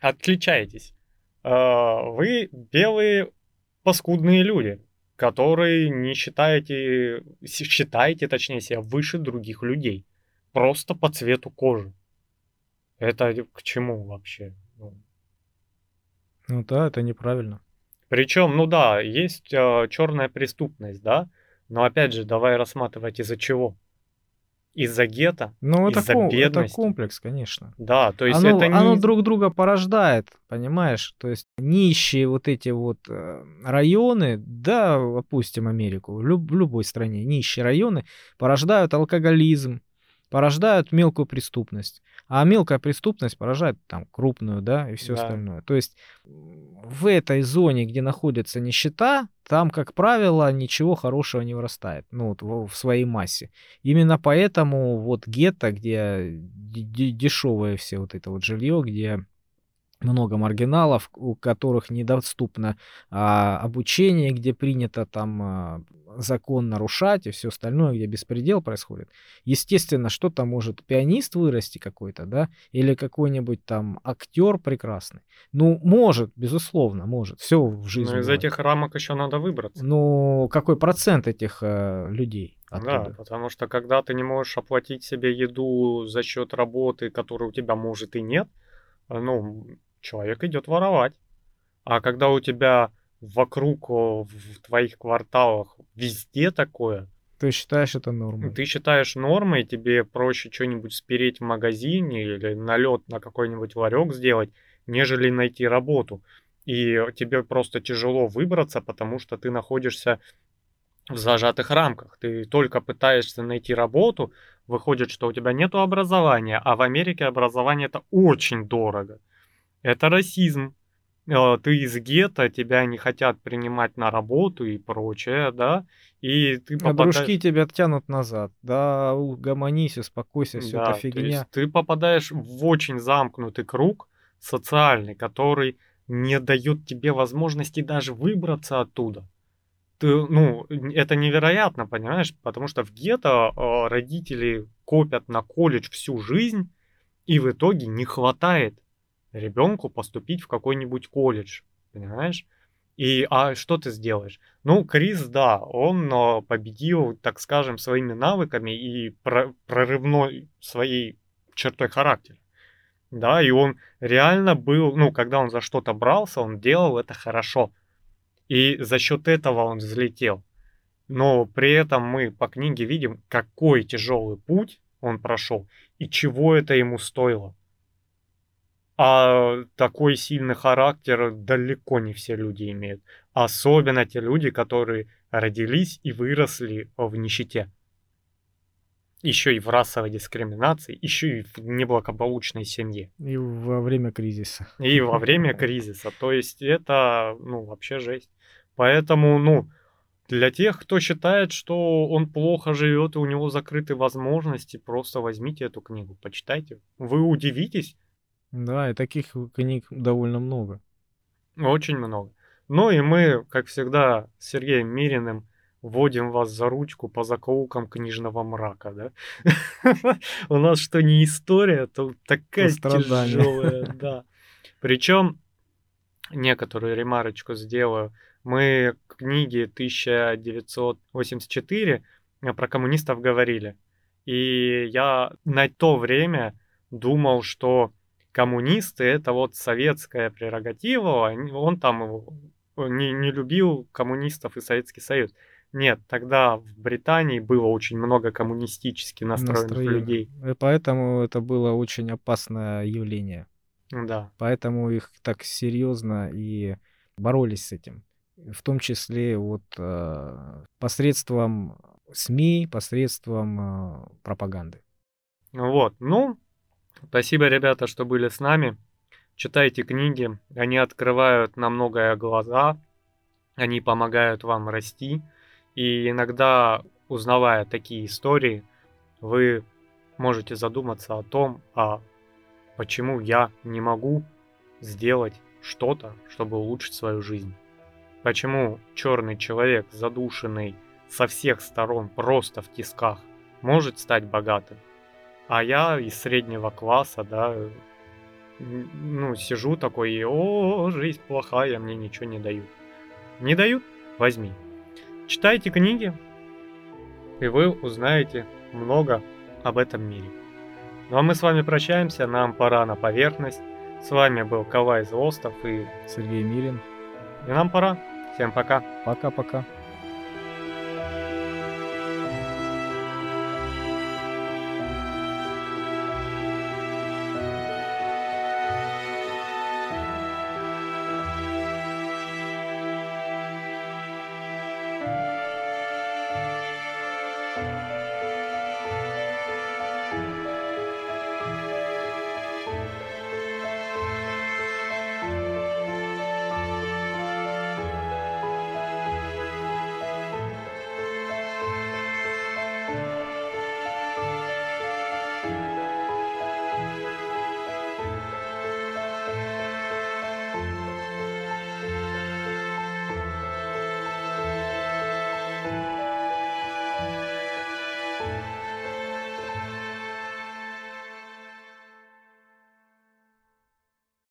отличаетесь. А, вы белые паскудные люди, которые не считаете, считаете, точнее, себя выше других людей. Просто по цвету кожи. Это к чему вообще? Ну, Ну да, это неправильно. Причем, ну да, есть э, черная преступность, да, но опять же, давай рассматривать из-за чего. Из-за гетто, Ну, это, из-за ком- это комплекс, конечно. Да, то есть оно, это не... оно друг друга порождает, понимаешь? То есть нищие вот эти вот э, районы, да, опустим Америку, в любой стране нищие районы порождают алкоголизм, порождают мелкую преступность. А мелкая преступность порождает там крупную, да, и все Да. остальное. То есть в этой зоне, где находится нищета, там, как правило, ничего хорошего не вырастает, ну, вот в, в своей массе. Именно поэтому вот гетто, где дешевое все вот это вот жилье, где много маргиналов, у которых недоступно а, обучение, где принято там а, закон нарушать и все остальное, где беспредел происходит. Естественно, что-то может пианист вырасти какой-то, да, или какой-нибудь там актер прекрасный. Ну, может, безусловно, может. Все в жизни. Но из бывает. этих рамок еще надо выбраться. Ну, какой процент этих э, людей Да, оттуда? потому что когда ты не можешь оплатить себе еду за счет работы, которой у тебя может и нет, э, ну, человек идет воровать. А когда у тебя вокруг, в твоих кварталах везде такое, Ты считаешь это нормой? ты считаешь нормой, тебе проще что-нибудь спереть в магазине или налет на какой-нибудь ларек сделать, нежели найти работу. И тебе просто тяжело выбраться, потому что ты находишься в зажатых рамках. Ты только пытаешься найти работу, выходит, что у тебя нет образования, а в Америке образование это очень дорого. Это расизм. Э, Ты из гетто, тебя не хотят принимать на работу и прочее, да, и ты А попадаешь... дружки тебя тянут назад. Да, угомонись, успокойся, все Да, это то фигня. есть ты попадаешь в очень замкнутый круг социальный, который не дает тебе возможности даже выбраться оттуда. Ты, ну, это невероятно, понимаешь? Потому что в гетто э, родители копят на колледж всю жизнь, и в итоге не хватает ребенку поступить в какой-нибудь колледж, понимаешь? И а что ты сделаешь? Ну, Крис, да, он э, победил, так скажем, своими навыками и про- прорывной своей чертой характера. Да, и он реально был, ну, когда он за что-то брался, он делал это хорошо. И за счет этого он взлетел. Но при этом мы по книге видим, какой тяжелый путь он прошел и чего это ему стоило. А такой сильный характер далеко не все люди имеют. Особенно те люди, которые родились и выросли в нищете. Еще и в расовой дискриминации, еще и в неблагополучной семье. И во время кризиса. И во время кризиса. То есть это, ну, вообще жесть. Поэтому, ну, для тех, кто считает, что он плохо живет и у него закрыты возможности, просто возьмите эту книгу, почитайте. Вы удивитесь, Да, и таких книг довольно много. очень много. Ну и мы, как всегда, с Сергеем Мириным вводим вас за ручку по закоулкам книжного мрака, да? У нас что не история, то такая тяжелая, да. Причем, некоторую ремарочку сделаю, мы книги 1984 про коммунистов говорили. И я на то время думал, что коммунисты это вот советская прерогатива, он там его не, не любил коммунистов и Советский Союз. Нет, тогда в Британии было очень много коммунистически настроенных Настроение. людей. И поэтому это было очень опасное явление. Да, Поэтому их так серьезно и боролись с этим. В том числе вот э, посредством СМИ, посредством э, пропаганды. вот. Ну, спасибо, ребята, что были с нами. Читайте книги, они открывают на многое глаза, они помогают вам расти. И иногда, узнавая такие истории, вы можете задуматься о том, а почему я не могу сделать что-то, чтобы улучшить свою жизнь. Почему черный человек, задушенный со всех сторон просто в тисках может стать богатым. А я из среднего класса, да, ну, сижу такой, и, о, жизнь плохая, мне ничего не дают. Не дают? Возьми. Читайте книги, и вы узнаете много об этом мире. Ну а мы с вами прощаемся, нам пора на поверхность. С вами был Кавай Злостов и Сергей Мирин. И нам пора. Всем пока. Пока-пока.